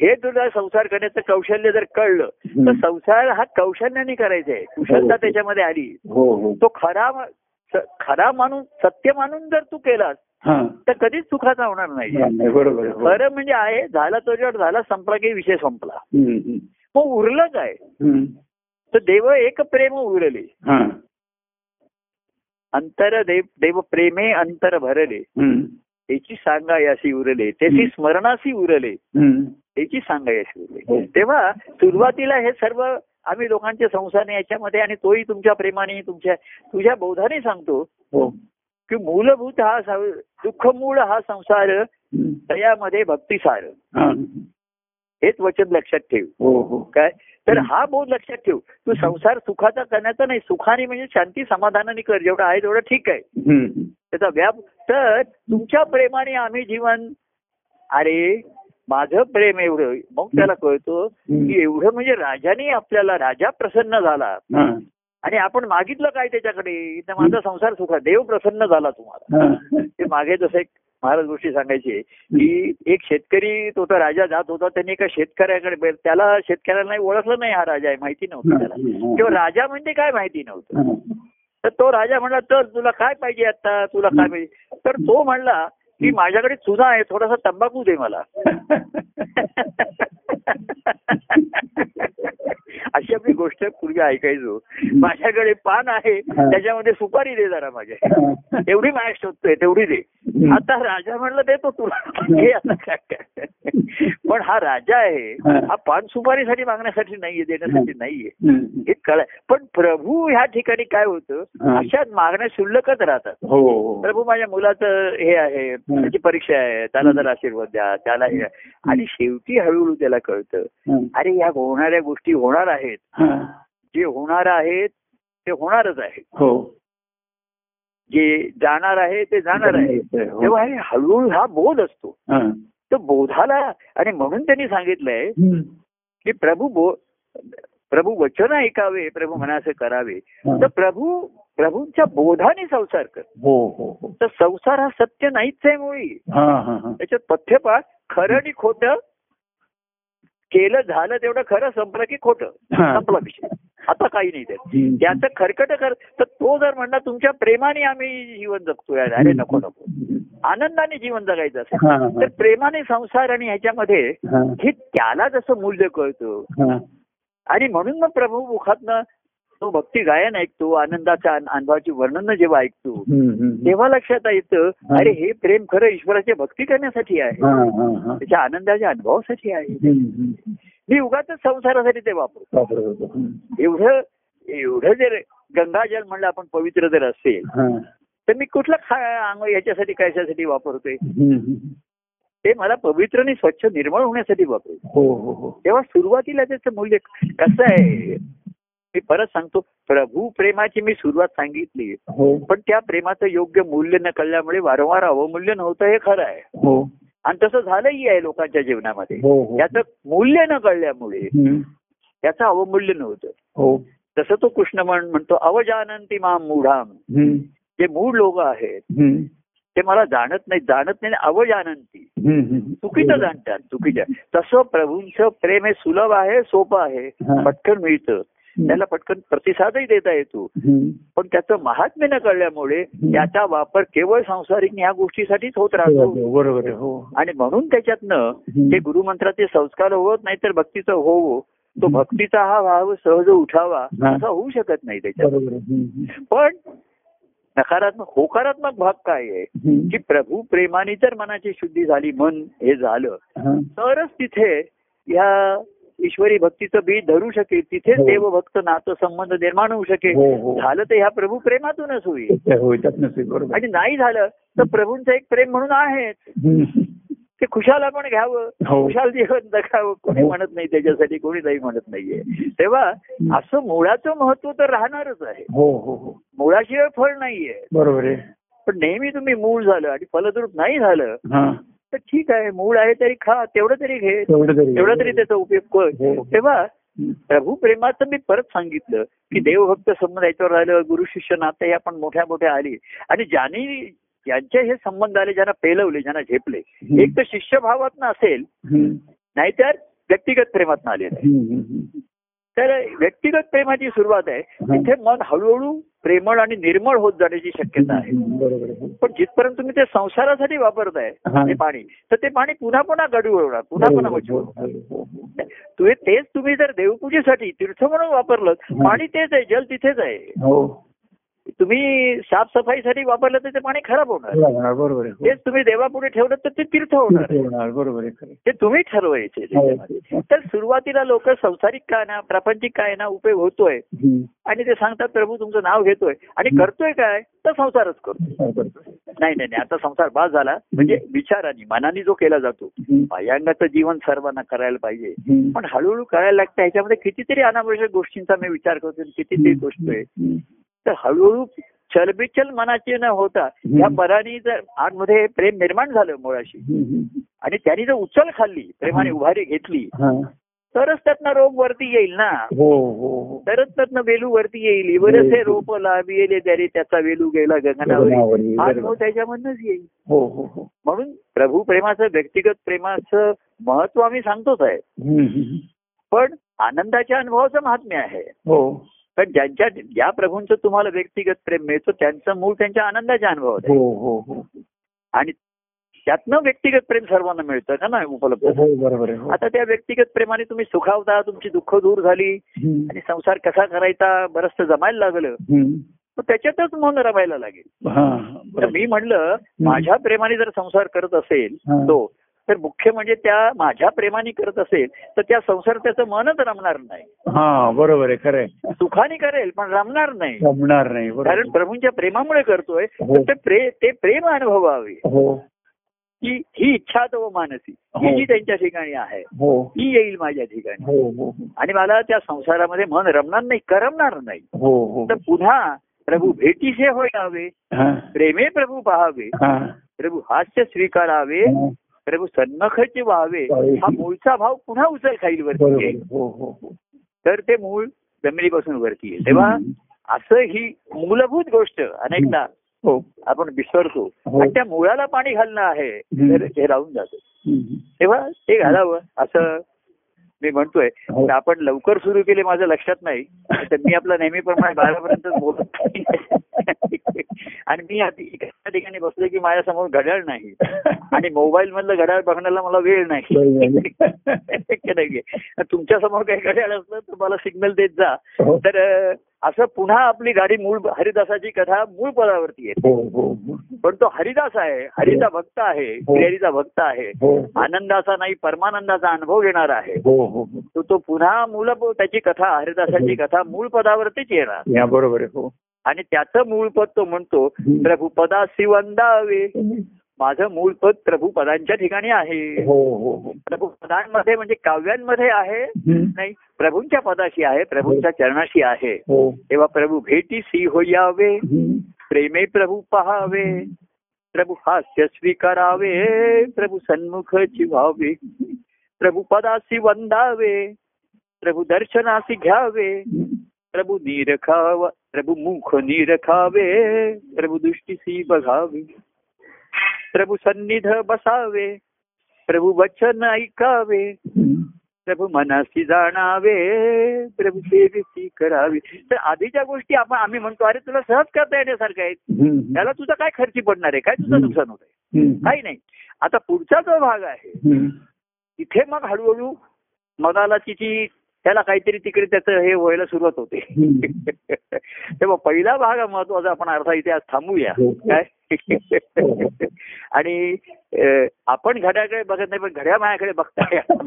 [SPEAKER 2] हे तुला संसार करण्याचं कौशल्य जर कळलं तर. संसार हा कौशल्याने करायचा आहे कुशलता त्याच्यामध्ये आली
[SPEAKER 1] हो हो
[SPEAKER 2] तो खरा खरा मानून सत्य मानून जर तू केलास
[SPEAKER 1] हा
[SPEAKER 2] तर कधीच सुखाचा होणार नाही.
[SPEAKER 1] हो.
[SPEAKER 2] खरं म्हणजे आहे झाला तो जर झाला संपला की विषय संपला. मग उरलं काय. तर देव एक प्रेम उरले
[SPEAKER 1] हा.
[SPEAKER 2] अंतर देव देव प्रेमे अंतर भरले. त्याची सांगायासी उरले त्याची स्मरणासी उरले
[SPEAKER 1] हम्म.
[SPEAKER 2] त्याची सांगायासी
[SPEAKER 1] हो.
[SPEAKER 2] तेव्हा सुरुवातीला हे सर्व आम्ही लोकांचे संसार याच्यामध्ये आणि तोही तुमच्या प्रेमाने तुमच्या तुझ्या बोधाने सांगतो
[SPEAKER 1] हो
[SPEAKER 2] की मूलभूत हा सं- दुःखमूळ हा संसार
[SPEAKER 1] हम्म.
[SPEAKER 2] दयामध्ये भक्तिसार
[SPEAKER 1] हा.
[SPEAKER 2] हेच वचन लक्षात ठेव
[SPEAKER 1] हो हो
[SPEAKER 2] काय तर. हा बोध लक्षात ठेव तू संसार सुखाचा करण्याचा नाही सुखाने म्हणजे शांती समाधानाने कर जेवढं आहे तेवढं ठीक आहे. त्याचा व्याप तर तुमच्या प्रेमाने आम्ही जीवन अरे माझं प्रेम एवढं मग त्याला कळतं की एवढं म्हणजे राजाने आपल्याला राजा प्रसन्न झाला. आणि आपण मागितलं काय त्याच्याकडे? तर माझा संसार सुखा देव प्रसन्न झाला तुम्हाला. ते मागे जसं एक महाराज गोष्टी सांगायची की एक शेतकरी तो तर राजा जात होता. त्यांनी एका शेतकऱ्याकडे त्याला शेतकऱ्याला ओळखलं नाही हा राजा आहे. माहिती नव्हतं त्याला. किंवा राजा म्हणजे काय माहिती नव्हतं. तर तो राजा म्हणला तर तुला काय पाहिजे आता? तुला काय पाहिजे? तर तो म्हणला की माझ्याकडे चुना आहे थोडासा तंबाखू दे मला. अशी आपली गोष्ट पूर्वी ऐकायचो. माझ्याकडे पान आहे त्याच्यामध्ये सुपारी दे जरा माझ्या. एवढी मॅच शोधतोय तेवढी दे. आता राजा म्हणलं देतो तुला. पण हा राजा आहे हा. पान सुपारीसाठी मागण्यासाठी नाहीये देण्यासाठी नाहीये. हे कळ पण प्रभू ह्या ठिकाणी काय होतं. अशा मागण्या शुल्लकच राहतात.
[SPEAKER 1] हो.
[SPEAKER 2] प्रभू माझ्या मुलाचं हे आहे त्याची परीक्षा आहे. त्याला जर आशीर्वाद द्या. त्याला आणि शेवटी हळूहळू त्याला कळतं. अरे या होणाऱ्या गोष्टी होणार आहेत. जे होणार आहेत ते होणारच आहे
[SPEAKER 1] हो.
[SPEAKER 2] जे जाणार आहे ते जाणार आहे.
[SPEAKER 1] हो.
[SPEAKER 2] तेव्हा हे हळूहळू हा बोध असतो. तर बोधाला आणि म्हणून त्यांनी सांगितलंय. की प्रभू बो प्रभू वचन ऐकावे प्रभू मनाचे करावे. तर प्रभू प्रभूंच्या बोधाने संसार कर.
[SPEAKER 1] हो हो हो.
[SPEAKER 2] तर संसार हा सत्य नाहीच आहे मुळी.
[SPEAKER 1] हा हा हा.
[SPEAKER 2] त्याच्यात पथ्यपाठ खरं आणि खोटं केलं झालं तेवढं खरं संपलं की खोटं. संपला विषय. आता काही नाही त्यात. त्याचं खरकट कर. तर तो जर म्हणला तुमच्या प्रेमाने आम्ही जीवन जगतोय. अरे नको नको. आनंदाने जीवन जगायचं असेल. तर प्रेमाने संसार आणि ह्याच्यामध्ये
[SPEAKER 1] हा.
[SPEAKER 2] त्याला जसं मूल्य कळतं. आणि म्हणून मग प्रभू मुखातनं तो भक्ती गायन ऐकतो आनंदाच्या अन- अनुभवाची वर्णन जेव्हा ऐकतो. तेव्हा लक्षात येतं अरे हे प्रेम खरं ईश्वराची भक्ती करण्यासाठी आहे. त्याच्या आनंदाच्या अनुभवासाठी आहे. मी उगाच संसारासाठी ते वापरतो. एवढं एवढं जर गंगाजल म्हणलं आपण पवित्र जर असेल. तर मी कुठलं खा अंग याच्यासाठी कशासाठी वापरतोय. ते मला पवित्र आणि स्वच्छ निर्मळ होण्यासाठी वापरतो
[SPEAKER 1] हो हो हो
[SPEAKER 2] तेव्हा सुरुवातीला त्याचं मूल्य कसं आहे मी परत सांगतो प्रभू प्रेमाची मी सुरुवात सांगितली.
[SPEAKER 1] हो.
[SPEAKER 2] पण त्या प्रेमाचं योग्य मूल्य न कळल्यामुळे वारंवार अवमूल्य नव्हतं हे खरं आहे.
[SPEAKER 1] हो.
[SPEAKER 2] आणि तसं झालंही आहे लोकांच्या जीवनामध्ये.
[SPEAKER 1] हो हो.
[SPEAKER 2] याचं मूल्य न कळल्यामुळे
[SPEAKER 1] हं.
[SPEAKER 2] त्याचं अवमूल्य नव्हतं.
[SPEAKER 1] हो.
[SPEAKER 2] तसं तो कृष्ण म्हण म्हणतो अवजानंती माम मूढाम. जे मूळ लोक आहेत. ते मला जाणत नाही जाणत नाही अवजानंती. चुकीचं जाणतात चुकीचं. तसं प्रभूंचं प्रेम हे सुलभ आहे सोपं आहे. पटकन मिळतं. त्याला पटकन प्रतिसादही देता येतो. पण त्याचं महात्म्य न कळल्यामुळे त्याचा वापर केवळ सांसारिक ह्या गोष्टीसाठीच होत राहतो
[SPEAKER 1] बरोबर हो
[SPEAKER 2] आणि म्हणून त्याच्यातनं
[SPEAKER 1] हं.
[SPEAKER 2] ते गुरुमंत्राचे संस्कार होत नाही तर भक्तीचं होवो तो भक्तीचा हा भाव सहज उठावा. असा होऊ शकत नाही त्याच्यात. पण नकारात्मक होकारात्मक भाग काय आहे. की प्रभू प्रेमाने जर मनाची शुद्धी झाली मन हे झालं. तरच तिथे या ईश्वरी भक्तीचं बीज धरू शकेल तिथे
[SPEAKER 1] हो.
[SPEAKER 2] देवभक्त नातं संबंध निर्माण होऊ शकेल.
[SPEAKER 1] हो हो.
[SPEAKER 2] झालं तर ह्या प्रभू प्रेमातूनच होईल. आणि नाही झालं तर प्रभूंचं एक प्रेम म्हणून आहेच. ते खुशाल आपण घ्यावं. खुशाल जीवन जगावं. कोणी. म्हणत नाही त्याच्यासाठी कोणी नाही म्हणत नाहीये. तेव्हा असं मुळाचं महत्त्व तर राहणारच आहे. मुळाशिवाय फळ नाहीये.
[SPEAKER 1] बरोबर आहे.
[SPEAKER 2] पण नेहमी तुम्ही मूळ झालं आणि फलद्रूप नाही झालं तर ठीक आहे मूळ आहे तरी खा तेवढं तरी घे
[SPEAKER 1] तेवढं तरी
[SPEAKER 2] त्याचा उपयोग कर
[SPEAKER 1] हो.
[SPEAKER 2] तेव्हा. प्रभू प्रेमाचं मी परत सांगितलं की देवभक्त संबंध याच्यावर राहिलं गुरु शिष्य नाते हे आपण मोठ्या मोठ्या आली आणि ज्यांनी ज्यांचे हे संबंध आले ज्यांना पेलवले ज्यांना झेपले. एक तर शिष्यभावात असेल. नाहीतर व्यक्तिगत प्रेमात
[SPEAKER 1] हं.
[SPEAKER 2] तर व्यक्तिगत प्रेमाची सुरुवात आहे तिथे मन हळूहळू प्रेमळ आणि निर्मळ होत जाण्याची शक्यता आहे पण जिथपर्यंत तुम्ही ते संसारासाठी वापरताय
[SPEAKER 1] हा.
[SPEAKER 2] ते पाणी तर ते पाणी पुन्हा पुन्हा गडू होणार पुन्हा पुन्हा. तुम्ही तेच तुम्ही जर देवपूजेसाठी तीर्थ म्हणून वापरलं. पाणी तेच आहे जल तिथेच आहे
[SPEAKER 1] हो
[SPEAKER 2] तुम्ही साफसफाईसाठी वापरलं तर ते पाणी खराब होणार
[SPEAKER 1] होणार, बरोबर आहे हो.
[SPEAKER 2] तेच तुम्ही देवापुढे ठेवलं तर ते तीर्थ होणार
[SPEAKER 1] बरोबर
[SPEAKER 2] ते तुम्ही ठरवायचे.
[SPEAKER 1] हो.
[SPEAKER 2] तर सुरुवातीला लोक संसारिक काय ना प्रापंचिक काय ना उपयोग होतोय
[SPEAKER 1] हं.
[SPEAKER 2] आणि ते सांगतात प्रभू तुमचं नाव घेतोय आणि करतोय काय तर संसारच करतोय
[SPEAKER 1] बरोबर.
[SPEAKER 2] नाही नाही नाही आता संसार बाज झाला म्हणजे विचाराने मनाने जो केला जातो
[SPEAKER 1] हं.
[SPEAKER 2] बाह्यांगाचं जीवन सर्वांना करायला पाहिजे
[SPEAKER 1] हं.
[SPEAKER 2] पण हळूहळू करायला लागतं ह्याच्यामध्ये कितीतरी अनावश्यक गोष्टींचा मी विचार करतो कितीतरी गोष्ट आहे
[SPEAKER 1] हं.
[SPEAKER 2] तर हळूहळू चलबिचल मनाची न होता. या मनाने जर आतमध्ये प्रेम निर्माण झालं मुळाशी. आणि त्यांनी जर उचल खाल्ली प्रेमाने. उभारी घेतली. तरच त्यातनं रोग वरती येईल ना
[SPEAKER 1] हो हो हो
[SPEAKER 2] तरच त्यातनं वेलू वरती येईल बरेचसे
[SPEAKER 1] हो.
[SPEAKER 2] रोप लाभिले त्याने त्याचा वेलू गेला गगनावरी हा. अनुभव त्याच्यामधनच येईल
[SPEAKER 1] हो हो हो
[SPEAKER 2] म्हणून प्रभू प्रेमाचं व्यक्तिगत प्रेमाचं महत्त्व आम्ही सांगतोच आहे. पण आनंदाच्या अनुभवाचं महात्म्य आहे पण ज्यांच्या ज्या प्रभूंचं तुम्हाला व्यक्तिगत प्रेम मिळतं त्यांचं मूळ त्यांच्या आनंदाच्या अनुभवात आहे
[SPEAKER 1] हो हो हो
[SPEAKER 2] आणि त्यातनं व्यक्तिगत प्रेम सर्वांना मिळतं का ना उपलब्ध. आता त्या व्यक्तिगत प्रेमाने तुम्ही सुखावता तुमची दुःख दूर झाली. आणि संसार कसा करायचा बरंच जमायला लागलं त्याच्यातच मन रमायला लागेल. मी म्हणलं माझ्या प्रेमाने जर संसार करत असेल. तो तर मुख्य म्हणजे त्या माझ्या प्रेमाने करत असेल तर त्या संसार त्याचं मनच रमणार नाही.
[SPEAKER 1] हा बरोबर आहे खरं आहे.
[SPEAKER 2] सुखाने करेल पण रमणार नाही.
[SPEAKER 1] जमणार नाही
[SPEAKER 2] कारण प्रभूंच्या प्रेमामुळे करतोय
[SPEAKER 1] हो.
[SPEAKER 2] तर ते प्रे ते प्रेम अनुभवावे.
[SPEAKER 1] हो.
[SPEAKER 2] की ही इच्छा तो मानसी ही
[SPEAKER 1] हो.
[SPEAKER 2] जी त्यांच्या ठिकाणी आहे
[SPEAKER 1] हो.
[SPEAKER 2] ती येईल माझ्या ठिकाणी. आणि मला त्या संसारामध्ये मन रमणार नाही करमणार नाही.
[SPEAKER 1] हो हो.
[SPEAKER 2] तर पुन्हा प्रभू भेटीसे होय प्रेमे प्रभू पहावे प्रभू हास्य स्वीकारावे प्रभू सन्मुखचे व्हावे. हा मूळचा भाव पुन्हा उचल खाईल वरती येईल.
[SPEAKER 1] हो हो हो
[SPEAKER 2] तर ते मूळ जमिनीपासून वरती येईल तेव्हा असं ही मूलभूत गोष्ट अनेकदा
[SPEAKER 1] हो
[SPEAKER 2] आपण विसरतो. आणि त्या मुळाला पाणी घालणं आहे. तर हे राहून जातं. तेव्हा ते घालावं असं मी म्हणतोय
[SPEAKER 1] हो.
[SPEAKER 2] तर आपण लवकर सुरू केले माझं लक्षात नाही. तर मी आपला नेहमीप्रमाणे बारापर्यंत बोलत. आणि मी आधी एका ठिकाणी बसलो की माझ्यासमोर घड्याळ नाही. आणि मोबाईल मधलं घड्याळ बघण्याला मला वेळ नाही. तुमच्यासमोर काही घड्याळ असलं तर मला सिग्नल देत जा. तर असं पुन्हा आपली गाडी मूळ हरिदासाची कथा मूळ पदावरती येते.
[SPEAKER 1] हो हो हो.
[SPEAKER 2] पण तो हरिदास आहे हरीचा भक्त आहे
[SPEAKER 1] हो.
[SPEAKER 2] गिर्यारीचा भक्त आहे. आनंदाचा नाही परमानंदाचा अनुभव घेणार आहे. तो तो पुन्हा मूल त्याची कथा हरिदासाची कथा मूळ पदावरतीच येणार.
[SPEAKER 1] बरोबर आहे
[SPEAKER 2] आणि त्याचं मूळ पद तो म्हणतो
[SPEAKER 1] हम्म.
[SPEAKER 2] प्रभू पदासी वंदावे माझं मूळ पद प्रभू पदांच्या ठिकाणी आहे.
[SPEAKER 1] हो हो हो.
[SPEAKER 2] प्रभू पदांमध्ये म्हणजे काव्यांमध्ये आहे. नाही प्रभूंच्या पदाशी आहे प्रभूंच्या चरणाशी आहे. तेव्हा प्रभू भेटी सी होयावे. प्रेमे प्रभू पहावे प्रभू हास्य स्वीकारावे प्रभू सन्मुख व्हावे प्रभू पदासी वंदावे प्रभू दर्शनासी घ्यावे प्रभू निरखावा प्रभू मुख निरखावे प्रभू दृष्टीसी बघावे. प्रभू सन्निध बसावे प्रभू वचन ऐकावे. प्रभू मनासी जाणावे प्रभू सेवेसी करावे तर आधीच्या गोष्टी आपण आम्ही म्हणतो अरे तुला सहज करता येण्यासारखं आहे
[SPEAKER 1] हम्म.
[SPEAKER 2] त्याला तुझं काय खर्ची पडणार आहे काय तुझं. नुकसान होत आहे. काही नाही आता पुढचा जो भाग आहे. तिथे मग हळूहळू मनाला तिची त्याला काहीतरी तिकडे त्याचं हे व्हायला सुरुवात होते. तेव्हा पहिला भाग महत्त्वाचा आपण अर्धा इथे आज थांबूया
[SPEAKER 1] हो.
[SPEAKER 2] काय आणि आपण घड्याकडे बघत नाही पण घड्या माझ्याकडे बघताय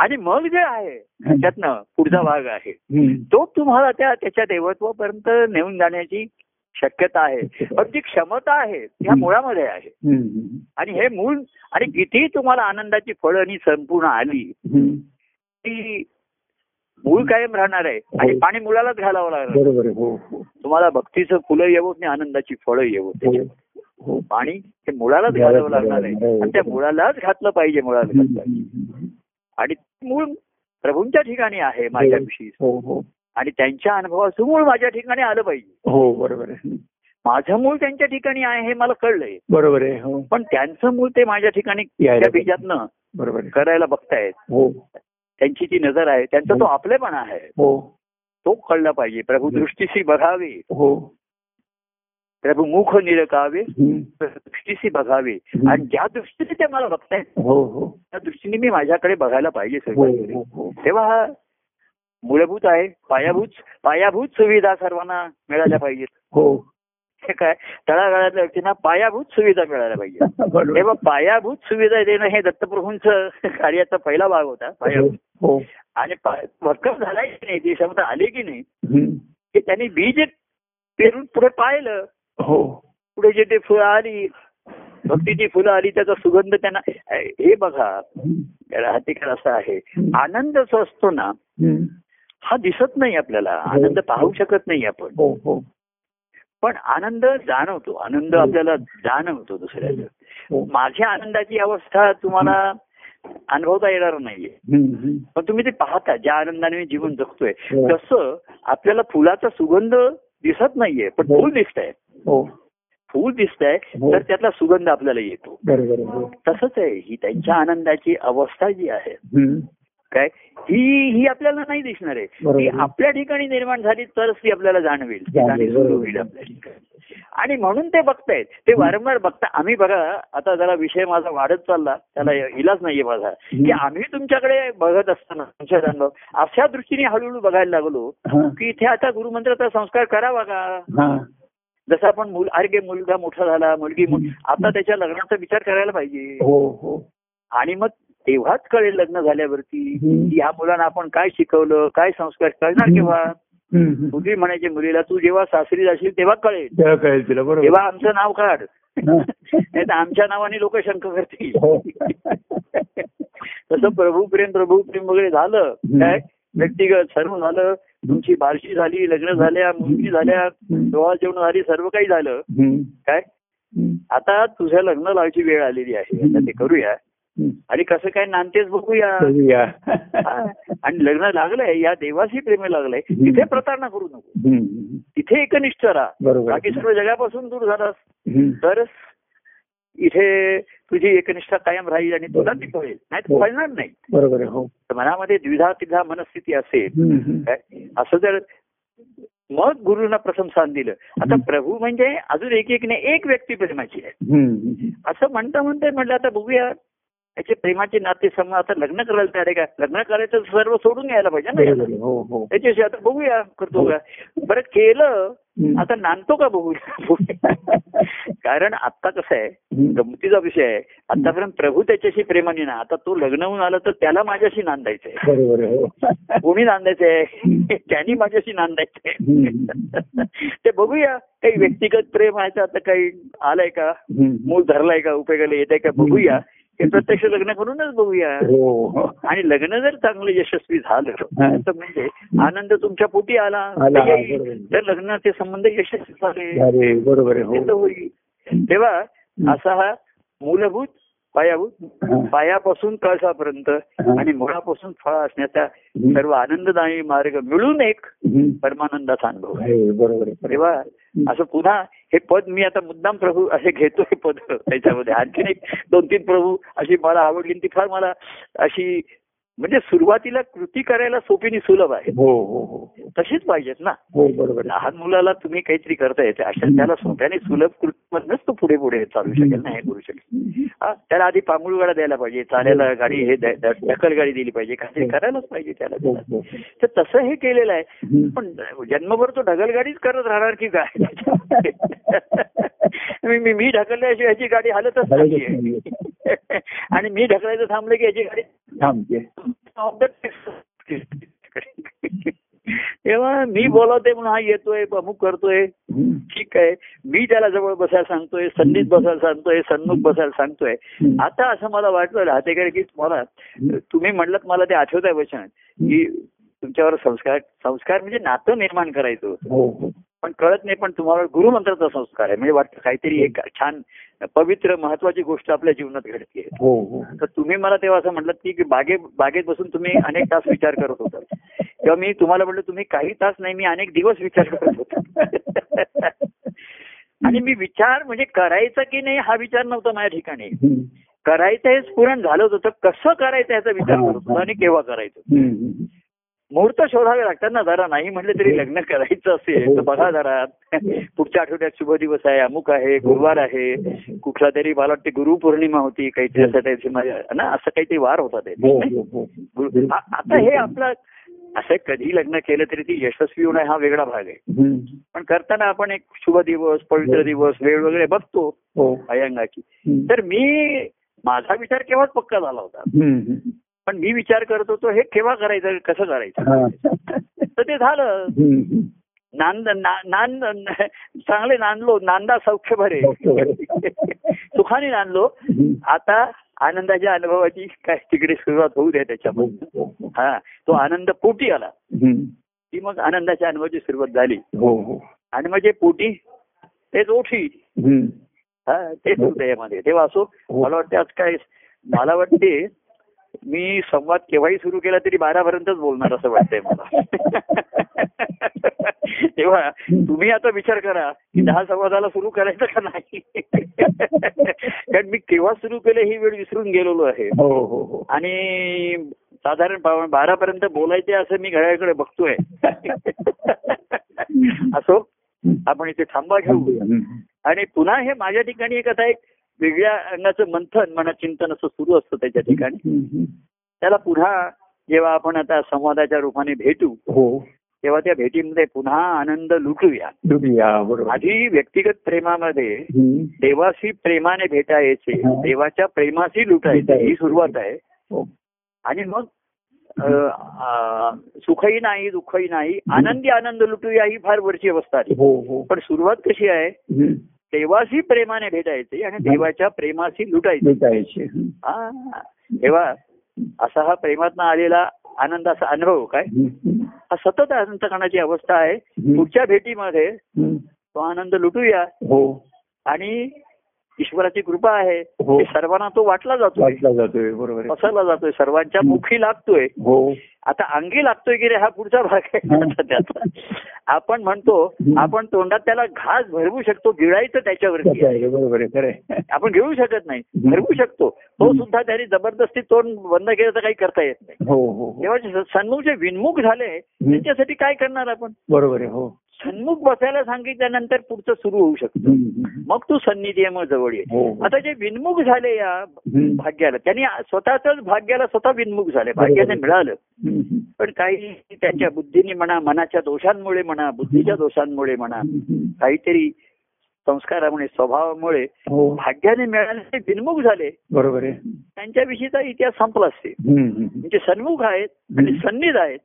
[SPEAKER 2] आणि मग जे आहे त्यातनं पुढचा भाग आहे. तो तुम्हाला त्या त्याच्या देवत्वापर्यंत नेऊन जाण्याची शक्यता आहे पण जी क्षमता आहे ह्या मुळामध्ये आहे. आणि हे मूळ आणि किती तुम्हाला आनंदाची फळं आणि संपूर्ण आली. ती मूळ कायम राहणार आहे. आणि पाणी मुळालाच घालावं लागणार.
[SPEAKER 1] हो हो.
[SPEAKER 2] तुम्हाला भक्तीचं फुलं येवो आणि आनंदाची फळं येवो
[SPEAKER 1] हो हो.
[SPEAKER 2] पाणी हे मुळालाच घालावं लागणार आहे. आणि त्या मुळालाच घातलं पाहिजे मुळाला घातलं पाहिजे.
[SPEAKER 1] हम्म.
[SPEAKER 2] आणि मूळ प्रभूंच्या ठिकाणी आहे माझ्याविषयी.
[SPEAKER 1] हो हो.
[SPEAKER 2] आणि त्यांच्या अनुभवाचं मूळ माझ्या ठिकाणी आलं पाहिजे.
[SPEAKER 1] हो बरोबर आहे.
[SPEAKER 2] माझं मूळ त्यांच्या ठिकाणी आहे हे मला कळलंय.
[SPEAKER 1] बरोबर आहे हो.
[SPEAKER 2] पण त्यांचं मूळ ते माझ्या ठिकाणी बीजातनं
[SPEAKER 1] बरोबर
[SPEAKER 2] करायला बघतायत.
[SPEAKER 1] हो.
[SPEAKER 2] त्यांची ती नजर आहे त्यांचा तो आपलेपणा आहे.
[SPEAKER 1] हो.
[SPEAKER 2] तो कळला पाहिजे. प्रभू दृष्टीशी बघावे.
[SPEAKER 1] हो.
[SPEAKER 2] प्रभू मुख निरकावे. दृष्टीशी बघावे. आणि ज्या दृष्टीने ते मला बघतायत
[SPEAKER 1] हो हो.
[SPEAKER 2] त्या दृष्टीने मी माझ्याकडे बघायला पाहिजे
[SPEAKER 1] हो
[SPEAKER 2] सगळं
[SPEAKER 1] हो हो.
[SPEAKER 2] तेव्हा हा मूलभूत आहे. पायाभूत पायाभूत सुविधा सर्वांना मिळाल्या पाहिजेत.
[SPEAKER 1] हो
[SPEAKER 2] हे. काय तळागाळातल्या व्यक्तींना पायाभूत सुविधा मिळाल्या पाहिजे. तेव्हा पायाभूत सुविधा देणं हे दत्तप्रभूंचं कार्याचा पहिला भाग होता पायाभूत.
[SPEAKER 1] हो
[SPEAKER 2] आणि पा- भक्कम झाला की नाही ती क्षमता आली की नाही. की त्यांनी बीज पेरून पुढे पाहिलं.
[SPEAKER 1] हो.
[SPEAKER 2] पुढे जे ते फुलं आली भक्तीची फुलं आली त्याचा सुगंध त्यांना हे बघा. राहतेकर असं आहे. आनंद जो असतो ना. हा दिसत नाही आपल्याला. आनंद पाहू शकत नाही आपण.
[SPEAKER 1] हो हो.
[SPEAKER 2] पण आनंद जाणवतो आनंद आपल्याला जाणवतो दुसऱ्याचा
[SPEAKER 1] हो.
[SPEAKER 2] माझ्या आनंदाची अवस्था तुम्हाला अनुभवता येणार नाहीये. पण तुम्ही ते पाहता ज्या आनंदाने मी जीवन जगतोय
[SPEAKER 1] हो.
[SPEAKER 2] तसं आपल्याला फुलाचा सुगंध दिसत नाहीये पण
[SPEAKER 1] हो.
[SPEAKER 2] फुल दिसतंय
[SPEAKER 1] हो
[SPEAKER 2] फुल दिसतंय
[SPEAKER 1] हो.
[SPEAKER 2] तर त्यातला सुगंध आपल्याला येतो
[SPEAKER 1] बरोबर आहे. हो
[SPEAKER 2] तसंच आहे ही त्यांच्या आनंदाची अवस्था जी आहे. काय? ही ही आपल्याला नाही दिसणार आहे. ती आपल्या ठिकाणी निर्माण झाली तरच ती आपल्याला जाणवेल. होईल आपल्या ठिकाणी. आणि म्हणून ते बघतायत. ते वारंवार बघता. आम्ही बघा आता जरा विषय माझा वाढत चालला. त्याला इलाज नाहीये माझा. की आम्ही तुमच्याकडे बघत असताना तुमच्या अनुभव अशा दृष्टीने हळूहळू बघायला लागलो की इथे आता गुरुमंत्राचा संस्कार करावा का? जसं आपण मुल अरे मुलगा मोठा झाला मुलगी आता त्याच्या लग्नाचा विचार करायला पाहिजे.
[SPEAKER 1] हो हो.
[SPEAKER 2] आणि मग तेव्हाच कळेल लग्न झाल्यावरती. की ह्या मुलांना आपण काय शिकवलं काय संस्कार कळणार. केव्हा. मुली म्हणायचे मुलीला तू जेव्हा सासरी जाशील तेव्हा कळेल
[SPEAKER 1] कळेल तिला बरोबर
[SPEAKER 2] तेव्हा आमचं नाव काढ. नाही तर आमच्या नावाने लोक शंक करतील
[SPEAKER 1] हो.
[SPEAKER 2] तसं प्रभू प्रेम प्रभू प्रेम वगैरे झालं. काय व्यक्तिगत सर्व झालं तुमची बारशी झाली लग्न झाल्या मुलगी झाल्या. डोळा जेवण झाली सर्व काही झालं. काय. आता तुझ्या लग्न लावायची वेळ आलेली आहे आता ते करूया. आणि कसं काय नांदतेच बघूया. आणि लग्न लागलंय या देवाशी प्रेम लागलंय. तिथे प्रतारणा करू नको. तिथे एकनिष्ठ राहा.
[SPEAKER 1] बरोबर.
[SPEAKER 2] बाकी सर्व जगापासून दूर झालास. तरच इथे तुझी एकनिष्ठा कायम राहील आणि तुला ती कळेल नाही तर
[SPEAKER 1] हो.
[SPEAKER 2] कळणार नाही.
[SPEAKER 1] बरोबर हो.
[SPEAKER 2] तर मनामध्ये द्विधा तिधा मनस्थिती असेल असं जर मग गुरुना प्रथम स्थान दिलं. आता प्रभू म्हणजे अजून एक एक नाही एक व्यक्ती प्रेमाची आहे. असं म्हणता म्हणता म्हटलं आता बघूया. त्याचे प्रेमाचे नाते सम आता लग्न करायला तयार आहे का? लग्न करायचं सर्व सोडून घ्यायला पाहिजे ना
[SPEAKER 1] आहे. हो हो.
[SPEAKER 2] त्याच्याशी आता बघूया करतो का? बरं केलं. आता नांदतो का बघूया? कारण आता कसं आहे. गमतीचा विषय आहे. आतापर्यंत प्रभू त्याच्याशी प्रेमाने ना आता तो लग्न होऊन आला तर त्याला माझ्याशी नांदायचंय.
[SPEAKER 1] हो.
[SPEAKER 2] कोणी नांदायचंय? त्यांनी माझ्याशी नांदायचंय. ते बघूया काही व्यक्तिगत प्रेम आहे तर आता काही आलंय का. मूल धरलाय का? उपयोगाला येत आहे का बघूया. हे प्रत्यक्ष लग्न करूनच बघूया
[SPEAKER 1] हो हो.
[SPEAKER 2] आणि लग्न जर चांगलं यशस्वी झालं. तर म्हणजे आनंद तुमच्या पोटी आला तर लग्नाचे संबंध यशस्वी झाले
[SPEAKER 1] बरोबर हो
[SPEAKER 2] होईल तेव्हा असा हा मूलभूत पायाभूत. पायापासून कळसापर्यंत. आणि मुळापासून फळ असण्याचा. सर्व आनंददायी मार्ग मिळून एक. परमानंदाचा अनुभव आहे
[SPEAKER 1] बरोबर
[SPEAKER 2] तेव्हा असं पुन्हा हे पद मी आता मुद्दाम प्रभू असे घेतो हे पद त्याच्यामध्ये. आणखीन एक दोन तीन प्रभू अशी मला आवडली ती फार मला अशी म्हणजे सुरुवातीला कृती करायला सोपी आणि सुलभ आहे.
[SPEAKER 1] हो हो हो.
[SPEAKER 2] तशीच पाहिजेत ना.
[SPEAKER 1] हो बरोबर.
[SPEAKER 2] लहान मुलाला तुम्ही काहीतरी करता येते अशा त्याला सोप्याने सुलभ कृतीमधनच तो पुढे पुढे चालू शकेल ना हे करू शकेल. त्याला आधी पांगुळ गाडा द्यायला पाहिजे चालायला गाडी हे ढकल गाडी दिली पाहिजे काहीतरी करायलाच पाहिजे त्याला. तर तसं हे केलेलं आहे. पण जन्मभर तो ढकलगाडीच करत राहणार की काय? मी मी- ढकलल्याशिवाय याची गाडी हालतच नाहीये. आणि मी ढकलायचं थांबलं की याची गाडी
[SPEAKER 1] थांबते.
[SPEAKER 2] तेव्हा मी बोलवते म्हणून हा येतोय अमुक करतोय. ठीक आहे. मी त्याला जवळ बसायला सांगतोय सन्नीत बसायला सांगतोय सन्मुख बसायला सांगतोय. आता असं मला वाटलं राहतेकडे की तुम्हाला तुम्ही म्हणलं मला ते आठवत आहे वचन की तुमच्यावर संस्कार संस्कार म्हणजे नातं निर्माण करायचं होतं. पण कळत नाही पण तुम्हाला गुरुमंत्राचा संस्कार आहे म्हणजे वाटतं काहीतरी एक छान पवित्र महत्वाची गोष्ट आपल्या जीवनात घडते
[SPEAKER 1] हो हो
[SPEAKER 2] तर तुम्ही मला तेव्हा असं म्हटलं की बागे बागेत बसून तुम्ही अनेक तास विचार करत होता तेव्हा मी तुम्हाला म्हटलं तुम्ही काही तास नाही मी अनेक दिवस विचार करत होतो आणि मी विचार म्हणजे करायचं की नाही हा विचार नव्हता माझ्या ठिकाणी. करायचं हे स्फुरण झालं होतं तर कसं करायचं याचा विचार करत होतो. आणि केव्हा करायचं. मुहूर्त शोधावे लागतात ना जरा नाही म्हटलं तरी लग्न करायचं असेल तर बघा जरा. पुढच्या आठवड्यात शुभ दिवस आहे अमुक आहे गुरुवार आहे. कुठला तरी मला वाटते गुरुपौर्णिमा होती काहीतरी असं त्याची ना असं काहीतरी वार होता ते
[SPEAKER 1] हो हो हो.
[SPEAKER 2] आता हे आपलं असं कधी लग्न केलं तरी ती यशस्वी होणं हा वेगळा भाग आहे. पण करताना आपण एक शुभ दिवस पवित्र दिवस वेळ वगैरे बघतो अयंगाची. तर मी माझा विचार केव्हाच पक्का झाला होता. पण मी विचार करत होतो हे केव्हा करायचं कसं करायचं
[SPEAKER 1] हा.
[SPEAKER 2] तर ते झालं. नांद ना- नांद चांगले नांदलो नांदा सौख्य भरे. सुखाने नांदलो. आता आनंदाच्या अनुभवाची काय तिकडे सुरुवात होऊ
[SPEAKER 1] हो,
[SPEAKER 2] त्याच्यामध्ये
[SPEAKER 1] हो, हो.
[SPEAKER 2] हा तो आनंद पोटी आला. की मग आनंदाच्या अनुभवाची सुरुवात झाली
[SPEAKER 1] हो हो
[SPEAKER 2] आणि म्हणजे पोटी तेच ओठी. हा ते हृदयामध्ये तेव्हा असो
[SPEAKER 1] हो.
[SPEAKER 2] मला वाटतं आज काय मला वाटते मी संवाद केव्हाही सुरू केला तरी बारापर्यंतच बोलणार असं वाटतंय मला. तेव्हा तुम्ही आता विचार करा की दहा संवादाला सुरू करायचं का नाही? कारण मी केव्हा सुरू केलं ही वेळ विसरून गेलेलो आहे.
[SPEAKER 1] हो हो हो.
[SPEAKER 2] आणि साधारण बारापर्यंत बोलायचे असं मी घड्याळकडे बघतोय. असो आपण इथे थांबा घेऊ. आणि पुन्हा हे माझ्या ठिकाणी एक आता एक वेगळ्या अंगाचं मंथन म्हणा चिंतन असं सुरू असतं त्याच्या ठिकाणी. त्याला पुन्हा जेव्हा आपण आता संवादाच्या रूपाने भेटू
[SPEAKER 1] हो
[SPEAKER 2] तेव्हा त्या भेटीमध्ये पुन्हा आनंद लुटूया
[SPEAKER 1] बरोबर
[SPEAKER 2] आधी व्यक्तिगत प्रेमामध्ये. देवाशी प्रेमाने भेटायचे. देवाच्या प्रेमाशी लुटायचे ही सुरुवात आहे
[SPEAKER 1] हो.
[SPEAKER 2] आणि मग सुखही नाही दुःखही नाही आनंदी आनंद लुटूया ही फार वरची अवस्था आहे
[SPEAKER 1] हो हो
[SPEAKER 2] पण सुरुवात कशी आहे. देवाशी प्रेमाने भेटायचे आणि देवाच्या प्रेमाशी लुटायचे. हा. तेव्हा असा हा प्रेमातनं आलेला आनंदाचा अनुभव काय. हा सतत अंतकरणाची अवस्था आहे. पुढच्या भेटीमध्ये. तो आनंद लुटूया
[SPEAKER 1] हो
[SPEAKER 2] आणि ईश्वराची कृपा आहे.
[SPEAKER 1] हो.
[SPEAKER 2] सर्वांना तो वाटला जातोय.
[SPEAKER 1] वाटला जातोय बरोबर.
[SPEAKER 2] पसरला जातोय. सर्वांच्या मुखी लागतोय.
[SPEAKER 1] हो.
[SPEAKER 2] आता अंगी लागतोय की रे हा पुढचा भाग आहे. त्याचा आपण म्हणतो. आपण तोंडात त्याला घास भरवू शकतो गिळायचं त्याच्यावरती
[SPEAKER 1] बरोबर.
[SPEAKER 2] आपण घेऊ शकत नाही. भरवू शकतो. तो. सुद्धा त्याने जबरदस्ती तोंड बंद केलं तर काही करता येत नाही.
[SPEAKER 1] हो.
[SPEAKER 2] तेव्हा जे सन्मुख जे विन्मुख झाले त्यांच्यासाठी काय करणार आपण?
[SPEAKER 1] बरोबर आहे हो.
[SPEAKER 2] सन्मुख बसायला सांगितल्यानंतर पुढचं सुरू होऊ शकतं. मग तू सन्निधी आहे मग जवळ ये
[SPEAKER 1] हो हो.
[SPEAKER 2] आता जे विन्मुख झाले या. भाग्याला त्यांनी स्वतःच भाग्याला स्वतः विन्मुख झाले भाग्याने मिळालं. पण काही त्यांच्या बुद्धीने म्हणा मनाच्या दोषांमुळे म्हणा बुद्धीच्या दोषांमुळे म्हणा. काहीतरी संस्कारामुळे स्वभावामुळे
[SPEAKER 1] हो
[SPEAKER 2] भाग्याने मिळाले विन्मुख झाले
[SPEAKER 1] बरोबर आहे
[SPEAKER 2] त्यांच्याविषयीचा इतिहास संपला असते. म्हणजे सन्मुख आहेत आणि सन्निध आहेत.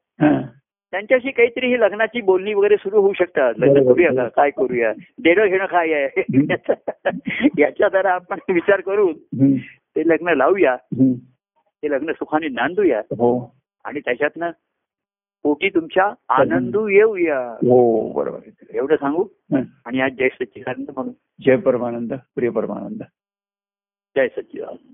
[SPEAKER 2] त्यांच्याशी काहीतरी ही लग्नाची बोलणी वगैरे सुरू होऊ शकतात. लग्न. करूया का? काय करूया? देणं घेणं काय आहे? याच्या जरा आपण विचार करून. ते लग्न लावूया. ते लग्न सुखाने नांदूया.
[SPEAKER 1] हो.
[SPEAKER 2] आणि त्याच्यातनं पोटी तुमच्या आनंदू येऊया.
[SPEAKER 1] हो. बरोबर
[SPEAKER 2] एवढं सांगू. आणि आज जय सच्चिदानंद म्हणून.
[SPEAKER 1] जय परमानंद. प्रिय परमानंद.
[SPEAKER 2] जय सच्चिदानंद.